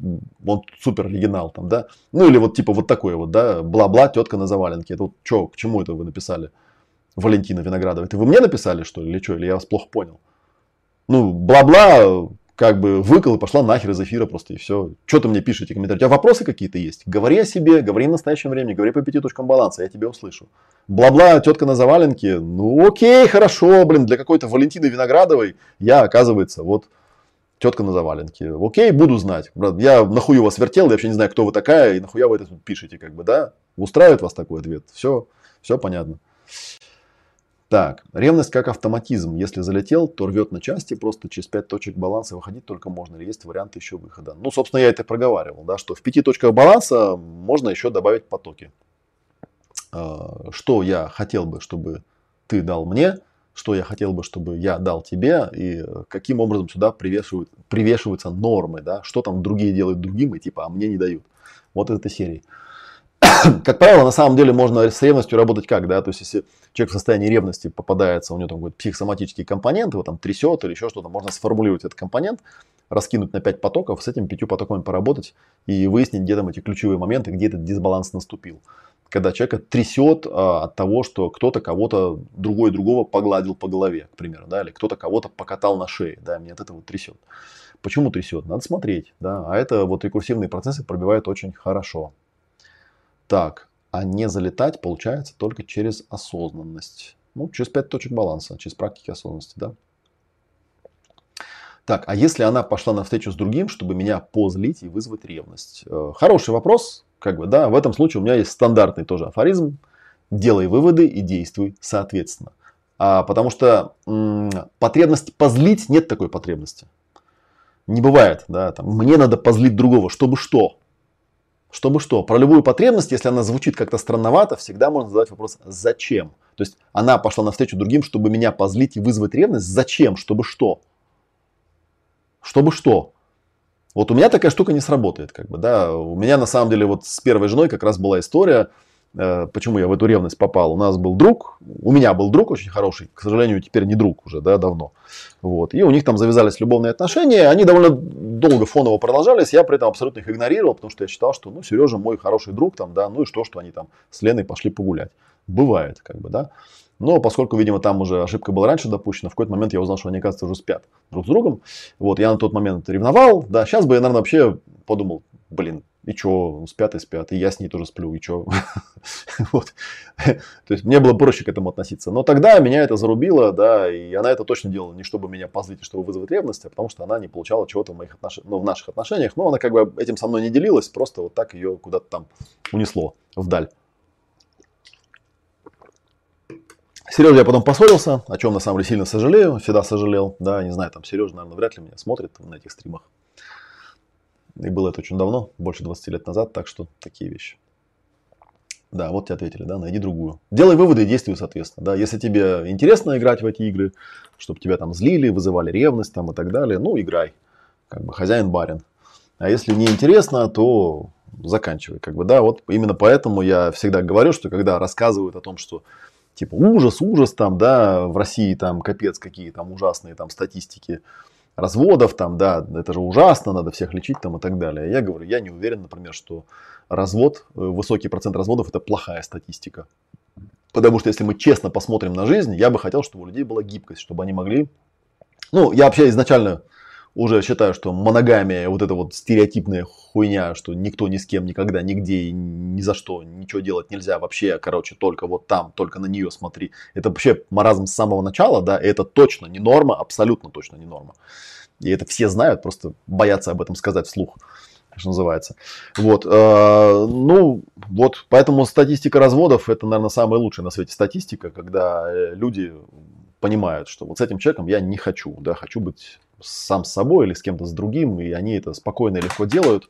он супер оригинал там, да. Ну или вот типа вот такой вот, да, бла-бла, тетка на заваленке. Это вот что, к чему это вы написали? Валентина Виноградова. Это вы мне написали, что ли, или что? Или я вас плохо понял? Ну, бла-бла, как бы выкол и пошла нахер из эфира просто и все. Что ты мне пишете комментарии? У тебя вопросы какие-то есть? Говори о себе, говори в настоящем времени, говори по пяти точкам баланса, я тебя услышу. Бла-бла, тетка на заваленке. Ну окей, хорошо, блин, для какой-то Валентины Виноградовой я, оказывается, вот тетка на заваленке. Окей, буду знать. Я нахую вас вертел, я вообще не знаю, кто вы такая, и нахуя вы это пишете, как бы, да? Устраивает вас такой ответ? Все, все понятно. Так, ревность как автоматизм. Если залетел, то рвет на части, просто через 5 точек баланса выходить только можно. Или есть варианты еще выхода? Ну, собственно, я это проговаривал, да, что в 5 точках баланса можно еще добавить потоки. А, что я хотел бы, чтобы ты дал мне – что я хотел бы, чтобы я дал тебе, и каким образом сюда привешивают, привешиваются нормы, да, что там другие делают другим, и типа, а мне не дают. Вот этой серии. как правило, на самом деле можно с ревностью работать как, да, то есть если человек в состоянии ревности попадается, у него там какой-то психосоматический компонент, его там трясет или еще что-то, можно сформулировать этот компонент, раскинуть на 5 потоков, с этим пятью потоками поработать и выяснить, где там эти ключевые моменты, где этот дисбаланс наступил когда человека трясет а, от того, что кто-то кого-то другой другого погладил по голове, к примеру, да, или кто-то кого-то покатал на шее, да, мне от этого трясет. Почему трясет? Надо смотреть, да, а это вот рекурсивные процессы пробивают очень хорошо. Так, а не залетать получается только через осознанность. Ну, через пять точек баланса, через практики осознанности, да. Так, а если она пошла на встречу с другим, чтобы меня позлить и вызвать ревность? Э, хороший вопрос, как бы, да, в этом случае у меня есть стандартный тоже афоризм. Делай выводы и действуй соответственно. А, потому что м- потребность позлить, нет такой потребности. Не бывает, да, там, мне надо позлить другого, чтобы что? Чтобы что? Про любую потребность, если она звучит как-то странновато, всегда можно задать вопрос «зачем?». То есть она пошла навстречу другим, чтобы меня позлить и вызвать ревность. Зачем? Чтобы что? Чтобы что? Вот у меня такая штука не сработает, как бы, да. У меня на самом деле вот с первой женой как раз была история, почему я в эту ревность попал. У нас был друг, у меня был друг очень хороший, к сожалению, теперь не друг уже, да, давно. Вот. И у них там завязались любовные отношения, они довольно долго фоново продолжались, я при этом абсолютно их игнорировал, потому что я считал, что, ну, Сережа мой хороший друг, там, да, ну и что, что они там с Леной пошли погулять. Бывает, как бы, да. Но поскольку, видимо, там уже ошибка была раньше допущена, в какой-то момент я узнал, что они, оказывается, уже спят друг с другом. Вот, я на тот момент ревновал. Да, сейчас бы я, наверное, вообще подумал, блин, и что, спят и спят, и я с ней тоже сплю, и что. вот. То есть мне было проще к этому относиться. Но тогда меня это зарубило, да, и она это точно делала не чтобы меня позлить, чтобы вызвать ревность, а потому что она не получала чего-то в, моих отнош... ну, в наших отношениях. Но она как бы этим со мной не делилась, просто вот так ее куда-то там унесло вдаль. Сережа я потом поссорился, о чем на самом деле сильно сожалею, всегда сожалел. Да, не знаю, там Сережа, наверное, вряд ли меня смотрит на этих стримах. И было это очень давно, больше 20 лет назад, так что такие вещи. Да, вот тебе ответили, да, найди другую. Делай выводы и действуй соответственно. Да, если тебе интересно играть в эти игры, чтобы тебя там злили, вызывали ревность там и так далее, ну, играй. Как бы хозяин-барин. А если не интересно, то заканчивай. Как бы, да, вот именно поэтому я всегда говорю, что когда рассказывают о том, что типа ужас, ужас там, да, в России там капец какие там ужасные там статистики разводов там, да, это же ужасно, надо всех лечить там и так далее. Я говорю, я не уверен, например, что развод, э, высокий процент разводов это плохая статистика. Потому что если мы честно посмотрим на жизнь, я бы хотел, чтобы у людей была гибкость, чтобы они могли... Ну, я вообще изначально уже считаю, что моногамия, вот эта вот стереотипная хуйня, что никто ни с кем никогда, нигде ни за что ничего делать нельзя вообще, короче, только вот там, только на нее смотри. Это вообще маразм с самого начала, да, это точно не норма, абсолютно точно не норма. И это все знают, просто боятся об этом сказать вслух что называется. Вот, э, ну, вот, поэтому статистика разводов это, наверное, самая лучшая на свете статистика, когда э, люди понимают, что вот с этим человеком я не хочу, да, хочу быть сам с собой или с кем-то с другим, и они это спокойно и легко делают.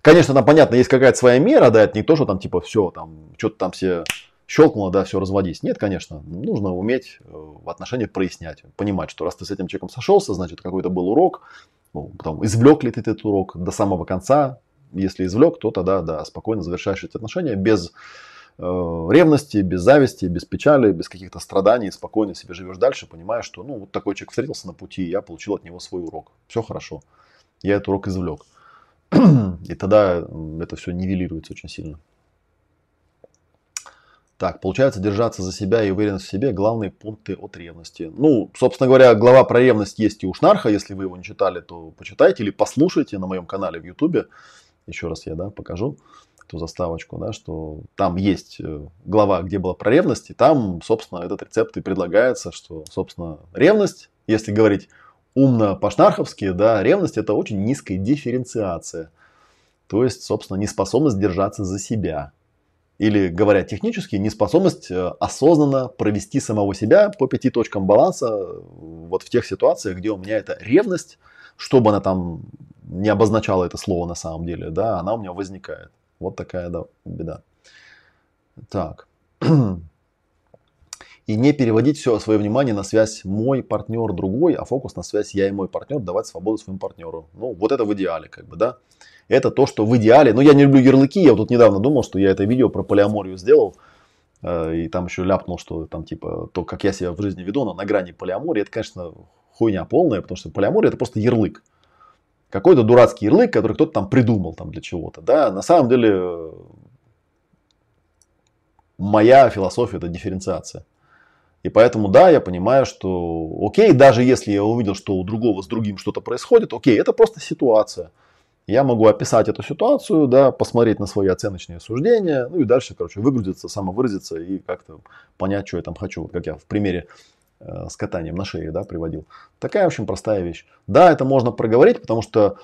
Конечно, там, понятно, есть какая-то своя мера, да, это не то, что там, типа, все, там, что-то там все щелкнуло, да, все, разводись. Нет, конечно, нужно уметь э, в отношениях прояснять, понимать, что раз ты с этим человеком сошелся, значит, какой-то был урок, ну, потом, извлек ли ты этот урок до самого конца, если извлек, то тогда, да, спокойно завершаешь эти отношения без ревности, без зависти, без печали, без каких-то страданий, спокойно себе живешь дальше, понимая, что, ну, вот такой человек встретился на пути, и я получил от него свой урок. Все хорошо. Я этот урок извлек. И тогда это все нивелируется очень сильно. Так, получается, держаться за себя и уверенность в себе – главные пункты от ревности. Ну, собственно говоря, глава про ревность есть и у Шнарха. Если вы его не читали, то почитайте или послушайте на моем канале в Ютубе. Еще раз я да, покажу эту заставочку, да, что там есть э, глава, где была про ревность, и там, собственно, этот рецепт и предлагается, что, собственно, ревность, если говорить умно по-шнарховски, да, ревность – это очень низкая дифференциация. То есть, собственно, неспособность держаться за себя – или, говоря технически, неспособность э, осознанно провести самого себя по пяти точкам баланса э, вот в тех ситуациях, где у меня это ревность, чтобы она там не обозначала это слово на самом деле, да, она у меня возникает. Вот такая да, беда. Так. И не переводить все свое внимание на связь мой партнер другой, а фокус на связь я и мой партнер, давать свободу своему партнеру. Ну, вот это в идеале, как бы, да. Это то, что в идеале. Ну, я не люблю ярлыки. Я вот тут недавно думал, что я это видео про полиаморию сделал. Э, и там еще ляпнул, что там типа то, как я себя в жизни веду, но на грани полиамории. Это, конечно, хуйня полная, потому что полиамория это просто ярлык. Какой-то дурацкий ярлык, который кто-то там придумал там для чего-то. Да, на самом деле моя философия это дифференциация. И поэтому, да, я понимаю, что окей, даже если я увидел, что у другого с другим что-то происходит, окей, это просто ситуация я могу описать эту ситуацию, да, посмотреть на свои оценочные суждения, ну и дальше, короче, выгрузиться, самовыразиться и как-то понять, что я там хочу. Как я в примере э, с катанием на шее, да, приводил. Такая, в общем, простая вещь. Да, это можно проговорить, потому что,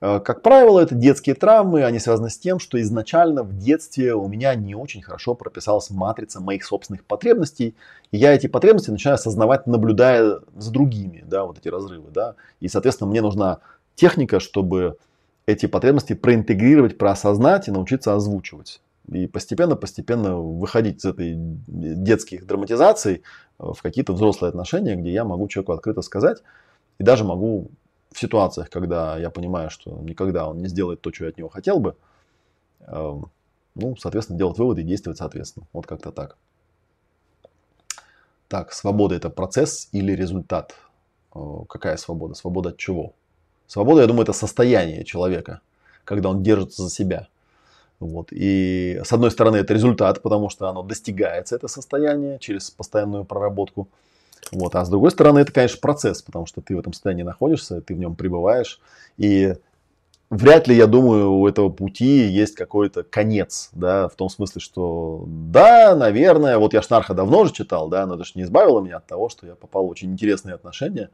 э, как правило, это детские травмы, они связаны с тем, что изначально в детстве у меня не очень хорошо прописалась матрица моих собственных потребностей, и я эти потребности начинаю осознавать, наблюдая за другими, да, вот эти разрывы, да, и, соответственно, мне нужна техника, чтобы эти потребности проинтегрировать, проосознать и научиться озвучивать. И постепенно-постепенно выходить из этой детских драматизаций э, в какие-то взрослые отношения, где я могу человеку открыто сказать и даже могу в ситуациях, когда я понимаю, что никогда он не сделает то, что я от него хотел бы, эм, ну, соответственно, делать выводы и действовать соответственно. Вот как-то так. Так, свобода это процесс или результат? Э, какая свобода? Свобода от чего? Свобода, я думаю, это состояние человека, когда он держится за себя. Вот. И с одной стороны это результат, потому что оно достигается, это состояние, через постоянную проработку. Вот. А с другой стороны это, конечно, процесс, потому что ты в этом состоянии находишься, ты в нем пребываешь. И вряд ли, я думаю, у этого пути есть какой-то конец, да, в том смысле, что да, наверное, вот я Шнарха давно же читал, да, но это же не избавило меня от того, что я попал в очень интересные отношения,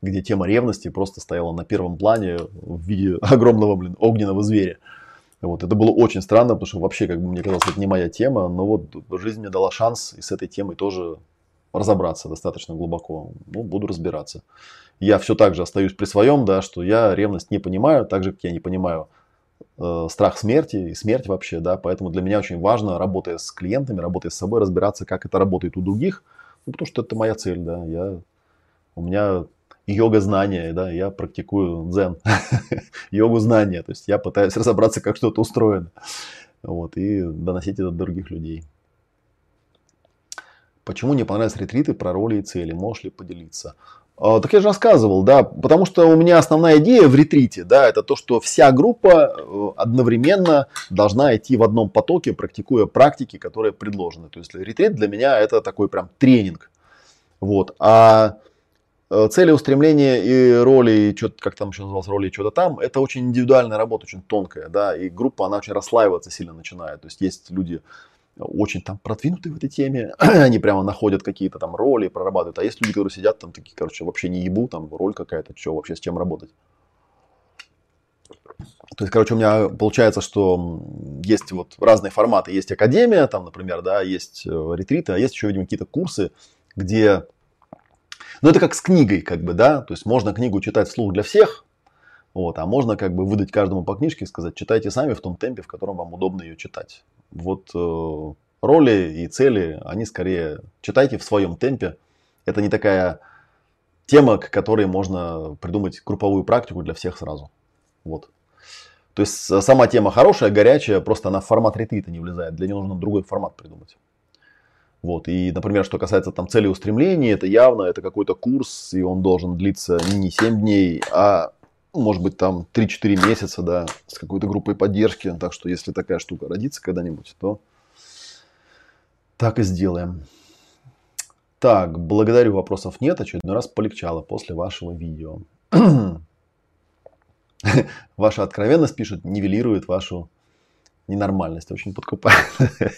где тема ревности просто стояла на первом плане в виде огромного, блин, огненного зверя. Вот, это было очень странно, потому что вообще, как бы мне казалось, это не моя тема, но вот жизнь мне дала шанс и с этой темой тоже разобраться достаточно глубоко. Ну, буду разбираться. Я все так же остаюсь при своем, да, что я ревность не понимаю, так же, как я не понимаю э, страх смерти и смерть вообще, да, поэтому для меня очень важно, работая с клиентами, работая с собой, разбираться, как это работает у других, ну, потому что это моя цель, да, я, у меня йога знания, да, я практикую дзен, йогу знания, то есть я пытаюсь разобраться, как что-то устроено, вот, и доносить это до других людей. Почему не понравились ретриты про роли и цели? Можешь ли поделиться? А, так я же рассказывал, да, потому что у меня основная идея в ретрите, да, это то, что вся группа э, одновременно должна идти в одном потоке, практикуя практики, которые предложены. То есть ретрит для меня это такой прям тренинг. Вот. А цели, устремления и роли, и что-то, как там еще называлось, роли и что-то там, это очень индивидуальная работа, очень тонкая, да, и группа, она очень расслаиваться сильно начинает. То есть есть люди, очень там продвинутые в этой теме, они прямо находят какие-то там роли, прорабатывают. А есть люди, которые сидят там такие, короче, вообще не ебу, там роль какая-то, что вообще с чем работать. То есть, короче, у меня получается, что есть вот разные форматы. Есть академия, там, например, да, есть э, ретриты, а есть еще, видимо, какие-то курсы, где... Ну, это как с книгой, как бы, да. То есть, можно книгу читать вслух для всех, вот, а можно как бы выдать каждому по книжке и сказать, читайте сами в том темпе, в котором вам удобно ее читать. Вот э, роли и цели, они скорее читайте в своем темпе. Это не такая тема, к которой можно придумать групповую практику для всех сразу. Вот. То есть э, сама тема хорошая, горячая, просто она в формат ретрита не влезает. Для нее нужно другой формат придумать. Вот. И, например, что касается там цели устремлений, это явно, это какой-то курс, и он должен длиться не 7 дней, а может быть там 3-4 месяца, да, с какой-то группой поддержки. Так что если такая штука родится когда-нибудь, то так и сделаем. Так, благодарю, вопросов нет. Очередной раз полегчало после вашего видео. Ваша откровенность, пишет, нивелирует вашу ненормальность. Очень подкупает.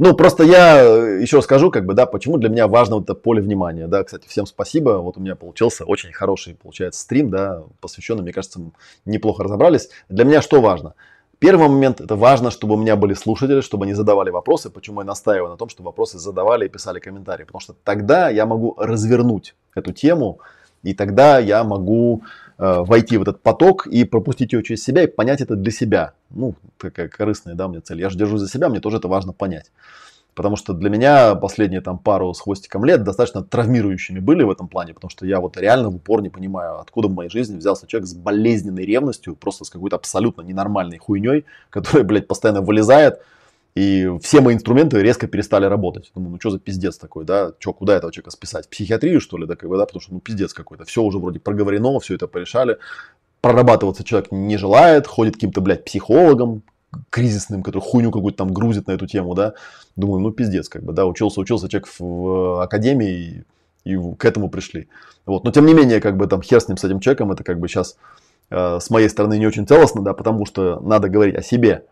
Ну, просто я еще скажу, как бы, да, почему для меня важно вот это поле внимания, да, кстати, всем спасибо, вот у меня получился очень хороший, получается, стрим, да, посвященный, мне кажется, неплохо разобрались. Для меня что важно? Первый момент, это важно, чтобы у меня были слушатели, чтобы они задавали вопросы, почему я настаиваю на том, что вопросы задавали и писали комментарии, потому что тогда я могу развернуть эту тему, и тогда я могу э, войти в этот поток и пропустить его через себя и понять это для себя. Ну, такая корыстная, да, у меня цель. Я же держу за себя, мне тоже это важно понять. Потому что для меня последние там пару с хвостиком лет достаточно травмирующими были в этом плане, потому что я вот реально в упор не понимаю, откуда в моей жизни взялся человек с болезненной ревностью, просто с какой-то абсолютно ненормальной хуйней, которая, блядь, постоянно вылезает, и все мои инструменты резко перестали работать. Думаю, ну что за пиздец такой, да? Че, куда этого человека списать? В психиатрию, что ли, да, как бы, да? Потому что, ну, пиздец какой-то. Все уже вроде проговорено, все это порешали. Прорабатываться человек не желает, ходит каким-то, блядь, психологом, кризисным, который хуйню какую-то там грузит на эту тему, да. Думаю, ну, пиздец, как бы, да, учился, учился человек в, в академии и, и к этому пришли. Вот. Но, тем не менее, как бы, там, хер с ним, с этим человеком, это, как бы, сейчас э, с моей стороны не очень целостно, да, потому что надо говорить о себе,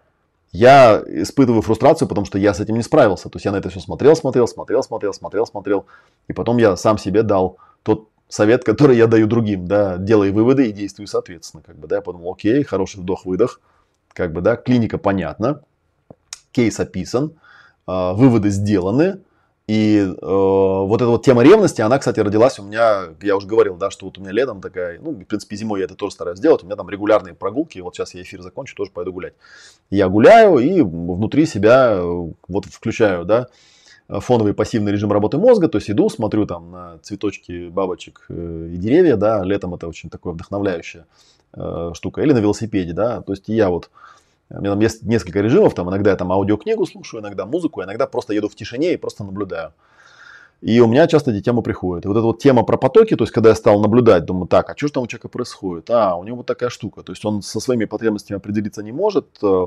я испытываю фрустрацию, потому что я с этим не справился. То есть я на это все смотрел, смотрел, смотрел, смотрел, смотрел, смотрел. И потом я сам себе дал тот совет, который я даю другим, да, делай выводы и действуй соответственно, как бы, да, я подумал, окей, хороший вдох-выдох, как бы, да, клиника понятна, кейс описан, э, выводы сделаны, и э, вот эта вот тема ревности, она, кстати, родилась у меня, я уже говорил, да, что вот у меня летом такая, ну, в принципе, зимой я это тоже стараюсь делать, у меня там регулярные прогулки, вот сейчас я эфир закончу, тоже пойду гулять. Я гуляю и внутри себя э, вот включаю, да, фоновый пассивный режим работы мозга, то есть иду, смотрю там на цветочки, бабочек э, и деревья, да, летом это очень такое вдохновляющая э, штука, или на велосипеде, да, то есть я вот у меня там есть несколько режимов, там иногда я там аудиокнигу слушаю, иногда музыку, иногда просто еду в тишине и просто наблюдаю. И у меня часто эти темы приходят. И вот эта вот тема про потоки, то есть когда я стал наблюдать, думаю, так, а что же там у человека происходит? А, у него вот такая штука. То есть он со своими потребностями определиться не может, э,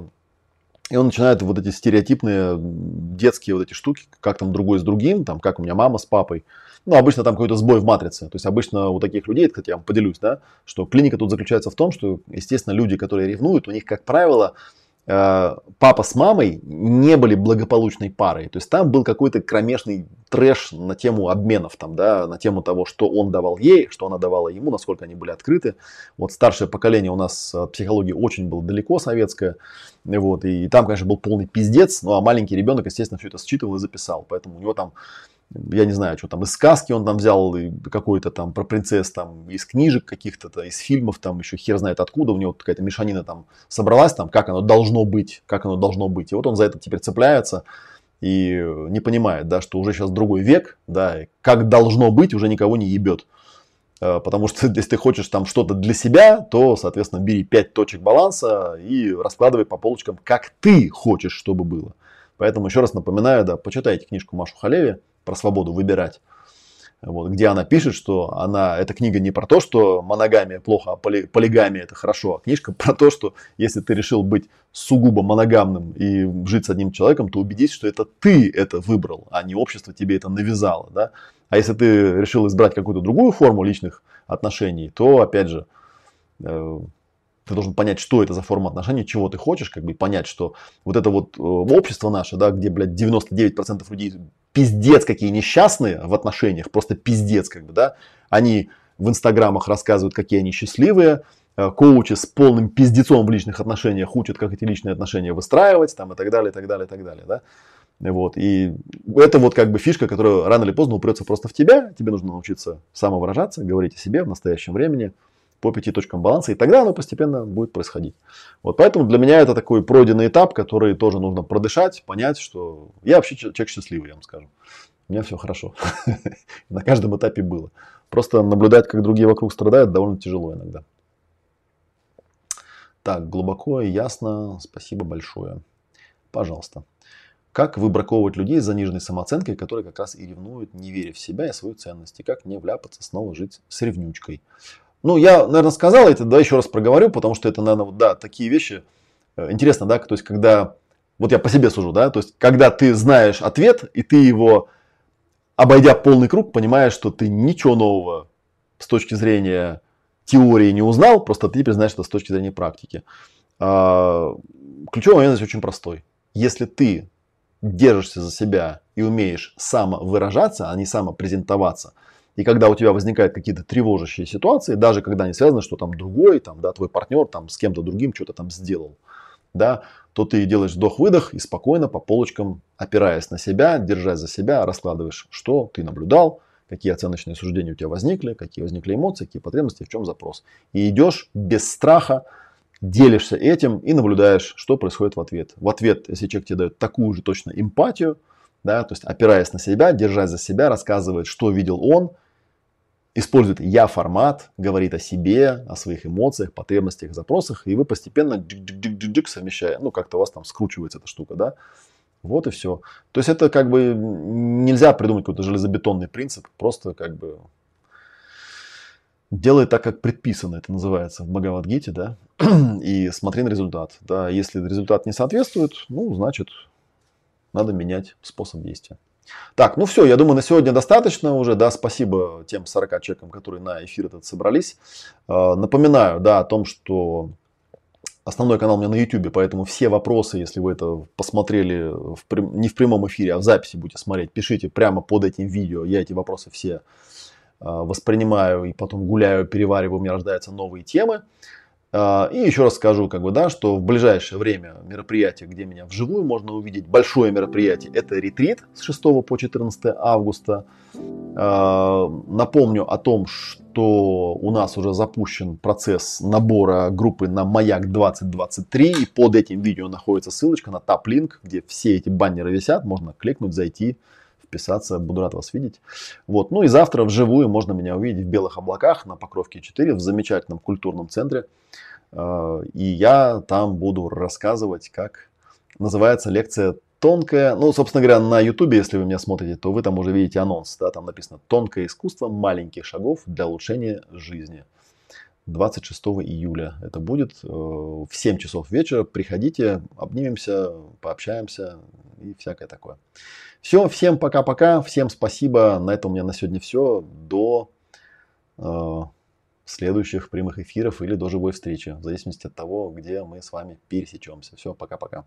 и он начинает вот эти стереотипные детские вот эти штуки, как там другой с другим, там, как у меня мама с папой. Ну, обычно там какой-то сбой в матрице. То есть обычно у таких людей, кстати, я вам поделюсь, да, что клиника тут заключается в том, что, естественно, люди, которые ревнуют, у них, как правило, папа с мамой не были благополучной парой. То есть там был какой-то кромешный трэш на тему обменов, там, да, на тему того, что он давал ей, что она давала ему, насколько они были открыты. Вот старшее поколение у нас от психологии очень было далеко советское. Вот, и там, конечно, был полный пиздец, ну а маленький ребенок, естественно, все это считывал и записал. Поэтому у него там я не знаю, что там, из сказки он там взял какой-то там про принцесс, там, из книжек каких-то, из фильмов, там, еще хер знает откуда, у него какая-то мешанина там собралась, там, как оно должно быть, как оно должно быть. И вот он за это теперь цепляется и не понимает, да, что уже сейчас другой век, да, как должно быть, уже никого не ебет. Э, потому что если ты хочешь там что-то для себя, то, соответственно, бери 5 точек баланса и раскладывай по полочкам, как ты хочешь, чтобы было. Поэтому еще раз напоминаю, да, почитайте книжку Машу Халеви, про свободу выбирать. Вот, где она пишет, что она, эта книга не про то, что моногамия плохо, а поли, полигамия это хорошо, а книжка про то, что если ты решил быть сугубо моногамным и жить с одним человеком, то убедись, что это ты это выбрал, а не общество тебе это навязало. Да? А если ты решил избрать какую-то другую форму личных отношений, то, опять же, э, ты должен понять, что это за форма отношений, чего ты хочешь, как бы понять, что вот это вот э, общество наше, да, где, блядь, 99% людей пиздец какие несчастные в отношениях, просто пиздец, как бы, да, они в инстаграмах рассказывают, какие они счастливые, э, коучи с полным пиздецом в личных отношениях учат, как эти личные отношения выстраивать, там, и так далее, и так далее, и так далее, да. Вот. И это вот как бы фишка, которая рано или поздно упрется просто в тебя. Тебе нужно научиться самовыражаться, говорить о себе в настоящем времени по пяти точкам баланса, и тогда оно постепенно будет происходить. Вот поэтому для меня это такой пройденный этап, который тоже нужно продышать, понять, что я вообще человек счастливый, я вам скажу. У меня все хорошо. На каждом этапе было. Просто наблюдать, как другие вокруг страдают, довольно тяжело иногда. Так, глубоко и ясно. Спасибо большое. Пожалуйста. Как выбраковывать людей с заниженной самооценкой, которые как раз и ревнуют, не веря в себя и свою ценность, и как не вляпаться снова жить с ревнючкой. Ну, я, наверное, сказал это, да, еще раз проговорю, потому что это, наверное, вот, да, такие вещи. Э, интересно, да, то есть, когда, вот я по себе сужу, да, то есть, когда ты знаешь ответ, и ты его, обойдя полный круг, понимаешь, что ты ничего нового с точки зрения теории не узнал, просто ты теперь знаешь это с точки зрения практики. А, ключевой момент здесь очень простой. Если ты держишься за себя и умеешь самовыражаться, а не самопрезентоваться, и когда у тебя возникают какие-то тревожащие ситуации, даже когда они связаны, что там другой, там, да, твой партнер там с кем-то другим что-то там сделал, да, то ты делаешь вдох-выдох и спокойно по полочкам, опираясь на себя, держась за себя, раскладываешь, что ты наблюдал, какие оценочные суждения у тебя возникли, какие возникли эмоции, какие потребности, в чем запрос. И идешь без страха, делишься этим и наблюдаешь, что происходит в ответ. В ответ, если человек тебе дает такую же точно эмпатию, да, то есть опираясь на себя, держась за себя, рассказывает, что видел он, использует я формат, говорит о себе, о своих эмоциях, потребностях, запросах, и вы постепенно джик-джик-джик-джик совмещая, ну как-то у вас там скручивается эта штука, да, вот и все. То есть это как бы нельзя придумать какой-то железобетонный принцип, просто как бы делай так, как предписано, это называется в Бхагавадгите, да, и смотри на результат. Да, если результат не соответствует, ну, значит, надо менять способ действия. Так, ну все, я думаю, на сегодня достаточно уже, да, спасибо тем 40 человекам, которые на эфир этот собрались. А, напоминаю, да, о том, что основной канал у меня на YouTube, поэтому все вопросы, если вы это посмотрели в, не в прямом эфире, а в записи будете смотреть, пишите прямо под этим видео. Я эти вопросы все а, воспринимаю и потом гуляю, перевариваю, у меня рождаются новые темы. А, и еще раз скажу, как бы, да, что в ближайшее время мероприятие, где меня вживую можно увидеть, большое мероприятие, это ретрит с 6 по 14 августа. А, напомню о том, что у нас уже запущен процесс набора группы на Маяк 2023. И под этим видео находится ссылочка на тап-линк, где все эти баннеры висят. Можно кликнуть, зайти, вписаться. Буду рад вас видеть. Вот. Ну и завтра вживую можно меня увидеть в Белых облаках на Покровке 4 в замечательном культурном центре. А, и я там буду рассказывать, как называется лекция тонкая, ну, собственно говоря, на ютубе, если вы меня смотрите, то вы там уже видите анонс, да, там написано «Тонкое искусство маленьких шагов для улучшения жизни». 26 июля это будет э, в 7 часов вечера. Приходите, обнимемся, пообщаемся и всякое такое. Все, всем пока-пока, всем спасибо. На этом у меня на сегодня все. До э, следующих прямых эфиров или до живой встречи, в зависимости от того, где мы с вами пересечемся. Все, пока-пока.